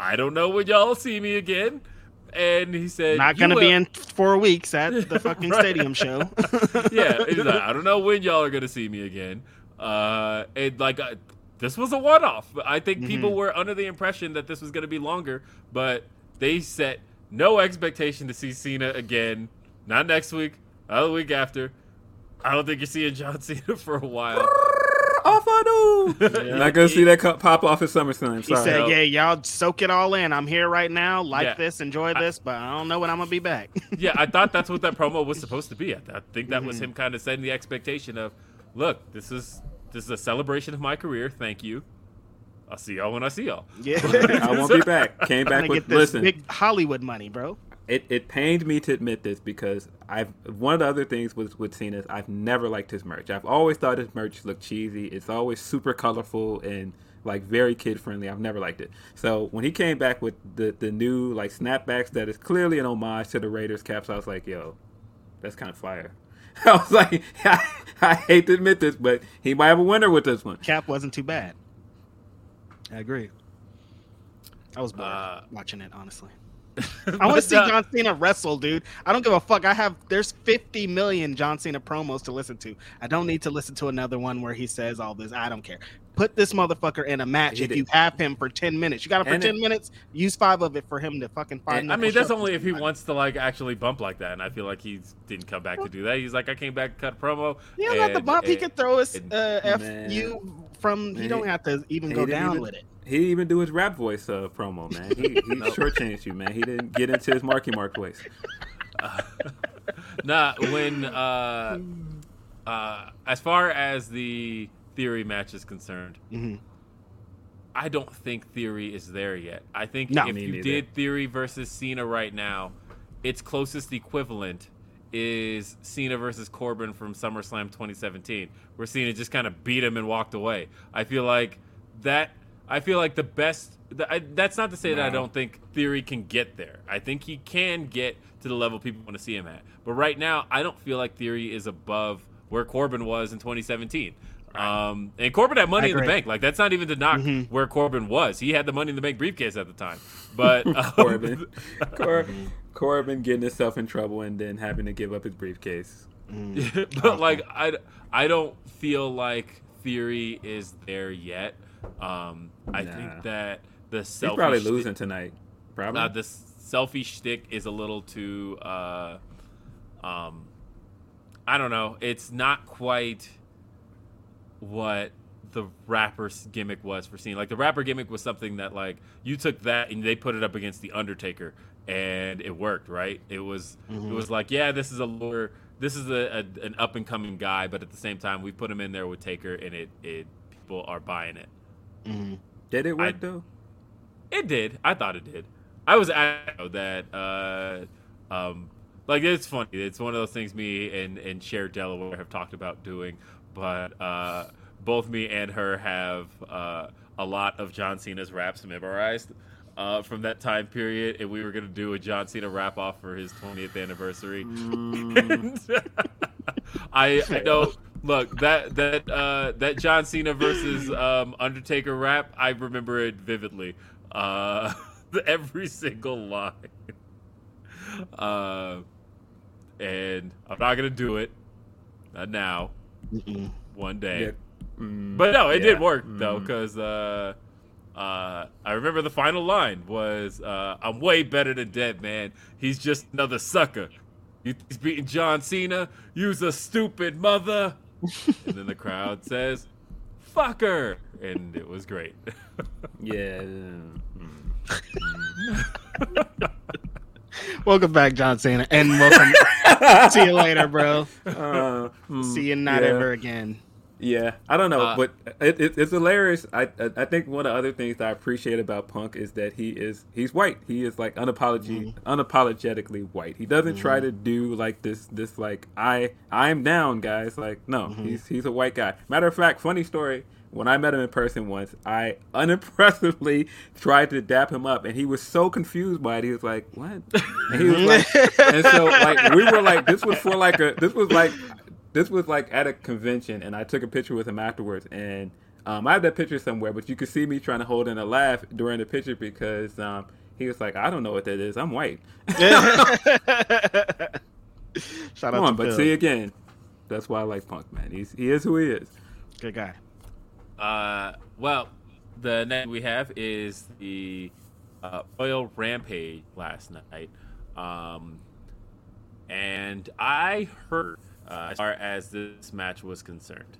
I don't know when y'all see me again, and he said, Not "You gonna be in four weeks at the fucking Right. stadium show. yeah, he's like, I don't know when y'all are gonna see me again. Uh, and like, uh, this was a one-off. I think Mm-hmm. people were under the impression that this was gonna be longer, but they set no expectation to see Cena again. Not next week. Not the week after. I don't think you're seeing John Cena for a while. off I do. You're not gonna see that cup pop off at SummerSlam. He Sorry. said, "Yeah, y'all soak it all in. I'm here right now. Like Yeah. this, enjoy this, but I don't know when I'm gonna be back." yeah, I thought that's what that promo was supposed to be. I, I think that Mm-hmm. was him kind of setting the expectation of, look, this is this is a celebration of my career. Thank you. I'll see y'all when I see y'all. yeah, I won't be back. Came Trying back to with get this listen. big Hollywood money, bro. It, it pained me to admit this because I've one of the other things with with Cena is I've never liked his merch. I've always thought his merch looked cheesy. It's always super colorful and like very kid friendly. I've never liked it. So when he came back with the the new like snapbacks that is clearly an homage to the Raiders caps, I was like, yo, that's kind of fire. I was like, I, I hate to admit this, but he might have a winner with this one. Cap wasn't too bad. I agree. I was bored Uh, watching it, honestly. I want to see uh, John Cena wrestle, dude. I don't give a fuck. I have there's 50 million John Cena promos to listen to. I don't need to listen to another one where he says all this. I don't care. Put this motherfucker in a match if did. you have him for 10 minutes. You got him for And 10 it- minutes. Use five of it for him to fucking find. I mean, that's only if he wants to like actually bump like that, and I feel like he didn't come back to do that. He's like, I came back, cut a promo. He don't have to and- He could throw his and- uh, F Man. you from. He He- don't have to even go down even- with it. He didn't even do his rap voice uh, promo, man. He, he shortchanged you, man. He didn't get into his Marky Mark voice. Nah, when uh, uh, as far as the theory match is concerned, Mhm. I don't think Theory is there yet. I think No. if you neither. did Theory versus Cena right now, its closest equivalent is Cena versus Corbin from SummerSlam 2017, where Cena just kind of beat him and walked away. I feel like that. I feel like the best. th- I, that's not to say that I don't think Theory can get there. I think he can get to the level people want to see him at. But right now, I don't feel like Theory is above where Corbin was in 2017. Um, and Corbin had money in the bank. Like that's not even to knock Mhm. where Corbin was. He had the money in the bank briefcase at the time. But um, Corbin. Cor- Corbin getting himself in trouble and then having to give up his briefcase. but like I, I don't feel like Theory is there yet. Um, I Nah. think that the He's selfie probably shtick- losing tonight. Probably. Uh, the selfie shtick is a little too. Uh, um, I don't know. It's not quite what the rapper's gimmick was for Cena. Like the rapper gimmick was something that like you took that and they put it up against the Undertaker and it worked, right? It was it was like, yeah, this is a lower this is a, a an up and coming guy, but at the same time we put him in there with Taker and it it people are buying it. Mhm. Did it work I- though? It did. I thought it did. I was I know that uh um like it's funny. It's one of those things me and and Cher Delaware have talked about doing, but uh both me and her have uh a lot of John Cena's raps memorized. Uh, from that time period, and we were gonna do a John Cena rap off for his 20th anniversary. And I, I know. Look that that uh, that John Cena versus um, Undertaker rap. I remember it vividly. Uh, every single line. Uh, and I'm not gonna do it. Not now. Mm-mm. One day. Yeah. Mm, But no, it did yeah. work though, Mm. because uh, uh, I remember the final line was, uh, "I'm way better than Dead Man. He's just another sucker. He's beating John Cena. You's a stupid mother." and then the crowd says, "Fucker," and it was great. Yeah. mm. Welcome back, John Cena, and welcome. See you later, bro. Uh, mm, See you not yeah. ever again. Yeah, I don't know, Uh, but it, it, it's hilarious. I, I I think one of the other things that I appreciate about Punk is that he is he's white. He is like unapologetic, mm-hmm. unapologetically white. He doesn't try mm-hmm. to do like this this like I I'm down, guys. Like no, mm-hmm. he's he's a white guy. Matter of fact, funny story. When I met him in person once, I unimpressively tried to dap him up, and he was so confused by it. He was like, "What?" And he was like, and so like we were like, this was for like a this was like this was like at a convention, and I took a picture with him afterwards, and um, I have that picture somewhere, but you could see me trying to hold in a laugh during the picture because um, he was like, "I don't know what that is. I'm white." Shout Come out on, to but Bill. see again, that's why I like Punk, man. He's he is who he is. Good guy. Uh, well, the next we have is the uh, Royal Rampage last night, um, and I heard, uh, as far as this match was concerned,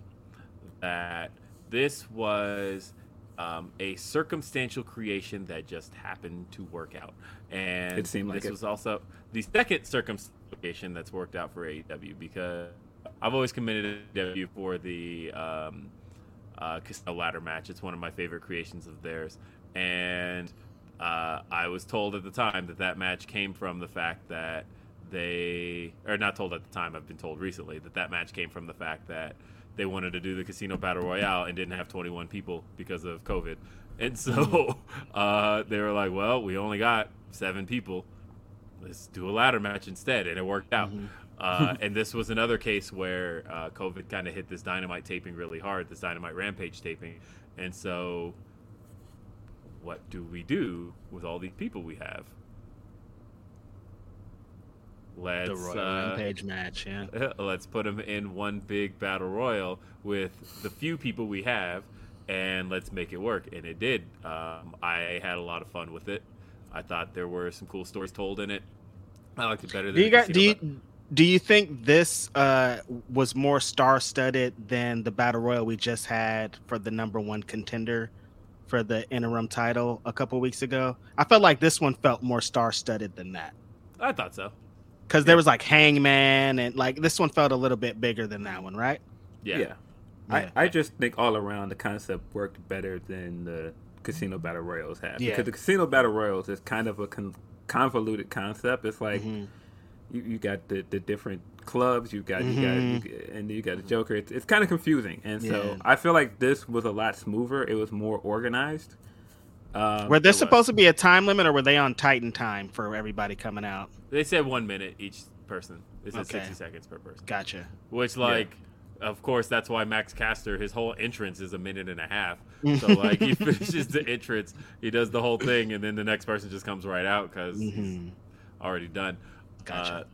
that This was um, a circumstantial creation that just happened to work out, and It seemed like this it. was also the second circumstantial that's worked out for AEW because I've always committed to AEW for the um, uh, Casino ladder match. It's one of my favorite creations of theirs, and uh, I was told at the time that that match came from the fact that they, or not told at the time, I've been told recently that that match came from the fact that they wanted to do the Casino Battle Royale and didn't have 21 people because of COVID. And so uh, they were like, well, we only got seven people. Let's do a ladder match instead. And it worked out. Uh, and this was another case where uh, COVID kind of hit this dynamite taping really hard, this dynamite rampage taping. And so, what do we do with all these people we have? Let's The Royal uh, Rampage match, yeah. let's put them in one big battle royal with the few people we have, and let's make it work. And it did. Um, I had a lot of fun with it. I thought there were some cool stories told in it. I liked it better than Do you do you do you think this uh, was more star studded than the battle royal we just had for the number one contender for the interim title a couple weeks ago? I felt like this one felt more star studded than that I thought so. Because there was like Hangman and like this one felt a little bit bigger than that one, right? Yeah. Yeah. Yeah. I, I just think all around the concept worked better than the Casino Battle Royals have. Yeah. Because the Casino Battle Royals is kind of a con- convoluted concept. It's like Mhm. you, you got the, the different clubs, you got you Mhm. got you, and you got the Joker. It's, it's kind of confusing, and so Yeah. I feel like this was a lot smoother. It was more organized. Um, Were there it was. supposed to be a time limit, or were they on Titan time for everybody coming out? They said one minute each person. They said Okay. 60 seconds per person. Gotcha. Which, like, of course, that's why Max Caster, his whole entrance is a minute and a half. Mm-hmm. So, like, he finishes the entrance, he does the whole thing, and then the next person just comes right out because he's Mhm. already done. Gotcha. Uh,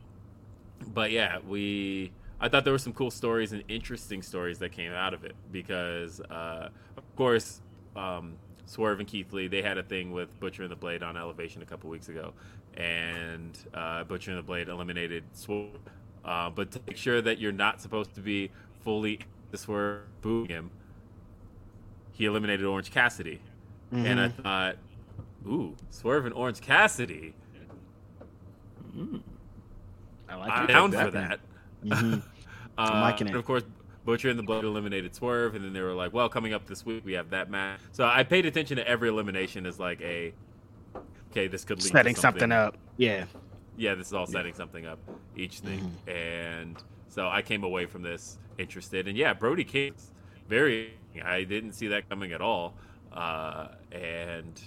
but yeah, we. I thought there were some cool stories and interesting stories that came out of it because, uh, of course, um, Swerve and Keith Lee they had a thing with Butcher and the Blade on Elevation a couple weeks ago, and uh, Butcher and the Blade eliminated Swerve. Uh, but to make sure that you're not supposed to be fully the Swerve booing him, he eliminated Orange Cassidy, and I thought, ooh, Swerve and Orange Cassidy. I like I'm down for then. that. Mhm. Uh, I'm liking it. And of course, Butcher and the Blade eliminated Swerve, and then they were like, "Well, coming up this week, we have that match." So I paid attention to every elimination as like a, okay, this could lead Setting to something up. Yeah. Yeah, this is all setting something up each thing, Mm-hmm. and so I came away from this interested. And yeah, Brody King's very. I didn't see that coming at all, uh, and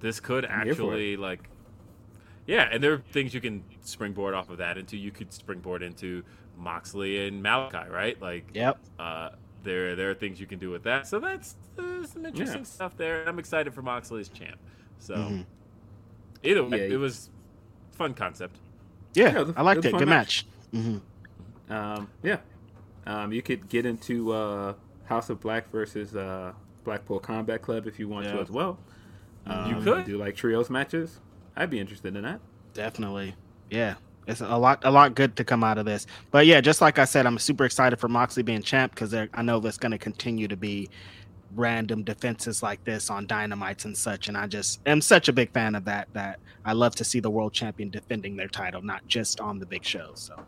this could I'm here for actually like yeah, and there are things you can springboard off of that into. You could springboard into Moxley and Malakai, right? Like, Yep. uh, there there are things you can do with that. So that's uh, some interesting Yeah. stuff there. I'm excited for Moxley as champ. So Mhm. either way, Yeah, it was fun concept. Yeah, Yeah, it was a- I liked it it. was a Good fun match. hmm Um, yeah. Um, you could get into uh, House of Black versus uh, Blackpool Combat Club if you want Yeah. to as well. Um, You could. do like trios matches. I'd be interested in that. Definitely. Yeah. It's a lot, a lot good to come out of this. But yeah, just like I said, I'm super excited for Moxley being champ because I know there's going to continue to be random defenses like this on dynamites and such. And I just am such a big fan of that. That I love to see the world champion defending their title, not just on the big shows. So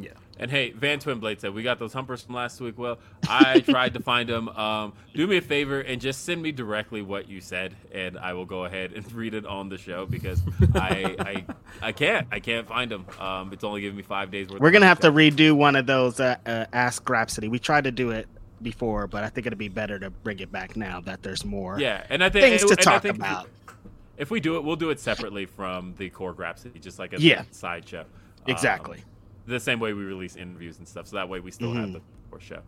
Yeah. And hey, Van Twinblade said we got those humpers from last week. Well, I tried to find them. Um, do me a favor and just send me directly what you said, and I will go ahead and read it on the show because I I, I can't I can't find them. Um, it's only giving me five days worth. we're gonna have to redo one of those uh, uh, Ask Grapsody. We tried to do it before, but I think it'd be better to bring it back now that there's more Yeah, and I think things to talk think about. If we do it, we'll do it separately from the core Grapsody, just like a Yeah. side show. Um, Exactly. The same way we release interviews and stuff. So that way we still have Mhm. the core show.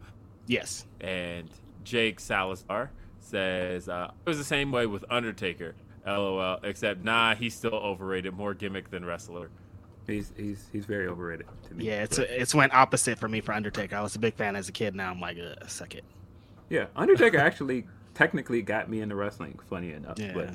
Yes. And Jake Salazar says uh, it was the same way with Undertaker. LOL. Except nah, he's still overrated. More gimmick than wrestler. He's he's he's very overrated to me. Yeah, it's But, a, it's went opposite for me for Undertaker. I was a big fan as a kid. Now I'm like, uh, suck it. yeah. Undertaker actually technically got me into wrestling. Funny enough, Yeah. but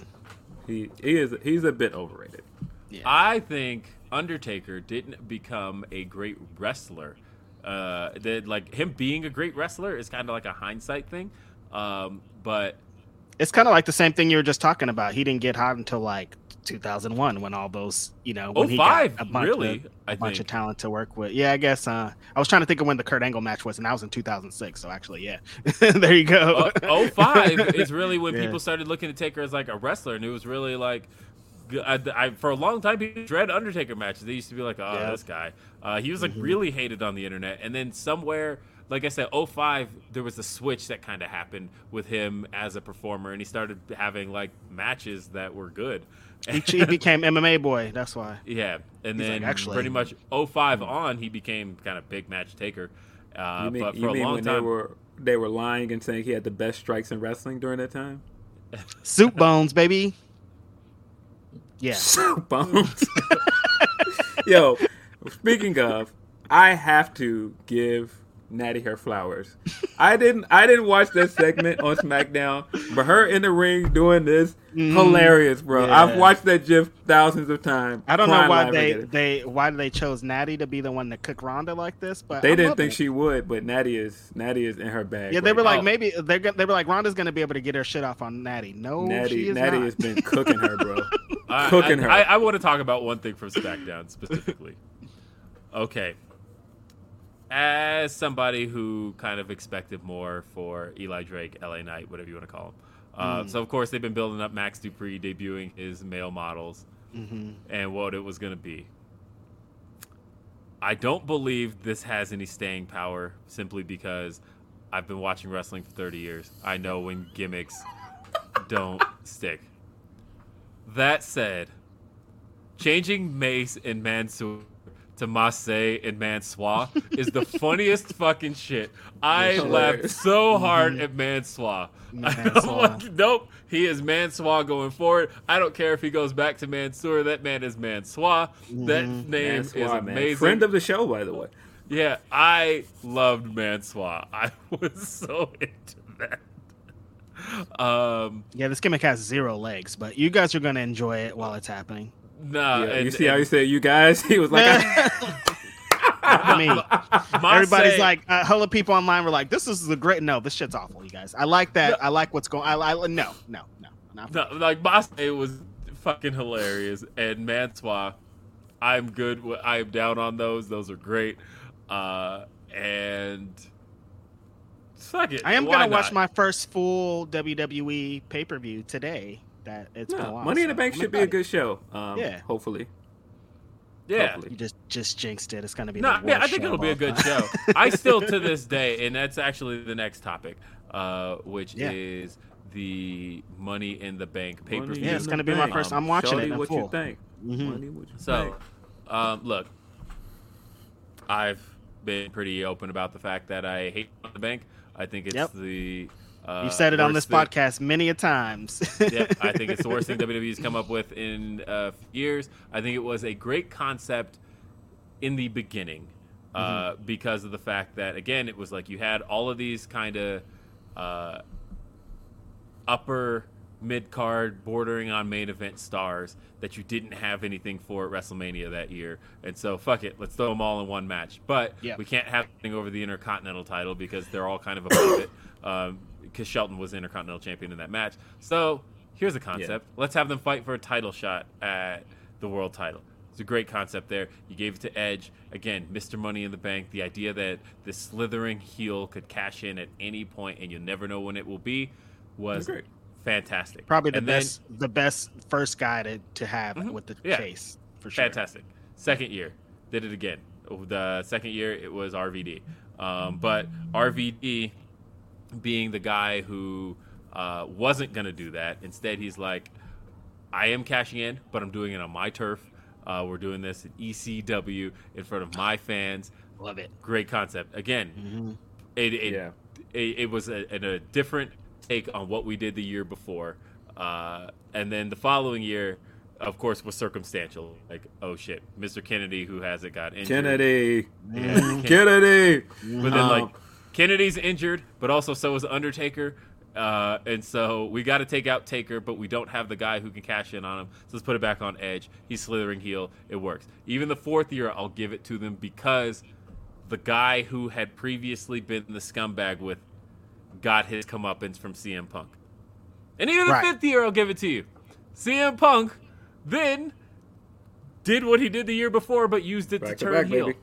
he he is he's a bit overrated. Yeah. I think Undertaker didn't become a great wrestler Uh, that like him being a great wrestler is kind of like a hindsight thing. Um, but It's kind of like the same thing you were just talking about. He didn't get hot until like 2001 when all those, you know, when he got a bunch, really, of, a bunch of talent to work with. Yeah, I guess. Uh, I was trying to think of when the Kurt Angle match was, and that was in 2006. So actually, yeah, there you go. Oh, 05 is really when Yeah. people started looking at Taker as like a wrestler, and it was really like, I, I- for a long time, people dread Undertaker matches. They used to be like, oh, Yeah. this guy. Uh, he was like Mhm. really hated on the internet, and then somewhere, like I said, 05, there was a switch that kind of happened with him as a performer, and he started having like matches that were good. he, he became MMA boy. That's why. Yeah, and He's like, then "Actually- pretty much 05 on, he became kind of big match taker. Uh, you mean, but you for a mean long when they time, were they were lying and saying he had the best strikes in wrestling during that time? Soup bones, baby. Yeah. Bones. Yo, speaking of, I have to give Natty her flowers. I didn't I didn't watch that segment on SmackDown, but her in the ring doing this hilarious, bro. Mm. Yeah. I've watched that gif thousands of times. I don't know why they they why they chose Natty to be the one to cook Ronda like this, but They I didn't think it. she would, but Natty is Natty is in her bag. Yeah, they right were like now. maybe they're they were like Ronda's gonna be able to get her shit off on Natty. No, now. she Natty is Natty not. has been cooking her, bro. I, cooking I, her. I, I want to talk about one thing from SmackDown specifically. okay. As somebody who kind of expected more for Eli Drake, LA Knight, whatever you want to call him. Uh, So, of course, they've been building up Max Dupri debuting his male models Mhm. and what it was going to be. I don't believe this has any staying power simply because I've been watching wrestling for 30 years. I know when gimmicks don't stick. That said, changing Mace and Mansoor to Masse and Mansoir is the funniest fucking shit. I laughed so hard mm-hmm. at Mansoir. I'm like, nope, he is Mansoir going forward. I don't care if he goes back to Mansoor. That man is Mansoir. That mm-hmm. name is Mansoir, man. amazing. Friend of the show, by the way. Yeah, I loved Mansoir. I was so into that. Um, Yeah, this gimmick has zero legs, but you guys are gonna enjoy it while it's happening. nah, Yeah, you see how he and said, "You guys." He was like, I mean, Masse- everybody's like, uh, hella people online were like, "This is the great." No, this shit's awful, you guys. I like that. I like what's going. I, I no, no, no, not no, like Masse was fucking hilarious, and Mansoir, I'm good. I'm down on those. Those are great. Uh, and fuck it. I am why gonna watch not? my first full WWE pay per view today. That it's been a. Money in the Bank I'm should be a excited. good show. Um, Yeah. hopefully. yeah. Hopefully. You just just jinxed it. It's gonna be. No, the yeah, I think show it'll be a good time. show. I still, to this day, and that's actually the next topic, uh, which Yeah. is the Money in the Bank pay per view. Yeah, it's gonna the be my Bank. first- I'm watching Shorty, it in what full. you think? Mhm. Money, what you So, think? um, look, I've been pretty open about the fact that I hate the bank. I think it's Yep. the uh, You've said it on this thing- podcast many a times. yep, I think it's the worst thing WWE's come up with in uh, years. I think it was a great concept in the beginning uh, because of the fact that again, it was like you had all of these kind of uh, upper mid card, bordering on main event stars that you didn't have anything for at WrestleMania that year, and so fuck it, let's throw them all in one match. But Yeah. we can't have anything over the Intercontinental title because they're all kind of above it. Because um, Shelton was Intercontinental Champion in that match. So here's a concept: let's have them fight for a title shot at the world title. It's a great concept there. You gave it to Edge. Again, Mr. Money in the Bank. The idea that this slithering heel could cash in at any point and you'll never know when it will be was Great. Fantastic. Probably the And then- best, the best first guy to, to have Mhm. with the Yeah. chase for sure. Fantastic. Second year, did it again. The second year, it was RVD. Um, but RVD being the guy who uh, wasn't going to do that, instead, he's like, I am cashing in, but I'm doing it on my turf. Uh, we're doing this at ECW in front of my fans. Love it. Great concept. Again, Mhm. it, it, Yeah. it, it was a, a different take on what we did the year before. Uh, and then the following year, of course, was circumstantial. Like, oh shit, Mr. Kennedy, who has it, got injured. Kennedy. Yeah, Ken- Kennedy. But then, Um, like, Kennedy's injured, but also so is Undertaker. Uh, and so we got to take out Taker, but we don't have the guy who can cash in on him. So let's put it back on Edge. He's slithering heel. It works. Even the fourth year, I'll give it to them because the guy who had previously been the scumbag with got his comeuppance from CM Punk. And even the Right. fifth year, I'll give it to you. CM Punk then did what he did the year before, but used it Back to to turn back, heel. baby.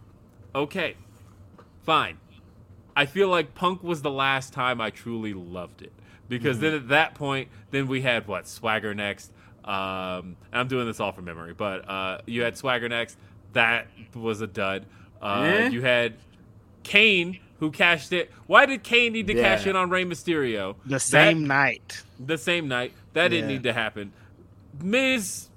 Okay, fine. I feel like Punk was the last time I truly loved it because Mm-hmm. then at that point, then we had what Swagger next. Um, I'm doing this all from memory, but uh, you had Swagger next. That was a dud. Uh, Eh? You had Kane who cashed it. Why did Kane need to Yeah. cash in on Rey Mysterio The That- same night. the same night? That didn't need to happen. Miz,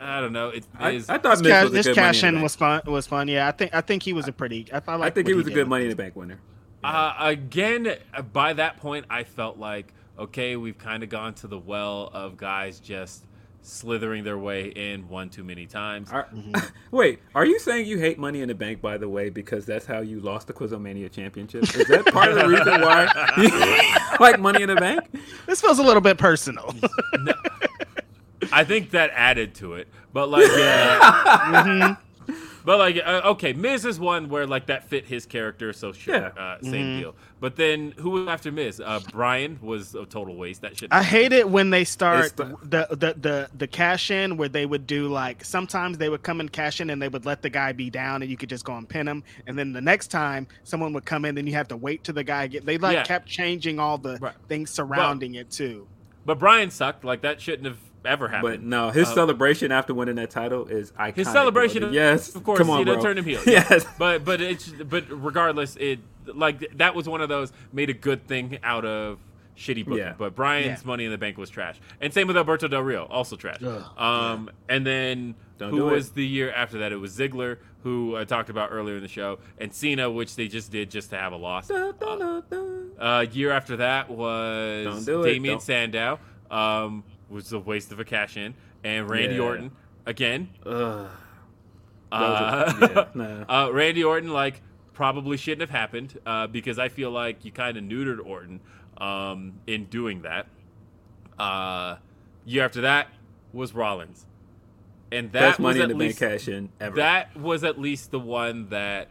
I don't know. It I, is. I thought This, Miz ca- was a this good money cash in in was fun. Was fun. Yeah, I think I think he was a pretty. I, thought, I think he was a good money in the bank winner. Uh, again, uh, by that point, I felt like, okay, we've kind of gone to the well of guys just slithering their way in one too many times. Are- Mm-hmm. Wait, are you saying you hate Money in the Bank, by the way, because that's how you lost the Quizomania Championship? Is that part of the reason why you like Money in the Bank? This feels a little bit personal. I think that added to it, but like, uh, but like, uh, okay, Miz is one where like that fit his character, so sure, Yeah. uh, same deal. But then who was after Miz? Uh, Bryan was a total waste. That shit. I hate it when they start the- the, the the the cash in where they would do like sometimes they would come and cash in and they would let the guy be down and you could just go and pin him and then the next time someone would come in and then you have to wait till the guy get they like Yeah. kept changing all the Right. things surrounding it too. But Bryan sucked. Like that shouldn't have ever happened. But no, his Uh, celebration after winning that title is iconic. His celebration, bro. of, yes, of course, Come on, you know, bro. turned him heel. Yes, but but it's but regardless, it like that was one of those made a good thing out of shitty booking. Yeah. But Bryan's Yeah. Money in the Bank was trash, and same with Alberto Del Rio, also trash. um, and then Don't who do it. was the year after that? It was Ziggler, who I talked about earlier in the show, and Cena, which they just did just to have a loss. Dun, dun, dun, dun. Uh, year after that was Don't. Damien Sandow, um, was a waste of a cash in, and Randy Yeah. Orton again. Ugh. Uh, yeah, uh, Randy Orton like probably shouldn't have happened uh, because I feel like you kind of neutered Orton um, in doing that. Uh, year after that was Rollins, and that Best was Money in at the least cash in ever. that was at least the one that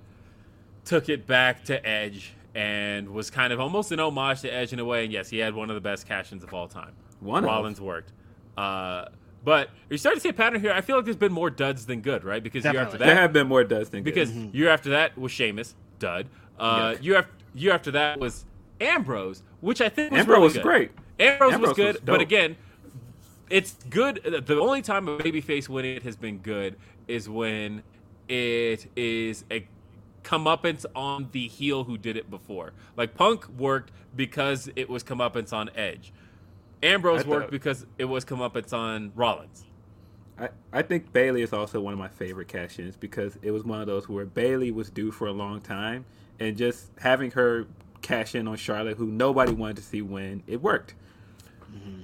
took it back to Edge and was kind of almost an homage to Edge in a way. And yes, he had one of the best cash-ins of all time. One of. Rollins worked. Uh, but you're starting to see a pattern here. I feel like there's been more duds than good, right? Because year after that, there have been more duds than good. because year after that was Sheamus, dud. Uh, Yuck. year, after, year after that was Ambrose, which I think was Ambrose really was good. great. Ambrose, Ambrose was good, was but again, it's good. The only time a babyface winning it has been good is when it is a comeuppance on the heel who did it before. Like Punk worked because it was comeuppance on Edge. Ambrose thought- worked because it was comeuppance on Rollins. I, I think Bayley is also one of my favorite cash ins because it was one of those where Bayley was due for a long time and just having her cash in on Charlotte, who nobody wanted to see win, it worked.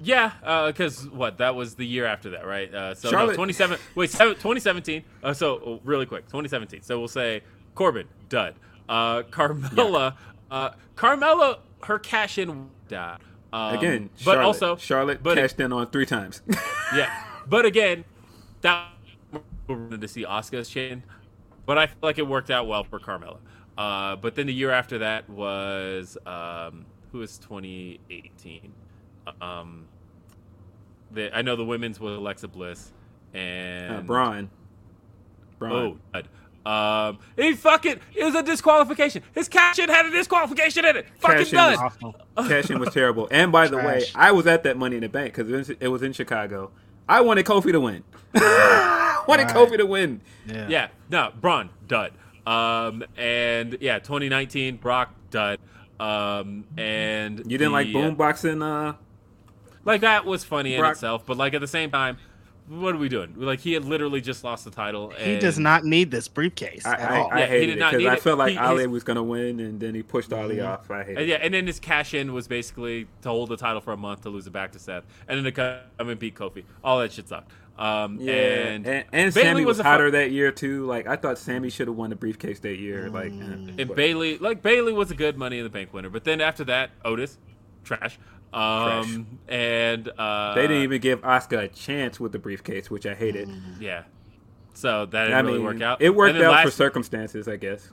Yeah, because what that was the year after that, right? Uh, so no, 27. Wait, seven, 2017. Uh, so oh, really quick, 2017. So we'll say Corbin dud. Uh, Carmella, uh, Carmella, her cash in died. Um, Again, but also Charlotte but it- cashed in on three times. yeah, but again, that we wanted to see Asuka's chain, but I feel like it worked out well for Carmella. Uh, but then the year after that was um, who was 2018. Um, the, I know the women's was Alexa Bliss and uh, Braun. Braun. Oh, God. Um, he fucking it was a disqualification. His cash in had a disqualification in it. Fucking Cash in done. was- Cash in was terrible. And by the way, I was at that Money in the Bank because it, was- it was in Chicago. I wanted Kofi to win. Wanted Right. Kofi to win. Yeah. Yeah, no, Braun dud. Um, and yeah, 2019 Brock dud. Um, and You didn't like the, uh, boomboxing? Uh, like that was funny in itself, but like at the same time, what are we doing? Like he had literally just lost the title. He does not need this briefcase I, at I, all. I Yeah, hated it because I felt like He- Ali was going to win, and then he pushed Ali off. I hated And yeah, and then his cash in was basically to hold the title for a month to lose it back to Seth, and then to come and beat Kofi. All that shit sucked. Um, Yeah, and and, and, Sammy was, a fu- hotter that year too. Like I thought Sammy should have won the briefcase that year. Like, eh, And Bayley, like Bayley, was a good Money in the Bank winner, but then after that, Otis, trash. Um, and uh, they didn't even give Asuka a chance with the briefcase, which I hated. yeah. So that didn't I really mean, work out. it worked out for circumstances, I guess.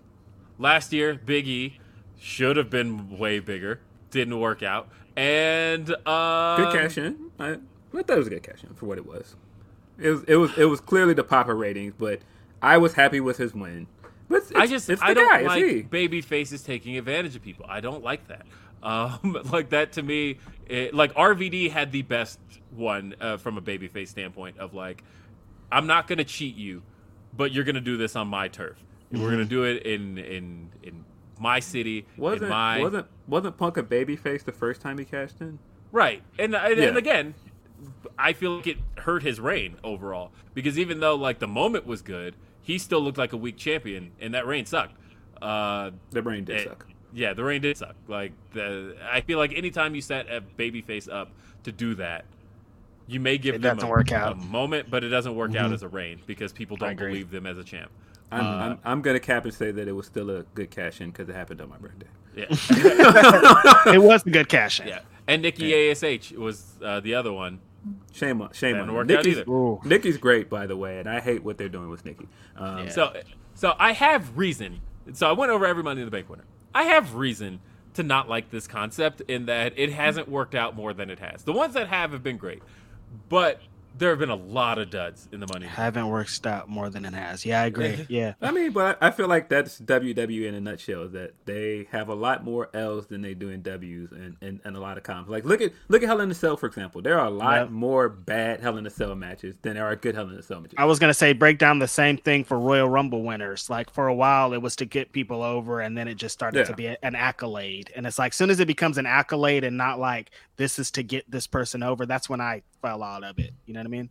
last year, Big E should have been way bigger. Didn't work out. And uh, Good cash in. I, I thought it was a good cash in for what it was. It was it was it was clearly the Papa ratings, but I was happy with his win. But it's, I just it's I don't guy, like baby faces taking advantage of people. I don't like that. Um, like that to me, it, like RVD had the best one uh, from a baby face standpoint of like, I'm not gonna cheat you, but you're gonna do this on my turf. We're gonna do it in in in my city, Wasn't my wasn't wasn't Punk a babyface the first time he cashed in? Right, and and, Yeah. and again, I feel like it hurt his reign overall because even though like the moment was good, he still looked like a weak champion, and that reign sucked. Uh, The brain did it- suck. Yeah, the rain did suck. Like the, I feel like anytime you set a babyface up to do that, you may give It them doesn't a, work out. a moment, but it doesn't work out as a reign because people don't believe them as a champ. I'm, Uh, I'm, I'm gonna cap and say that it was still a good cash in because it happened on my birthday. Yeah, It was a good cash in. yeah. And Nikki Ash was uh, the other one. Shame on shame Didn't on work him. out Nikki's, Nikki's great by the way, and I hate what they're doing with Nikki. Um, So, so I have reason. So I went over every Money in the Bank winner. I have reason to not like this concept in that it hasn't worked out more than it has. The ones that have have been great, but there have been a lot of duds in the Money. in the Bank. Haven't worked out more than it has. Yeah, I agree. Yeah. I mean, but I feel like that's WWE in a nutshell. That they have a lot more L's than they do in W's and, and, and a lot of comps. Like look at look at Hell in a Cell for example. There are a lot Yep. more bad Hell in a Cell matches than there are good Hell in a Cell matches. I was gonna say break down the same thing for Royal Rumble winners. Like for a while, it was to get people over, and then it just started Yeah. to be an accolade. And it's like, soon as it becomes an accolade and not like this is to get this person over, that's when I fell out of it. You know what I mean?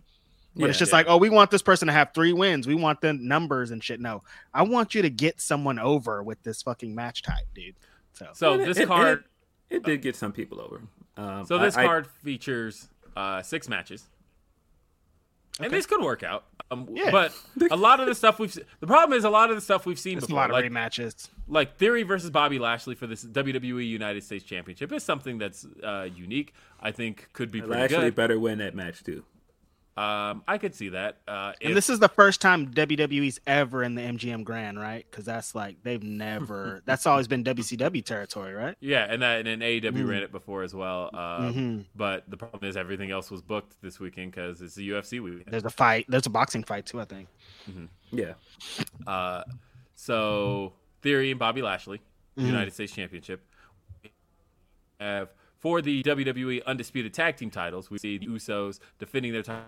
But it's just yeah. like, oh, we want this person to have three wins. We want the numbers and shit. No, I want you to get someone over with this fucking match type, dude. So, So it- this it- card, it, it did get some people over. Um, so this I- I- card features uh, six matches, and this could work out. Um, Yeah. But a lot of the stuff we've se- the problem is a lot of the stuff we've seen it's a lot of like rematches. like Theory versus Bobby Lashley for this WWE United States Championship is something that's uh, unique. I think could be pretty Lashley good. better win that match too. Um, I could see that. Uh, And if- this is the first time WWE's ever in the MGM Grand, right? Because that's like they've never. that's always been WCW territory, right? yeah, and that and then AEW Mm. ran it before as well. Uh, Mm-hmm. But the problem is everything else was booked this weekend because it's the UFC weekend. There's a fight. There's a boxing fight too, I think. Yeah, Uh, so Theory and Bobby Lashley, Mm-hmm. United States Championship. Have for the WWE Undisputed Tag Team titles, we see the Usos defending their titles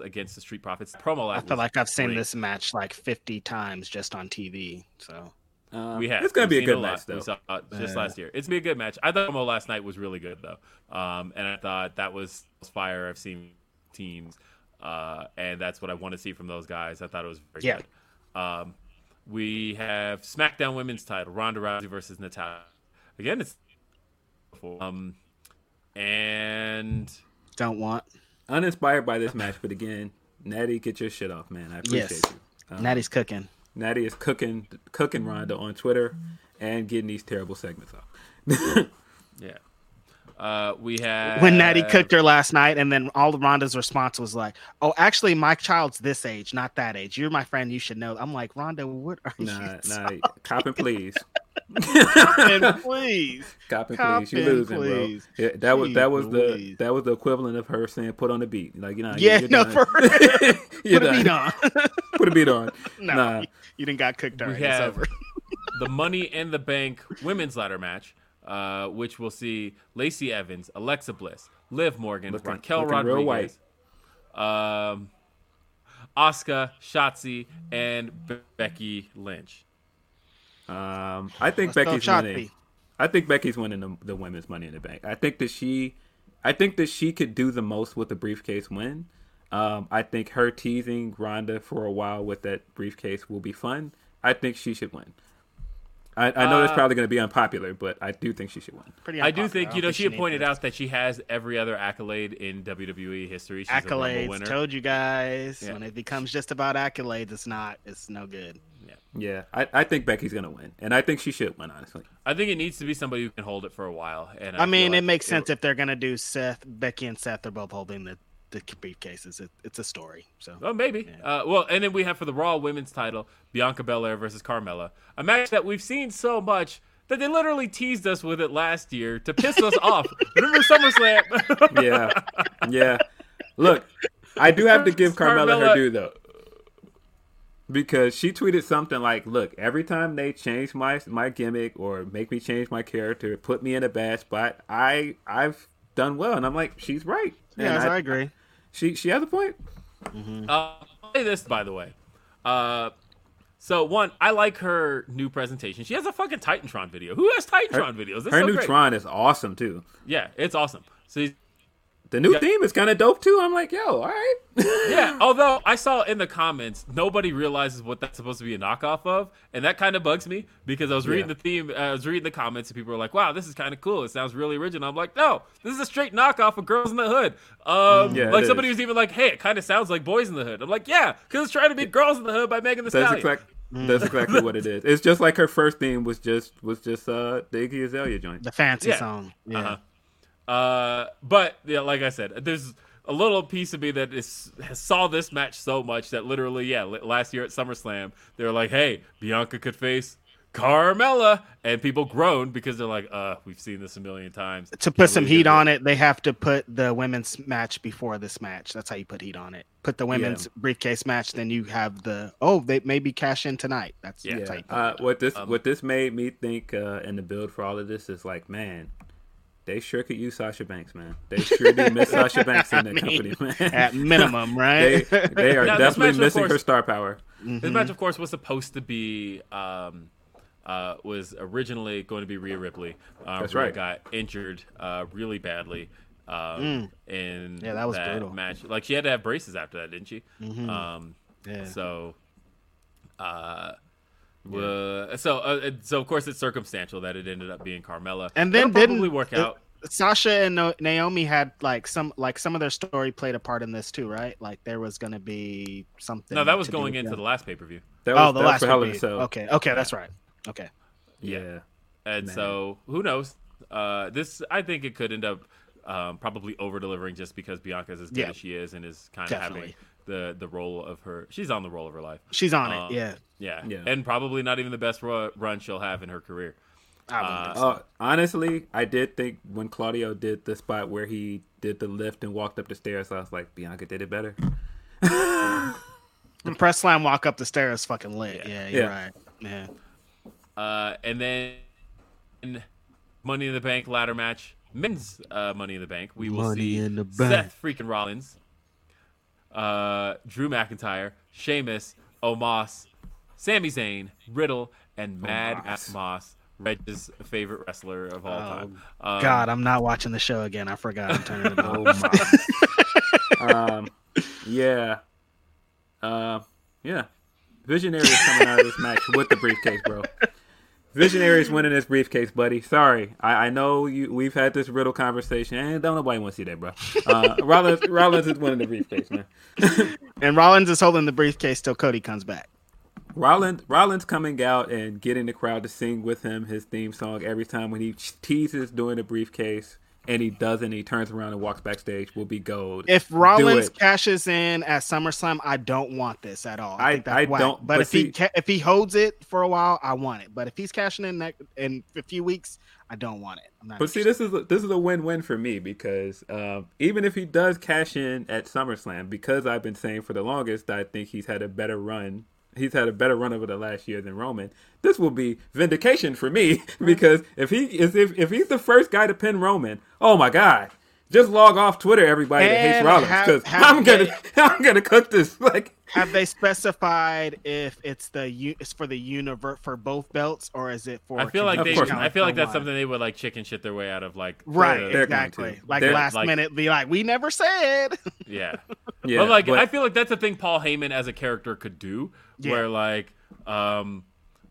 against the Street Profits. Promo I feel like I've seen great. this match like 50 times just on TV. So um, We have. It's gonna We've be a good lot. match though. We saw it just Yeah. last year. It's gonna be a good match. I thought promo last night was really good though, um, and I thought that was fire. I've seen teams, uh, and that's what I want to see from those guys. I thought it was very Yeah. good. Um, we have SmackDown Women's Title: Ronda Rousey versus Natalya. Again, it's um, and don't want. Uninspired by this match, but again, Natty, get your shit off, man. I appreciate Yes. you. Um, Natty's cooking. Natty is cooking cooking Ronda on Twitter and getting these terrible segments off. Uh, we have When Natty cooked her last night, and then all of Ronda's response was like, "Oh, actually, my child's this age, not that age. You're my friend. You should know." I'm like, Ronda, what are nah, you? nah, cop and please, talking? please. cop and Cop please. You and losing, please. bro. Yeah, that was that was the that was the equivalent of her saying "put on the beat." Like you know, Yeah, you're no, done. for Put a beat on. Put a beat on. no, Nah. you, you didn't got cooked we already. It's have over. the Money in the Bank women's ladder match, uh, which will see Lacey Evans, Alexa Bliss, Liv Morgan, Looking- Raquel looking real Rodriguez, um, Asuka, Shotzi, and Be- Becky Lynch. Um, I think Let's Becky's winning. I think Becky's winning the, the women's Money in the Bank. I think that she, I think that she could do the most with the briefcase win. Um, I think her teasing Ronda for a while with that briefcase will be fun. I think she should win. I, I know that's Uh, probably going to be unpopular, but I do think she should win. Pretty I do think don't you know she had pointed out that she has every other accolade in WWE history. She's a Rumble accolades. winner. Told you guys Yeah. when it becomes just about accolades, it's not. It's no good. Yeah, yeah. I, I think Becky's going to win, and I think she should win. Honestly, I think it needs to be somebody who can hold it for a while. And I, mean, feel it like makes sense if they're gonna do Seth, Becky, and Seth. They're both holding the the briefcases. It, it's a story. So Oh, maybe. Uh, well, and then we have for the Raw Women's title, Bianca Belair versus Carmella, a match that we've seen so much that they literally teased us with it last year to piss us off. Remember SummerSlam? yeah, yeah. Look, I do have to give Carmella, Carmella- her due though, because she tweeted something like, "Look, every time they change my my gimmick or make me change my character, put me in a bad spot, I I've done well." And I'm like, she's right. yeah, And I, agree. She she has a point. Uh, I'll say this, by the way. Uh, so one, I like her new presentation. She has a fucking Titantron video. Who has Titantron videos? That's Her so new great. Tron is awesome too. Yeah, it's awesome. So The new Yeah. theme is kind of dope too. I'm like, yo, all right. yeah, although I saw in the comments nobody realizes what that's supposed to be a knockoff of, and that kind of bugs me because I was reading Yeah. the theme, uh, I was reading the comments, and people were like, "Wow, this is kind of cool. It sounds really original." I'm like, "No, this is a straight knockoff of Girls in the Hood." Um, Yeah, like somebody is. was even like, "Hey, it kind of sounds like Boys in the Hood." I'm like, "Yeah, because it's trying to be Girls in the Hood by Megan Thee That's Stallion." exact. That's exactly what it is. It's just like her first theme was just was just uh the Iggy Azalea joint. The fancy Yeah. song. Yeah. Uh-huh. Uh, but yeah, like I said, there's a little piece of me that is saw this match so much that literally, yeah, li- last year at SummerSlam, they were like, "Hey, Bianca could face Carmella," and people groaned because they're like, "Uh, we've seen this a million times." To Can't put some heat it." on it, they have to put the women's match before this match. That's how you put heat on it. Put the women's briefcase match, then you have the oh, they maybe cash in tonight. That's, Yeah. that's how you put Uh, what this Um, what this made me think uh, in the build for all of this is like, man, they sure could use Sasha Banks, man. They sure do miss Sasha Banks in the company, man. at minimum, right? they are Now, definitely match, of missing her star power. This match, of course, was supposed to be um, uh, was originally going to be Rhea Ripley. Uh, That's Rhea right. Got injured uh, really badly um, in Yeah, that was brutal. match. Like she had to have braces after that, didn't she? Mm-hmm. Um, Yeah. So, uh, uh, so uh, so of course it's circumstantial that it ended up being Carmella, And then That'll probably didn't work out. Sasha and Na- Naomi had like some like some of their story played a part in this too, right? Like there was going to be something. No, that was going into them. the last pay per view. That was, oh, the that last for Hell in a Okay, okay, that's right. Okay, Yeah. And Man. so who knows? Uh, this I think it could end up um, probably over delivering just because Bianca's as good Yeah. as she is and is kind of having Definitely. The the role of her. She's on the role of her life. she's on Um, it. Yeah, Yeah. Yeah. and probably not even the best run she'll have in her career. I Uh, so. Uh, honestly, I did think when Claudio did the spot where he did the lift and walked up the stairs, I was like, Bianca did it better. the press slam walk up the stairs is fucking lit. Yeah, you're Yeah. right. Yeah, Uh, and then Money in the Bank ladder match, men's uh, Money in the Bank. We will Money see in the Seth freaking Rollins, uh, Drew McIntyre, Sheamus, Omos, Sami Zayn, Riddle, and Mad Omos. at Moss, Reg's favorite wrestler of all time. Um, Oh, God, I'm not watching the show again. I forgot. I'm turning it Oh off. my. um, yeah. Uh, yeah. Visionary is coming out of this match with the briefcase, bro. Visionary is winning this briefcase, buddy. Sorry, I, I know you. We've had this riddle conversation, and don't nobody want to see that, bro. Uh, Rollins, Rollins is winning the briefcase, man. and Rollins is holding the briefcase till Cody comes back. Rollins, Rollins coming out and getting the crowd to sing with him his theme song every time when he teases doing the briefcase, and he doesn't. He turns around and walks backstage. Will be gold. If Rollins cashes in at SummerSlam, I don't want this at all. I, I- think that's I don't- But, but if he ca- if he holds it for a while, I want it. But if he's cashing in that in a few weeks, I don't want it. I'm not. But see, this is a, this is a win win for me because um, even if he does cash in at SummerSlam, because I've been saying for the longest I think he's had a better run. He's had a better run over the last year than Roman. This will be vindication for me because if he is if, if he's the first guy to pin Roman, oh my god, just log off Twitter, everybody that hates And Rollins, because I'm gonna they- I'm gonna cook this like Have they specified if it's the u- it's for the universe for both belts or is it for? I feel like they. I feel like that's One? something they would like chicken shit their way out of, like Right, the- exactly. Like They're- last like- minute, be like, we never said. yeah. yeah. but like but- I feel like that's a thing Paul Heyman as a character could do, Yeah. where like um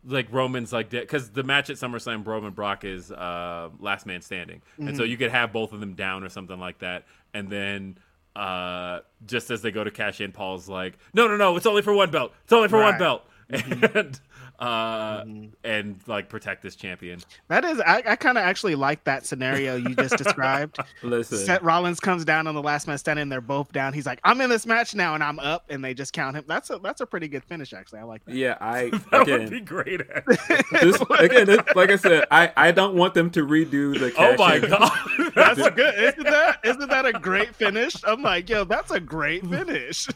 like Roman's like because the match at SummerSlam Roman Brock is uh last man standing, and Mm-hmm. so you could have both of them down or something like that, and then uh just as they go to cash in, Paul's like, no no no, it's only for one belt, it's only for one belt, Mm-hmm. and uh, and like protect this champion. That is, I, I kind of actually like that scenario you just described. Listen, Seth Rollins comes down on the last man standing. They're both down. He's like, "I'm in this match now, and I'm up," and they just count him. That's a that's a pretty good finish, actually. I like that. yeah, I That would again, be great. this, again, this, like I said, I, I don't want them to redo the. oh cash my in. god, That's a good. Isn't that isn't that a great finish? I'm like, yo, that's a great finish.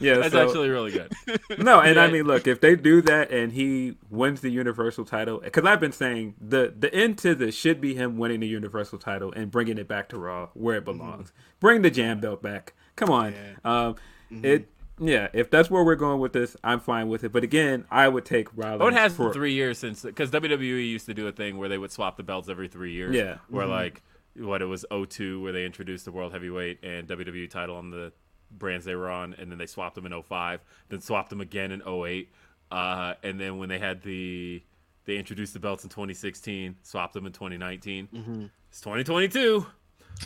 Yeah, that's so, actually really good. no, and I mean, look, if they do that and he wins the Universal title, because I've been saying the the end to this should be him winning the Universal title and bringing it back to Raw where it mm-hmm. belongs. Bring the Jam Belt back. Come on, um, mm-hmm. it. Yeah, if that's where we're going with this, I'm fine with it. But again, I would take Rollins. Oh, it has for, been three years since because WWE used to do a thing where they would swap the belts every three years. Yeah. where mm-hmm. like what it was 02 where they introduced the World Heavyweight and WWE title on the brands they were on, and then they swapped them in 05, then swapped them again in 08, uh, and then when they had the they introduced the belts in 2016, swapped them in 2019. It's 2022.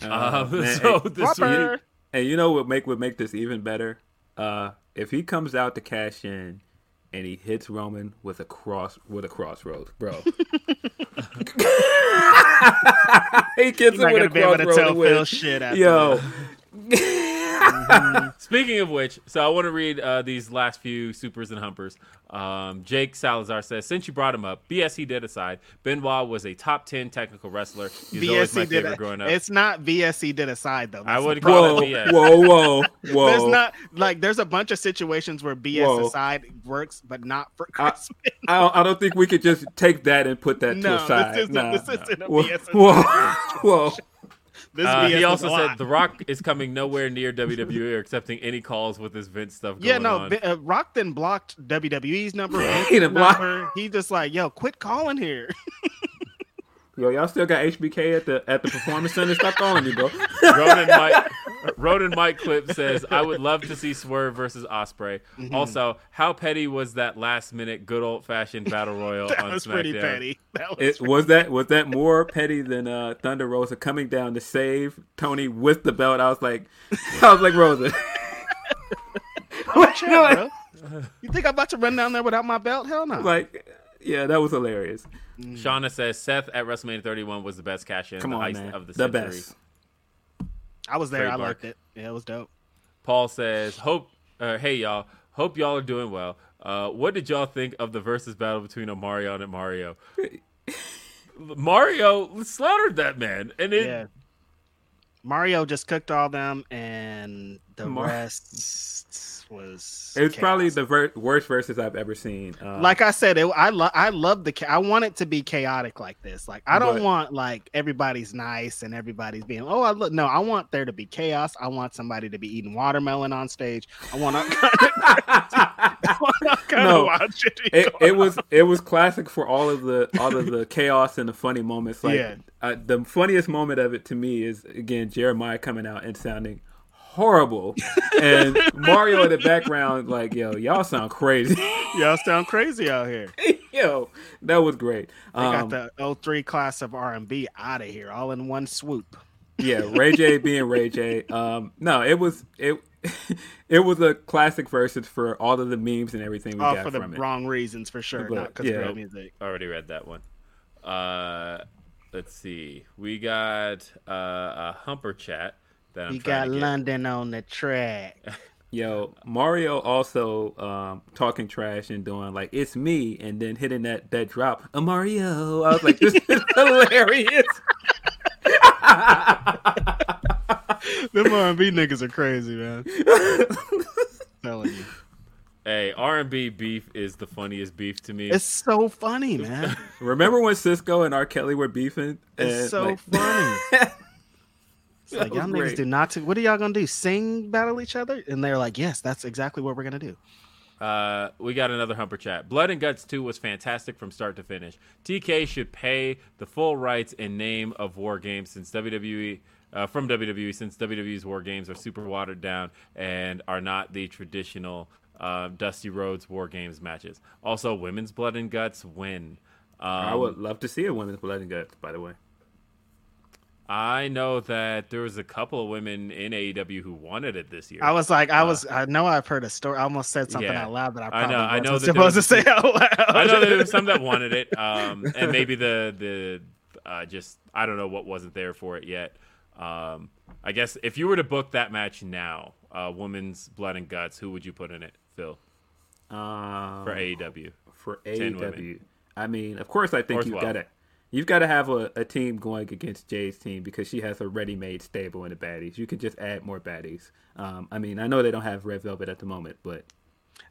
Uh, man, so hey, this Proper. And you know what make would make this even better? Uh, if he comes out to cash in and he hits Roman with a cross with a Cross Rhodes, bro. he gets He's him not with gonna a be able to Cross Rhodes. tell with- Phil shit after Yo, Speaking of which, so I want to read uh, these last few supers and humpers. Um, Jake Salazar says, since you brought him up, BSE did aside, Benoit was a top 10 technical wrestler. He was always my did favorite a, growing up. It's not VSC did aside though. I would the call problem. it whoa, whoa, whoa, whoa. There's not like there's a bunch of situations where BS Whoa. aside works, but not for I- Chris. I don't, I don't think we could just take that and put that no, to a side. this isn't, Nah. this isn't a Whoa, BS aside. whoa, whoa. This Uh, BS he also said lie. The Rock is coming nowhere near WWE or accepting any calls with this Vince stuff going Yeah, no, on. B- uh, Rock then blocked WWE's number. Vince's He done blocked- number. He just like, yo, quit calling here. Yo, y'all still got HBK at the at the performance center? Stop calling me, bro. Ronan Mike, Ronan Mike Clip says, "I would love to see Swerve versus Ospreay. Mm-hmm. Also, how petty was that last minute good old fashioned battle royal That on was SmackDown? pretty petty. That was It, was that was that more petty than uh, Thunder Rosa coming down to save Toni with the belt? I was like, I was like Rosa. pretty chill, bro. You think I'm about to run down there without my belt? Hell no. like, yeah, that was hilarious. Shauna says Seth at WrestleMania 31 was the best cash in Come the on, ice man, of the, the, century. best. I was there. I Trademark. liked it. Yeah, it was dope. Paul says, "Hope, uh, hey y'all, hope y'all are doing well. Uh, what did y'all think of the versus battle between Omarion and Mario? Mario slaughtered that man, and it Yeah. Mario just cooked all them, and the Mar- rest was. It's probably chaos. the ver- worst verses I've ever seen. Uh, like I said, it, I love I love the cha- I want it to be chaotic like this. Like I don't But- want like everybody's nice and everybody's being oh I look no I want there to be chaos. I want somebody to be eating watermelon on stage. I want all kind of, I want all kind No. of wild shit. to be it, it was it was classic for all of the all of the chaos and the funny moments. Like Yeah. uh, the funniest moment of it to me is again Jeremiah coming out and sounding horrible, and Mario in the background like, "Yo, y'all sound crazy." y'all sound crazy out here. Yo, that was great. They Um, got the 03 class of R&B out of here all in one swoop. yeah, Ray J being Ray J. Um, no, it was it. It was a classic versus for all of the memes and everything we All got for the from it. wrong reasons for sure, But, not because yeah. of real music. already read that one. Uh, let's see, we got uh, a humper chat that I'm trying got. London on the track. Yo, Mario also um, talking trash and doing like it's me, and then hitting that that drop. Uh, Mario, I was like, this is hilarious. Them R&B niggas are crazy, man. telling you. Hey, R and B beef is the funniest beef to me. It's so funny, man. Remember when Sisqó and R. Kelly were beefing? It's And, so like, funny. It's like y'all was niggas do not. To, what are y'all gonna do? Sing battle each other? And they're like, yes, that's exactly what we're gonna do. Uh, we got another humper chat. Blood and Guts 2 was fantastic from start to finish. TK should pay the full rights and name of War Games since WWE. Uh, from WWE, since WWE's War Games are super watered down and are not the traditional uh, Dusty Rhodes War Games matches. Also, women's Blood and Guts win. Um, I would love to see a women's blood and guts. By the way, I know that there was a couple of women in AEW who wanted it this year. I was like, I was, I know I've heard a story. I almost said something Yeah. out loud that I I probably know- I know wasn't that there supposed was to say out loud. I know that there was some that wanted it, um, and maybe the the uh, just I don't know what wasn't there for it yet. Um, I guess if you were to book that match now, uh, women's blood and guts, who would you put in it, Phil, Um, for AEW? for AEW. women. I mean, of course, I think you've 12. got to you've got to have a, a team going against Jade's team because she has a ready-made stable in the baddies. You can just add more baddies. Um, I mean, I know they don't have Red Velvet at the moment, but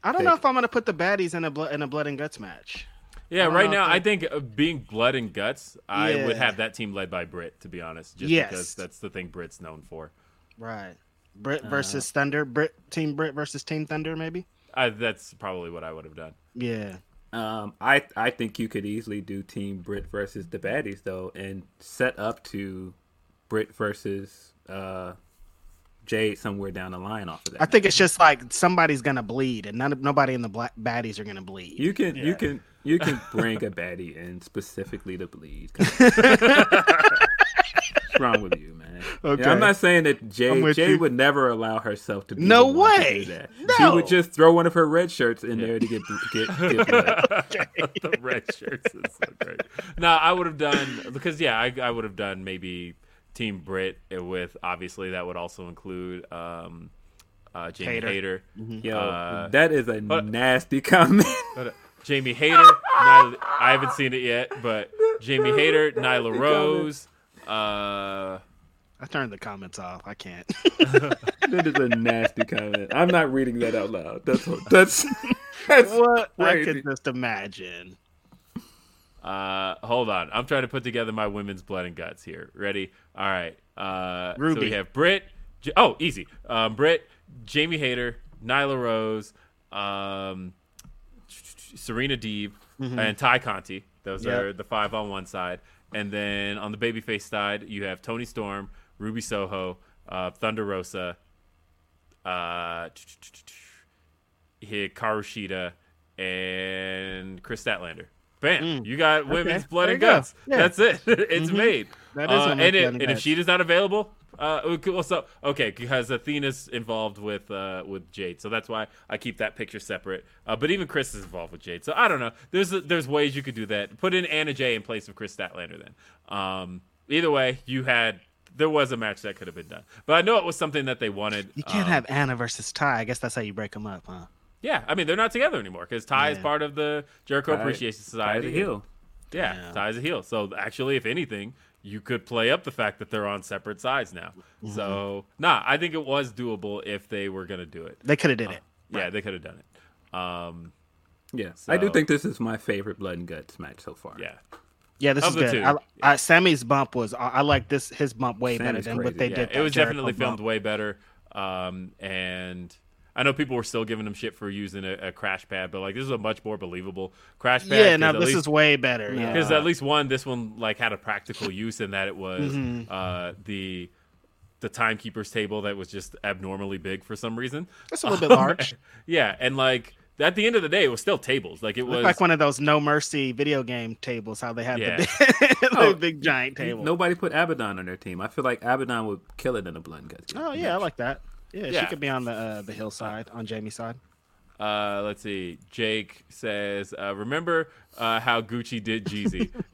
I don't know if I'm gonna put the baddies in a blood in a blood and guts match. Yeah, right know now if I think uh, being blood and guts, I would have that team led by Britt, to be honest, just Yes. because that's the thing Britt's known for. Right. Britt versus Thunder. Britt Team Britt versus Team Thunder, maybe. I, that's probably what I would have done. Yeah. Um, I I think you could easily do Team Britt versus the baddies though, and set up to Britt versus uh, Jade somewhere down the line off of that. I think it's just like somebody's gonna bleed, and none, nobody in the black baddies are gonna bleed. You can you can you can bring a baddie in specifically to bleed. What's wrong with you, man? Okay. Yeah, I'm not saying that I'm Jay Jay you. would never allow herself to be No the one to way. do that. She would just throw one of her red shirts in there to get get, get blood. the red shirts is so great. No, I would have done because yeah, I, I would have done maybe Team Britt with obviously that would also include um, uh, Jamie Hater. Hayter, Yo, Uh, that is a but- nasty comment. But, uh, Jamie Hayter. Nyla, I haven't seen it yet, but Jamie Hayter, Nyla Rose. Uh, I turned the comments off. I can't. that is a nasty comment. I'm not reading that out loud. That's that's that's what? I crazy. could just imagine. uh, hold on, I'm trying to put together my women's blood and guts here. Ready? All right. Uh, so Ruby. we have Britt. J- oh, easy. Um, Britt, Jamie Hayter, Nyla Rose, um, Serena Deeb, and Tay Conti. Those Yep. are the five on one side. And then on the babyface side, you have Toni Storm, Ruby Soho, uh, Thunder Rosa, uh, Hikaru and Kris Statlander. Bam! You got women's blood There and go. guts. Yeah. That's it. it's made. That is Uh, and, it, and if guts. Shida's not available, uh, okay, well, so okay, because Athena's involved with uh, with Jade, so that's why I keep that picture separate. Uh, but even Kris is involved with Jade, so I don't know. There's there's ways you could do that. Put in Anna Jay in place of Kris Statlander. Then, um, either way, you had there was a match that could have been done, but I know it was something that they wanted. You can't um, have Anna versus Ty. I guess that's how you break them up, huh? Yeah, I mean they're not together anymore because Ty is part of the Jericho Ty- Appreciation Society. is a heel. Yeah, Yeah. Ty's a heel. So actually, if anything, you could play up the fact that they're on separate sides now. Mm-hmm. So nah, I think it was doable if they were gonna do it. They could have did it. Yeah, they could have done it. Um, Yeah, I do think this is my favorite blood and guts match so far. yeah, Yeah, this Of is good. two, I, yeah. I, Sammy's bump was. I, I like this. His bump way better Sammy's than what they yeah. did. It was Jericho definitely filmed bump. way better. Um, and I know people were still giving him shit for using a, a crash pad, but like this is a much more believable crash pad. Yeah, no, this least- is way better. Yeah. because at least one, this one like had a practical use in that it was Mm-hmm. uh, the the timekeeper's table that was just abnormally big for some reason. That's a little bit large. Yeah, and like at the end of the day, it was still tables. Like it was like one of those No Mercy video game tables. How they had Yeah. the, big, the Oh, big giant table. Nobody put Abaddon on their team. I feel like Abaddon would kill it in a blood and guts. Oh yeah, I like that. Yeah, Yeah. she could be on the uh, the hillside on Jamie's side. Uh, let's see. Jake says, uh, "Remember uh, how Gucci did Jeezy?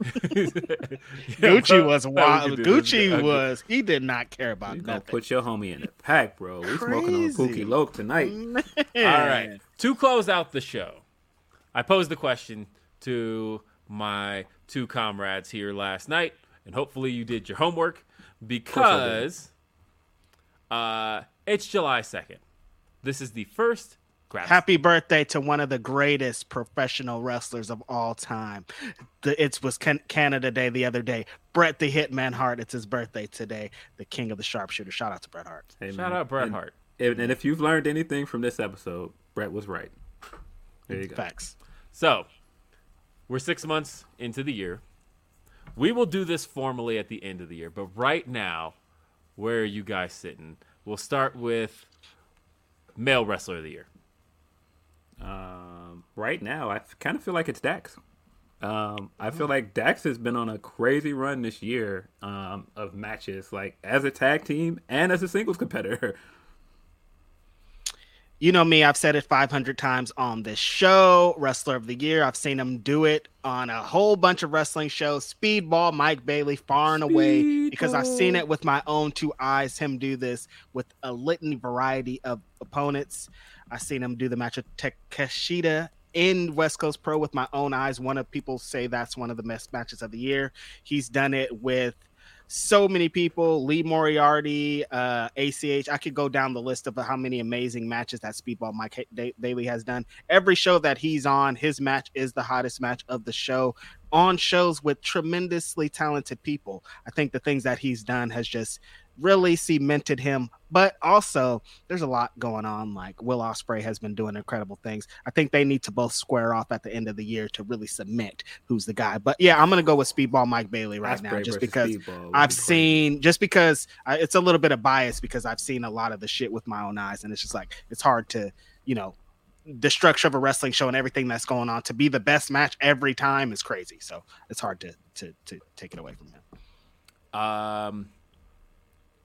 Gucci was wild. could this. Gucci was. He did not care about You gonna nothing. put your homie in the pack, bro. We smoking on Crazy. Pookie Loke tonight. All right. To close out the show, I posed the question to my two comrades here last night, and hopefully you did your homework because uh, it's July 2nd. This is the first grab. Happy birthday to one of the greatest professional wrestlers of all time. The, it was Can- Canada Day the other day. Bret the Hitman Hart. It's his birthday today. The king of the sharpshooter. Shout out to Bret Hart. Hey, Shout out Bret and, Hart. And, and if you've learned anything from this episode, Brett was right. There you go. Facts. So, we're six months into the year. We will do this formally at the end of the year, but right now, where are you guys sitting? We'll start with male wrestler of the year. Um, right now, I kind of feel like it's Dax. Um, I feel like Dax has been on a crazy run this year um, of matches, like as a tag team and as a singles competitor. You know me, I've said it 500 times on this show. Wrestler of the Year. I've seen him do it on a whole bunch of wrestling shows. Speedball, Mike Bailey, far and away, because I've seen it with my own two eyes. Him do this with a litany variety of opponents. I've seen him do the match with Takeshita in West Coast Pro with my own eyes. One of people say that's one of the best matches of the year. He's done it with so many people lee moriarty uh ach i could go down the list of how many amazing matches that speedball mike bailey has done. Every show that he's on his match is the hottest match of the show on shows with tremendously talented people. I think the things that he's done has just really cemented him. But also, there's a lot going on. Like Will Ospreay has been doing incredible things. I think they need to both square off at the end of the year to really cement who's the guy. But yeah, I'm gonna go with Speedball Mike Bailey right now, just because I've seen, just because I, it's a little bit of bias because I've seen a lot of the shit with my own eyes, and it's just like it's hard to, you know, the structure of a wrestling show and everything that's going on to be the best match every time is crazy. So it's hard to to to take it away from him. Um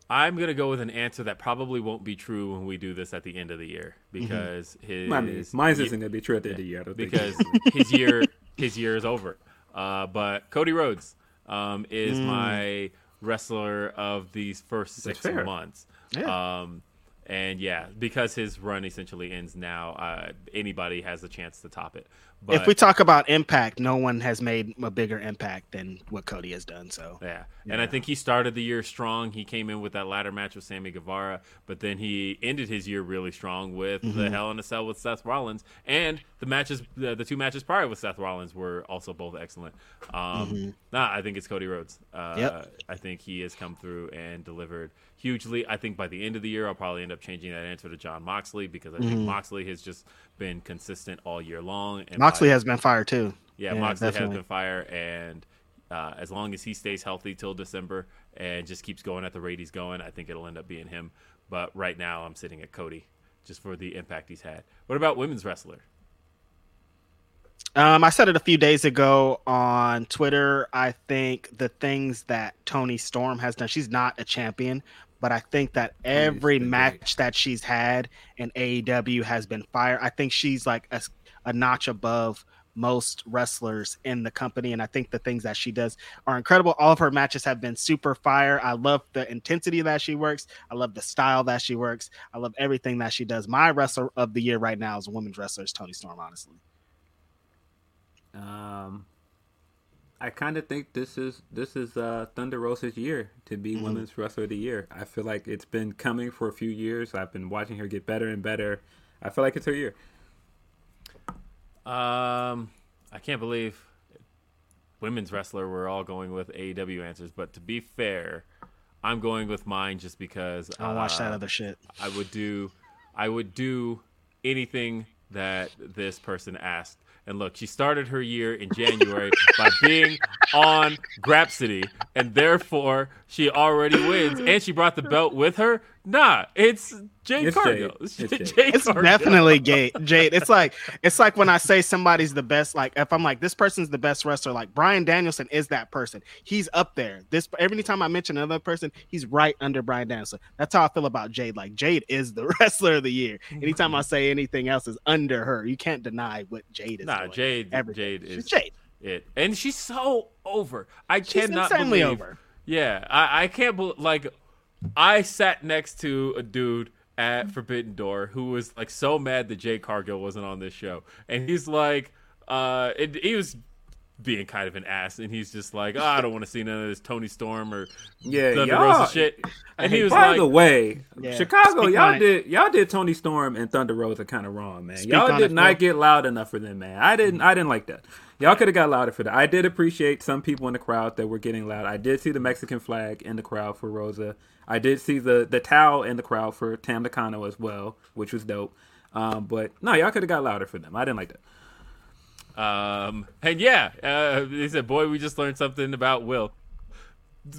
I'm gonna go with an answer that probably won't be true when we do this at the end of the year mm-hmm. because mm-hmm. his mine isn't gonna be true at the end of the year because his year his year is over. Uh, but Cody Rhodes um, is mm. my wrestler of these first six months. Yeah. Um, and yeah, because his run essentially ends now, uh, anybody has a chance to top it. But, if we talk about impact, no one has made a bigger impact than what Cody has done. So yeah, and I think he started the year strong. He came in with that ladder match with Sammy Guevara, but then he ended his year really strong with mm-hmm. the Hell in a Cell with Seth Rollins, and the matches, the, the, two matches prior with Seth Rollins were also both excellent. Um, mm-hmm. Nah, I think it's Cody Rhodes. Uh, yep. I think he has come through and delivered hugely. I think by the end of the year, I'll probably end up changing that answer to Jon Moxley because I think mm-hmm. Moxley has just been consistent all year long. And Moxley by, has been fired too. Yeah, yeah Moxley definitely. has been fired, and uh, as long as he stays healthy till December and just keeps going at the rate he's going, I think it'll end up being him. But right now, I'm sitting at Cody just for the impact he's had. What about women's wrestler? Um, I said it a few days ago on Twitter. I think the things that Toni Storm has done, she's not a champion, but I think that every match that she's had in AEW has been fire. I think she's like a, a notch above most wrestlers in the company. And I think the things that she does are incredible. All of her matches have been super fire. I love the intensity that she works. I love the style that she works. I love everything that she does. My wrestler of the year right now is a women's wrestler, is Toni Storm, honestly. Um, I kind of think this is this is uh, Thunder Rosa's year to be mm-hmm. Women's Wrestler of the Year. I feel like it's been coming for a few years. I've been watching her get better and better. I feel like it's her year. Um, I can't believe women's wrestler. We're all going with AEW answers, but to be fair, I'm going with mine just because I'll uh, watch that uh, other shit. I would do, I would do anything that this person asked and look, she started her year in January by being on Grapsody, and therefore she already wins. And she brought the belt with her. Nah, it's Jade it's Cargill. Jade. It's, Jade. Jade it's Cargill. definitely Jade. Jade. It's like it's like when I say somebody's the best. Like if I'm like this person's the best wrestler, like Bryan Danielson is that person. He's up there. This every time I mention another person, he's right under Bryan Danielson. That's how I feel about Jade. Like Jade is the wrestler of the year. Anytime I mm-hmm. say anything else is under her, you can't deny what Jade is. Nah, doing. Jade. Everything. Jade is she's Jade. It and she's so over. I she's cannot believe. Over. Yeah, I, I can't believe like I sat next to a dude at Forbidden Door who was like so mad that Jade Cargill wasn't on this show, and he's like, uh, it, he was being kind of an ass, and he's just like, oh, I don't want to see none of this Toni Storm or yeah, Thunder Rosa shit. And he was by like, the way, yeah, Chicago, y'all did y'all did Toni Storm and Thunder Rosa kind of wrong, man. Speak y'all did it, not bro. get loud enough for them, man. I didn't, I didn't like that. Y'all could have got louder for that. I did appreciate some people in the crowd that were getting loud. I did see the Mexican flag in the crowd for Rosa. I did see the the towel in the crowd for Tam Nakano as well, which was dope. Um, but no, y'all could have got louder for them. I didn't like that. Um, and yeah, uh, they said, "Boy, we just learned something about Will."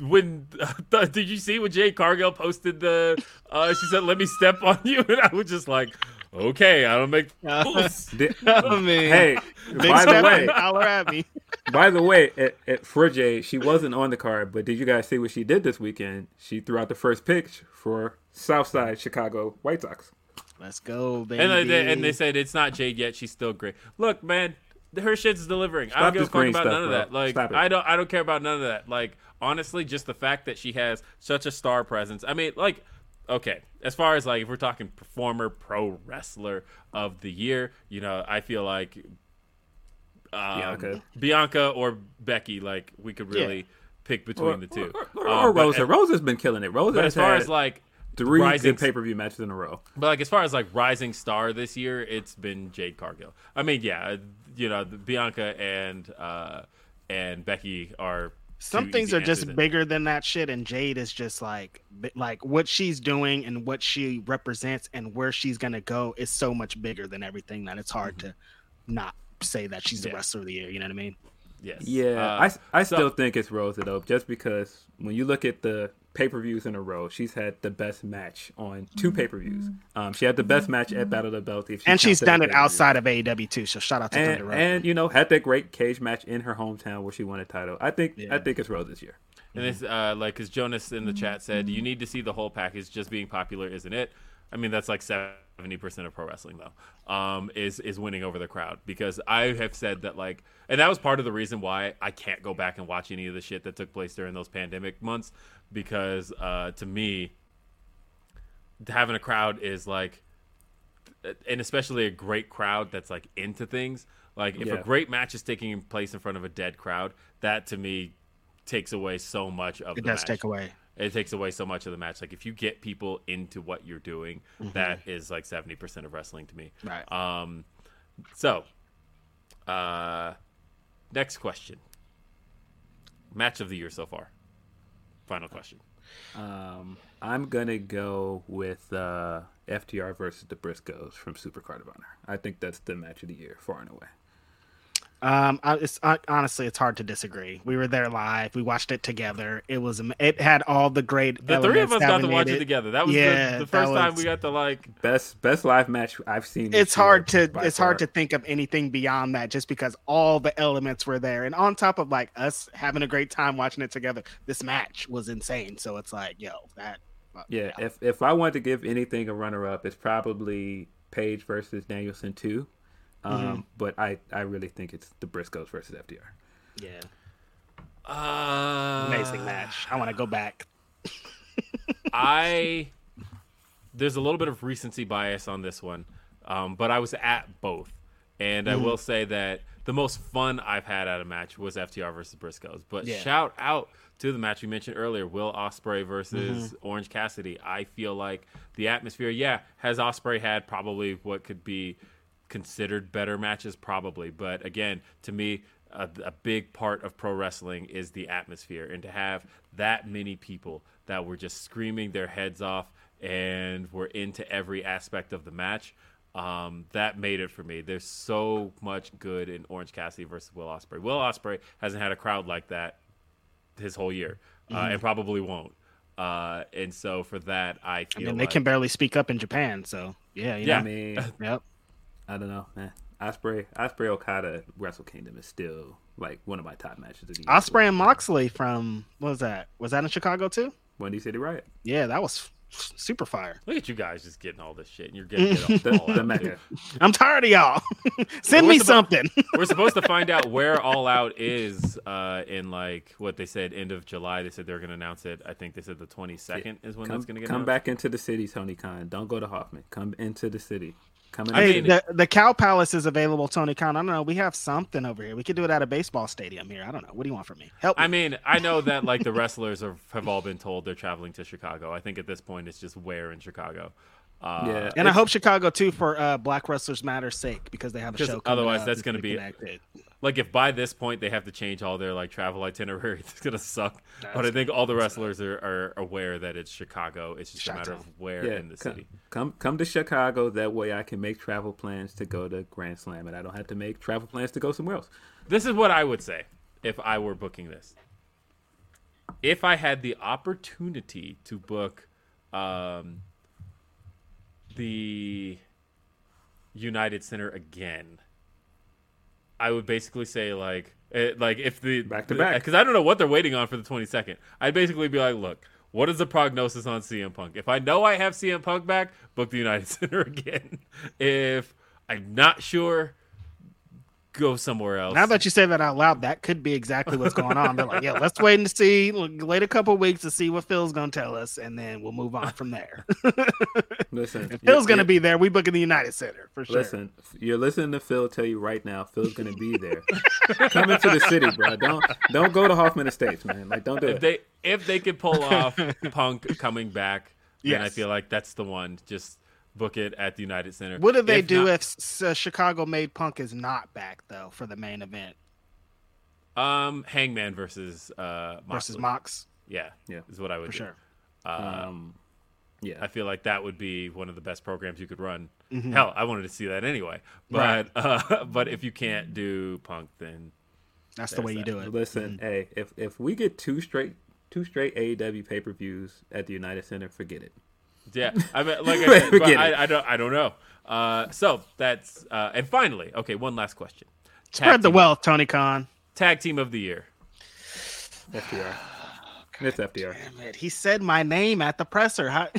When uh, did you see when Jade Cargill posted the? Uh, she said, "Let me step on you," and I was just like, Okay, I don't make. Di- I mean, hey, by the way, holler at me. by the way, at, at Frigé, she wasn't on the card, but did you guys see what she did this weekend? She threw out the first pitch for Southside Chicago White Sox. Let's go, baby. And they, and they said it's not Jade yet. She's still great. Look, man, her shit's delivering. I don't give a fuck about stuff, none of bro. that. Like I don't I don't care about none of that. Like honestly, just the fact that she has such a star presence. I mean, like okay, as far as like if we're talking performer, pro wrestler of the year, you know, I feel like um, Bianca. Bianca or Becky, like we could really pick between the two. Or, or, Um, or but- Rosa. Rosa's been killing it. Rosa But as far had as like three rising good pay per view matches in a row. but like as far as like rising star this year, it's been Jade Cargill. I mean, yeah, you know, Bianca and uh and Becky are Some things are just answers in- bigger than that shit, and Jade is just like, like what she's doing and what she represents and where she's gonna go is so much bigger than everything that it's hard to not say that she's the Yeah. wrestler of the year. You know what I mean? Yes. Yeah, Uh, I, I so- still think it's Rosa though, just because when you look at the pay per views in a row, she's had the best match on two pay per views. Um, she had the best match at Battle of the Belt, if she and she's done it pay-per-view. outside of AEW too. So shout out to And, Thunder Rosa. and you know had that great cage match in her hometown where she won a title. I think I think it's Rose this year. And it's uh, like, because Jonas in the chat said, you need to see the whole package. Just being popular isn't it? I mean, that's like seventy percent of pro wrestling, though. Um, is is winning over the crowd because I have said that like, and that was part of the reason why I can't go back and watch any of the shit that took place during those pandemic months because uh, to me, having a crowd is like and especially a great crowd that's like into things. Like if Yeah. a great match is taking place in front of a dead crowd, that to me takes away so much of it the does match. take away. It takes away so much of the match. Like if you get people into what you're doing, that is like seventy percent of wrestling to me. Right. Um. So, uh, next question. Match of the year so far. Final question. Um, I'm gonna go with uh, FTR versus the Briscoes from Supercard of Honor. I think that's the match of the year, far and away. Um, I, it's uh, honestly, it's hard to disagree. We were there live. We watched it together. It was, it had all the great. The three of us got to watch it together. That was Yeah, the, the that first time we got to like Best best live match I've seen. It's hard to by it's hard to think of anything beyond that, just because all the elements were there, and on top of like us having a great time watching it together, this match was insane. So it's like, yo, that. uh, Yeah, if if I wanted to give anything a runner up, it's probably Page versus Danielson two. Um, Mm-hmm. But I, I really think it's the Briscoes versus FTR. yeah, uh, amazing match. I want to go back. I there's a little bit of recency bias on this one, um, but I was at both, and Mm-hmm. I will say that the most fun I've had at a match was FTR versus Briscoes. But Yeah. shout out to the match we mentioned earlier, Will Ospreay versus Mm-hmm. Orange Cassidy. I feel like the atmosphere, yeah, has Ospreay had probably what could be considered better matches, probably, but again, to me. A, a big part of pro wrestling is the atmosphere, and to have that many people that were just screaming their heads off and were into every aspect of the match, um, that made it for me. There's so much good in Orange Cassidy versus Will Ospreay. Will Ospreay hasn't had a crowd like that his whole year, uh, and probably won't. Uh, and so for that, I I feel mean, they like, can barely speak up in Japan, so yeah, you Yeah. I mean, Yep. I don't know, man. Ospreay Ospreay Okada at Wrestle Kingdom is still like one of my top matches of the year. Ospreay and Moxley from what was that? Was that in Chicago too? Windy City Riot. Yeah, that was f- super fire. look at you guys just getting all this shit, and you're getting it The, all the out. Mecca. I'm tired of y'all. Send me What's the- something. We're supposed to find out where All Out is uh, in like what they said end of July. They said they're going to announce it. I think they said the 22nd is when Come, that's going to get come announced. back into the city, Tony Khan. Don't go to Hoffman. Come into the city. Come in I the hey, mean- the the Cow Palace is available, Tony Khan. I don't know. We have something over here. We could do it at a baseball stadium here. I don't know. What do you want from me? Help me. I mean, I know that like the wrestlers are, have all been told they're traveling to Chicago. I think at this point it's just where in Chicago. Uh, Yeah. and I hope Chicago too for uh, Black Wrestlers Matter's sake because they have a show. coming otherwise up that's gonna be- connected. Like if by this point they have to change all their like travel itinerary, it's gonna suck. but I think all the wrestlers are, are aware that it's Chicago. It's just a matter of where yeah, in the come, city. come come to Chicago. That way, I can make travel plans to go to Grand Slam, and I don't have to make travel plans to go somewhere else. This is what I would say if I were booking this. If I had the opportunity to book um, the United Center again, I would basically say like it, like if the Back to back. because I don't know what they're waiting on for the 22nd. I'd basically be like, look, what is the prognosis on CM Punk? If I know I have CM Punk back, book the United Center again. If I'm not sure, go somewhere else. Now that you say that out loud, that could be exactly what's going on. They're like, yeah, let's wait and see. Wait a couple weeks to see what Phil's going to tell us, and then we'll move on from there. Listen, if Phil's going to be there, we book in the United Center for sure. Listen, you're listening to Phil tell you right now. Phil's gonna be there. Come into the city, bro. Don't don't go to Hoffman Estates, man. Like don't do if it. they if they could pull off Punk coming back, then I feel like that's the one. Just book it at the United Center. What do they If do not- if uh, Chicago made Punk is not back though for the main event um Hangman versus uh versus Mox Yeah, Yeah. is what I would for do. sure? um, yeah. I feel like that would be one of the best programs you could run. Mm-hmm. Hell, I wanted to see that anyway. But uh, but if you can't do Punk, then That's the There's way you that. do it. Listen, hey, if if we get two straight two straight AEW pay per views at the United Center, forget it. Yeah. I mean, like I said, but I, I don't I don't know. Uh, so that's uh, and finally, okay, one last question. Tag Spread the team- wealth, Tony Khan. Tag team of the year. FTR. It's FDR. Damn it. He said my name at the presser. How...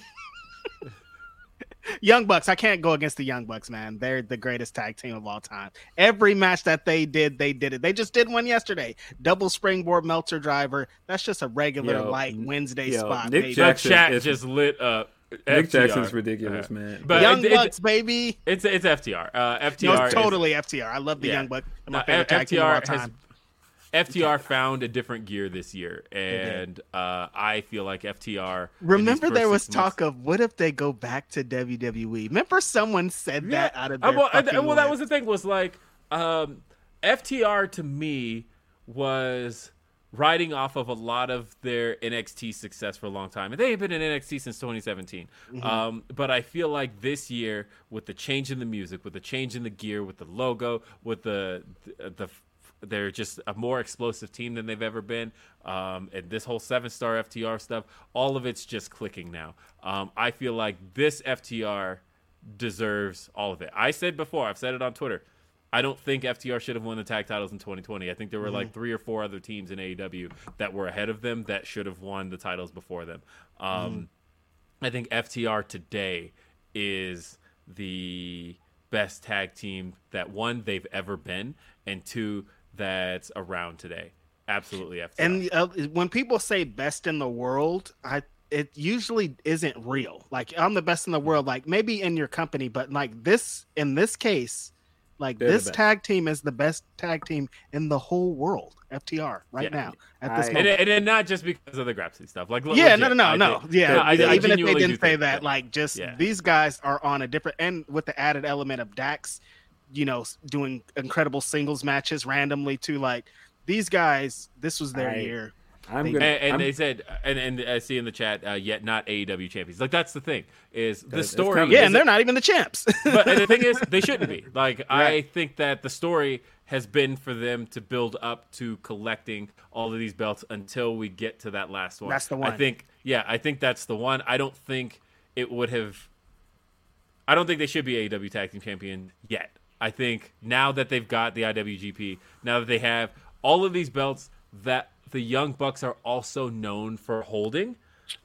Young Bucks. I can't go against the Young Bucks, man. They're the greatest tag team of all time. Every match that they did, they did it. They just did one yesterday. Double springboard Meltzer driver. That's just a regular Yo, light Wednesday yo, spot. Nick baby. The Jackson chat is- just lit up. Nick FTR. Jackson's ridiculous, man. But Young it- it- Bucks, baby. it's it's FTR. Uh, No, FTR it's is- totally FTR. I love the Yeah. Young Bucks. They're No, My favorite tag team of all FTR has time. FTR found a different gear this year, and uh, I feel like FTR. Remember, there was six months- talk of what if they go back to WWE? Remember, someone said that out of Uh, their well, uh, well, that was the thing. Was like um, FTR to me was riding off of a lot of their NXT success for a long time, and they have been in NXT since 2017. Mm-hmm. Um, but I feel like this year, with the change in the music, with the change in the gear, with the logo, with the the, the they're just a more explosive team than they've ever been. Um, and this whole seven star FTR stuff, all of it's just clicking now. Um, I feel like this FTR deserves all of it. I said before, I've said it on Twitter. I don't think FTR should have won the tag titles in 2020. I think there were like three or four other teams in AEW that were ahead of them that should have won the titles before them. Um, I think FTR today is the best tag team that one they've ever been, and two that's around today. Absolutely FTR. And uh, when people say best in the world, I it usually isn't real. Like I'm the best in the world, like maybe in your company, but like this in this case, like They're this tag team is the best tag team in the whole world. FTR right Yeah. now at this I- and, moment. and, and not just because of the Grapsody stuff. Like yeah, legit, no, no, no, I no. think- yeah, No, I- I even if they didn't say think that, like just Yeah. these guys are on a different and with the added element of Dax, you know, doing incredible singles matches randomly too. Like these guys, this was their I- year. I'm gonna. and, and I'm- they said, and, and I see in the chat, uh, yet not AEW champions. Like that's the thing is the That's- that's story. Yeah, isn't- and they're not even the champs. but and the thing is, they shouldn't be. Like I think that the story has been for them to build up to collecting all of these belts until we get to that last one. That's the one. I think. Yeah, I think that's the one. I don't think it would have. I don't think they should be AEW Tag Team Champion yet. I think now that they've got the IWGP, now that they have all of these belts that the Young Bucks are also known for holding,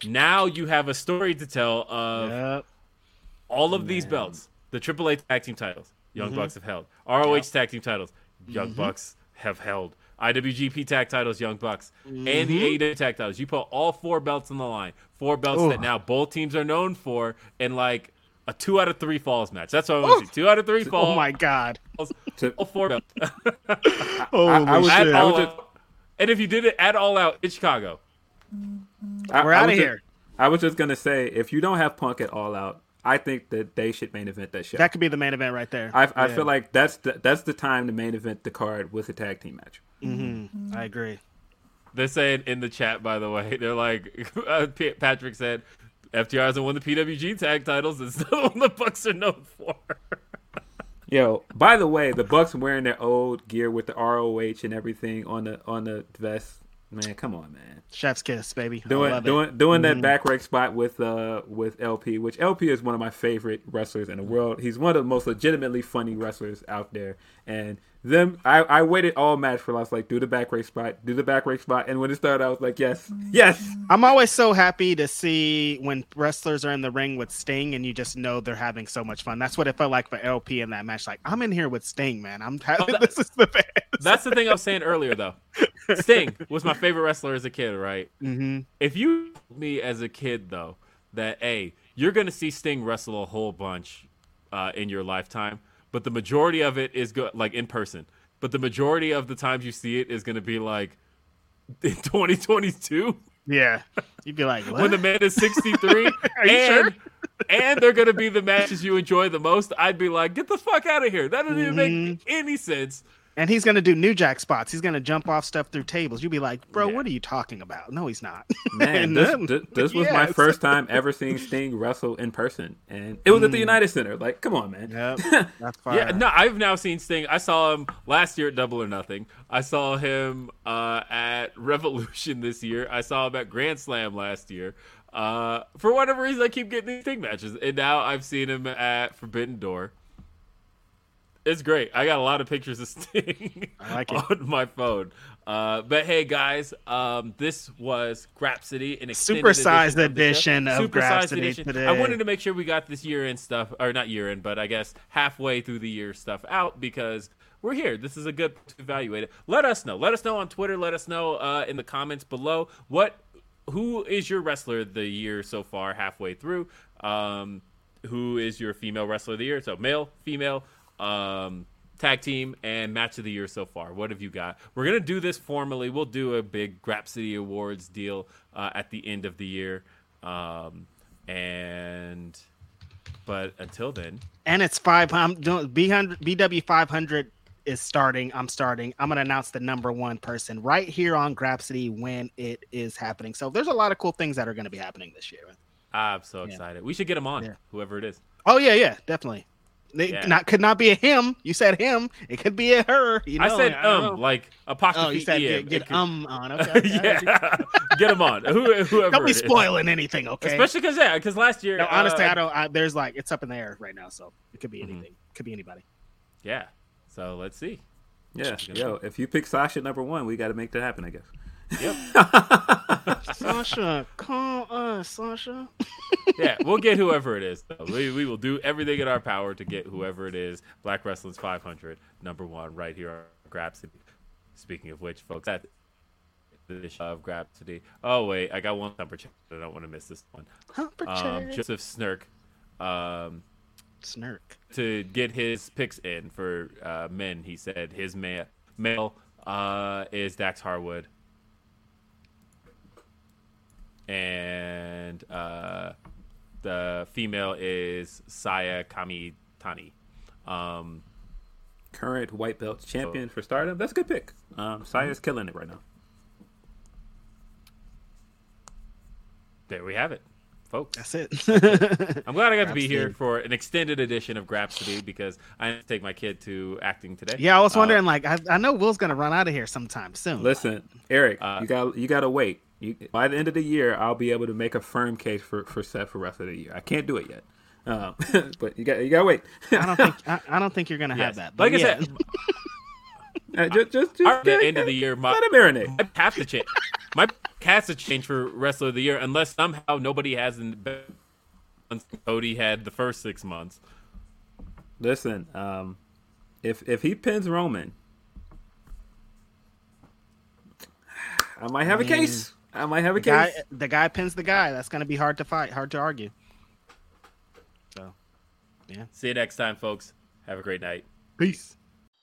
now you have a story to tell of Yep. all of these belts, the AAA tag team titles, Young mm-hmm. Bucks have held. ROH tag team titles, Young mm-hmm. Bucks have held. IWGP tag titles, Young Bucks, and the mm-hmm. AEW tag titles. You put all four belts on the line. Four belts that now both teams are known for in like a two out of three falls match. That's what I want to see. Two out of three falls. Oh my god. All four belts. Holy I shit. I all was out. And if you did it, at all out in Chicago. I- We're I outta was ju- here. I was just gonna say, if you don't have Punk at All Out, I think that they should main event that show. That could be the main event right there. I, I Yeah. feel like that's the, that's the time to main event the card with a tag team match. I agree. They're saying in the chat, by the way, they're like, uh, Patrick said, FTR hasn't won the PWG tag titles. It's still what the Bucks are known for. Yo, by the way, the Bucks wearing their old gear with the ROH and everything on the on the vest. Man, come on, man. Chef's kiss, baby. I Doing it. doing doing that Mhm. back rake spot with uh with LP, which LP is one of my favorite wrestlers in the world. He's one of the most legitimately funny wrestlers out there. And them I, I waited all match for I was like, do the back rake spot, do the back rake spot. And when it started, I was like, Yes, yes. I'm always so happy to see when wrestlers are in the ring with Sting and you just know they're having so much fun. That's what it felt like for LP in that match. Like, I'm in here with Sting, man. I'm having that- this is the best. That's the thing I was saying earlier, though. Sting was my favorite wrestler as a kid, right? hmm If you me as a kid though that hey, you're gonna see Sting wrestle a whole bunch uh, in your lifetime, but the majority of it is go- like in person. But the majority of the times you see it is gonna be like in 2022 Yeah. You'd be like, what? when the man is 63 you and sure? and they're gonna be the matches you enjoy the most. I'd be like, get the fuck out of here. That doesn't even Mm-hmm. make any sense. And he's gonna do New Jack spots. He's gonna jump off stuff through tables. You'll be like, bro, Yeah. what are you talking about? No, he's not. Man, this, then- this, this was my first time ever seeing Sting wrestle in person. And it was at the United Center. Like, come on, man. Yep. That's fire. Yeah, no, I've now seen Sting. I saw him last year at Double or Nothing. I saw him uh, at Revolution this year. I saw him at Grand Slam last year. Uh, for whatever reason, I keep getting these Sting matches, and now I've seen him at Forbidden Door. It's great. I got a lot of pictures of Sting like on my phone. Uh, but hey, guys, um, this was Grapsody, an extended Supersized edition of, the show. edition of Grapsody edition. today. I wanted to make sure we got this year end stuff, or not year end, but I guess halfway through the year stuff out because we're here. This is a good to evaluate it. Let us know. Let us know on Twitter. Let us know uh, in the comments below what who is your wrestler the year so far, halfway through. Um, who is your female wrestler of the year? So male, female, um, tag team, and match of the year so far. What have you got? We're gonna do this formally. We'll do a big Grapsody Awards deal uh, at the end of the year, um, and but until then, and it's five. I'm doing BW five hundred is starting. I'm starting. I'm gonna announce the number one person right here on Grapsody when it is happening. So there's a lot of cool things that are gonna be happening this year. I'm so Yeah. excited. We should get him on, Yeah. whoever it is. Oh yeah, yeah, definitely. It Yeah. not could not be a him. You said him. It could be a her. You know, I said I um, know. like apostrophe Oh, you said get, It get could- um on. Okay. okay. yeah, get him on. Who, whoever. Don't be spoiling anything, okay? Especially because yeah, because last year, no, honestly, uh, I don't. I, there's like it's up in the air right now, so it could be Mm-hmm. anything. Could be anybody. Yeah. So let's see. Yeah, yo, if you pick Sasha number one, we got to make that happen, I guess. Yep. Sasha, call us, Sasha. yeah, we'll get whoever it is. though. We, we will do everything in our power to get whoever it is. Black Wrestling's 500, number one, right here on Grapsody. Speaking of which, folks, that the show of Grapsody. Oh wait, I got one number check. I don't want to miss this one. Humper Um, check. Joseph Snirk. Um, Snirk. to get his picks in for uh, men, he said his ma- male uh, is Dax Harwood, and uh, the female is Saya Kamitani. Um, Current white belt champion for Stardom. That's a good pick. Um, Saya's killing it right now. there we have it, folks. That's it. I'm glad I got to be here for an extended edition of Grapsody because I had to take my kid to acting today. yeah, I was Uh, wondering. like, I, I know Will's gonna run out of here sometime soon. Listen, Eric, Uh, you got you got to wait. You, by the end of the year, I'll be able to make a firm case for for Seth for rest of the year. I can't do it yet, um, but you got you got to wait. I don't think I, I don't think you're gonna Yes. have that. but Like I yeah. said, Uh, just just, just at the end of the year, my, let it marinate. I have to change. My has to change for wrestler of the year unless somehow nobody has in Cody had the first six months. Listen, um, if if he pins Roman, I might have a case. I might have a the guy, case. the guy pins the guy. That's gonna be hard to fight, hard to argue. So, yeah. See you next time, folks. Have a great night. peace.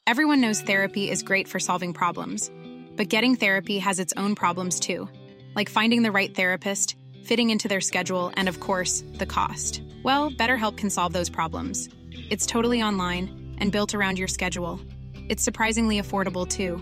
Everyone knows therapy is great for solving problems, but getting therapy has its own problems too, like finding the right therapist, fitting into their schedule, and of course, the cost. Well, BetterHelp can solve those problems. It's totally online and built around your schedule. It's surprisingly affordable too.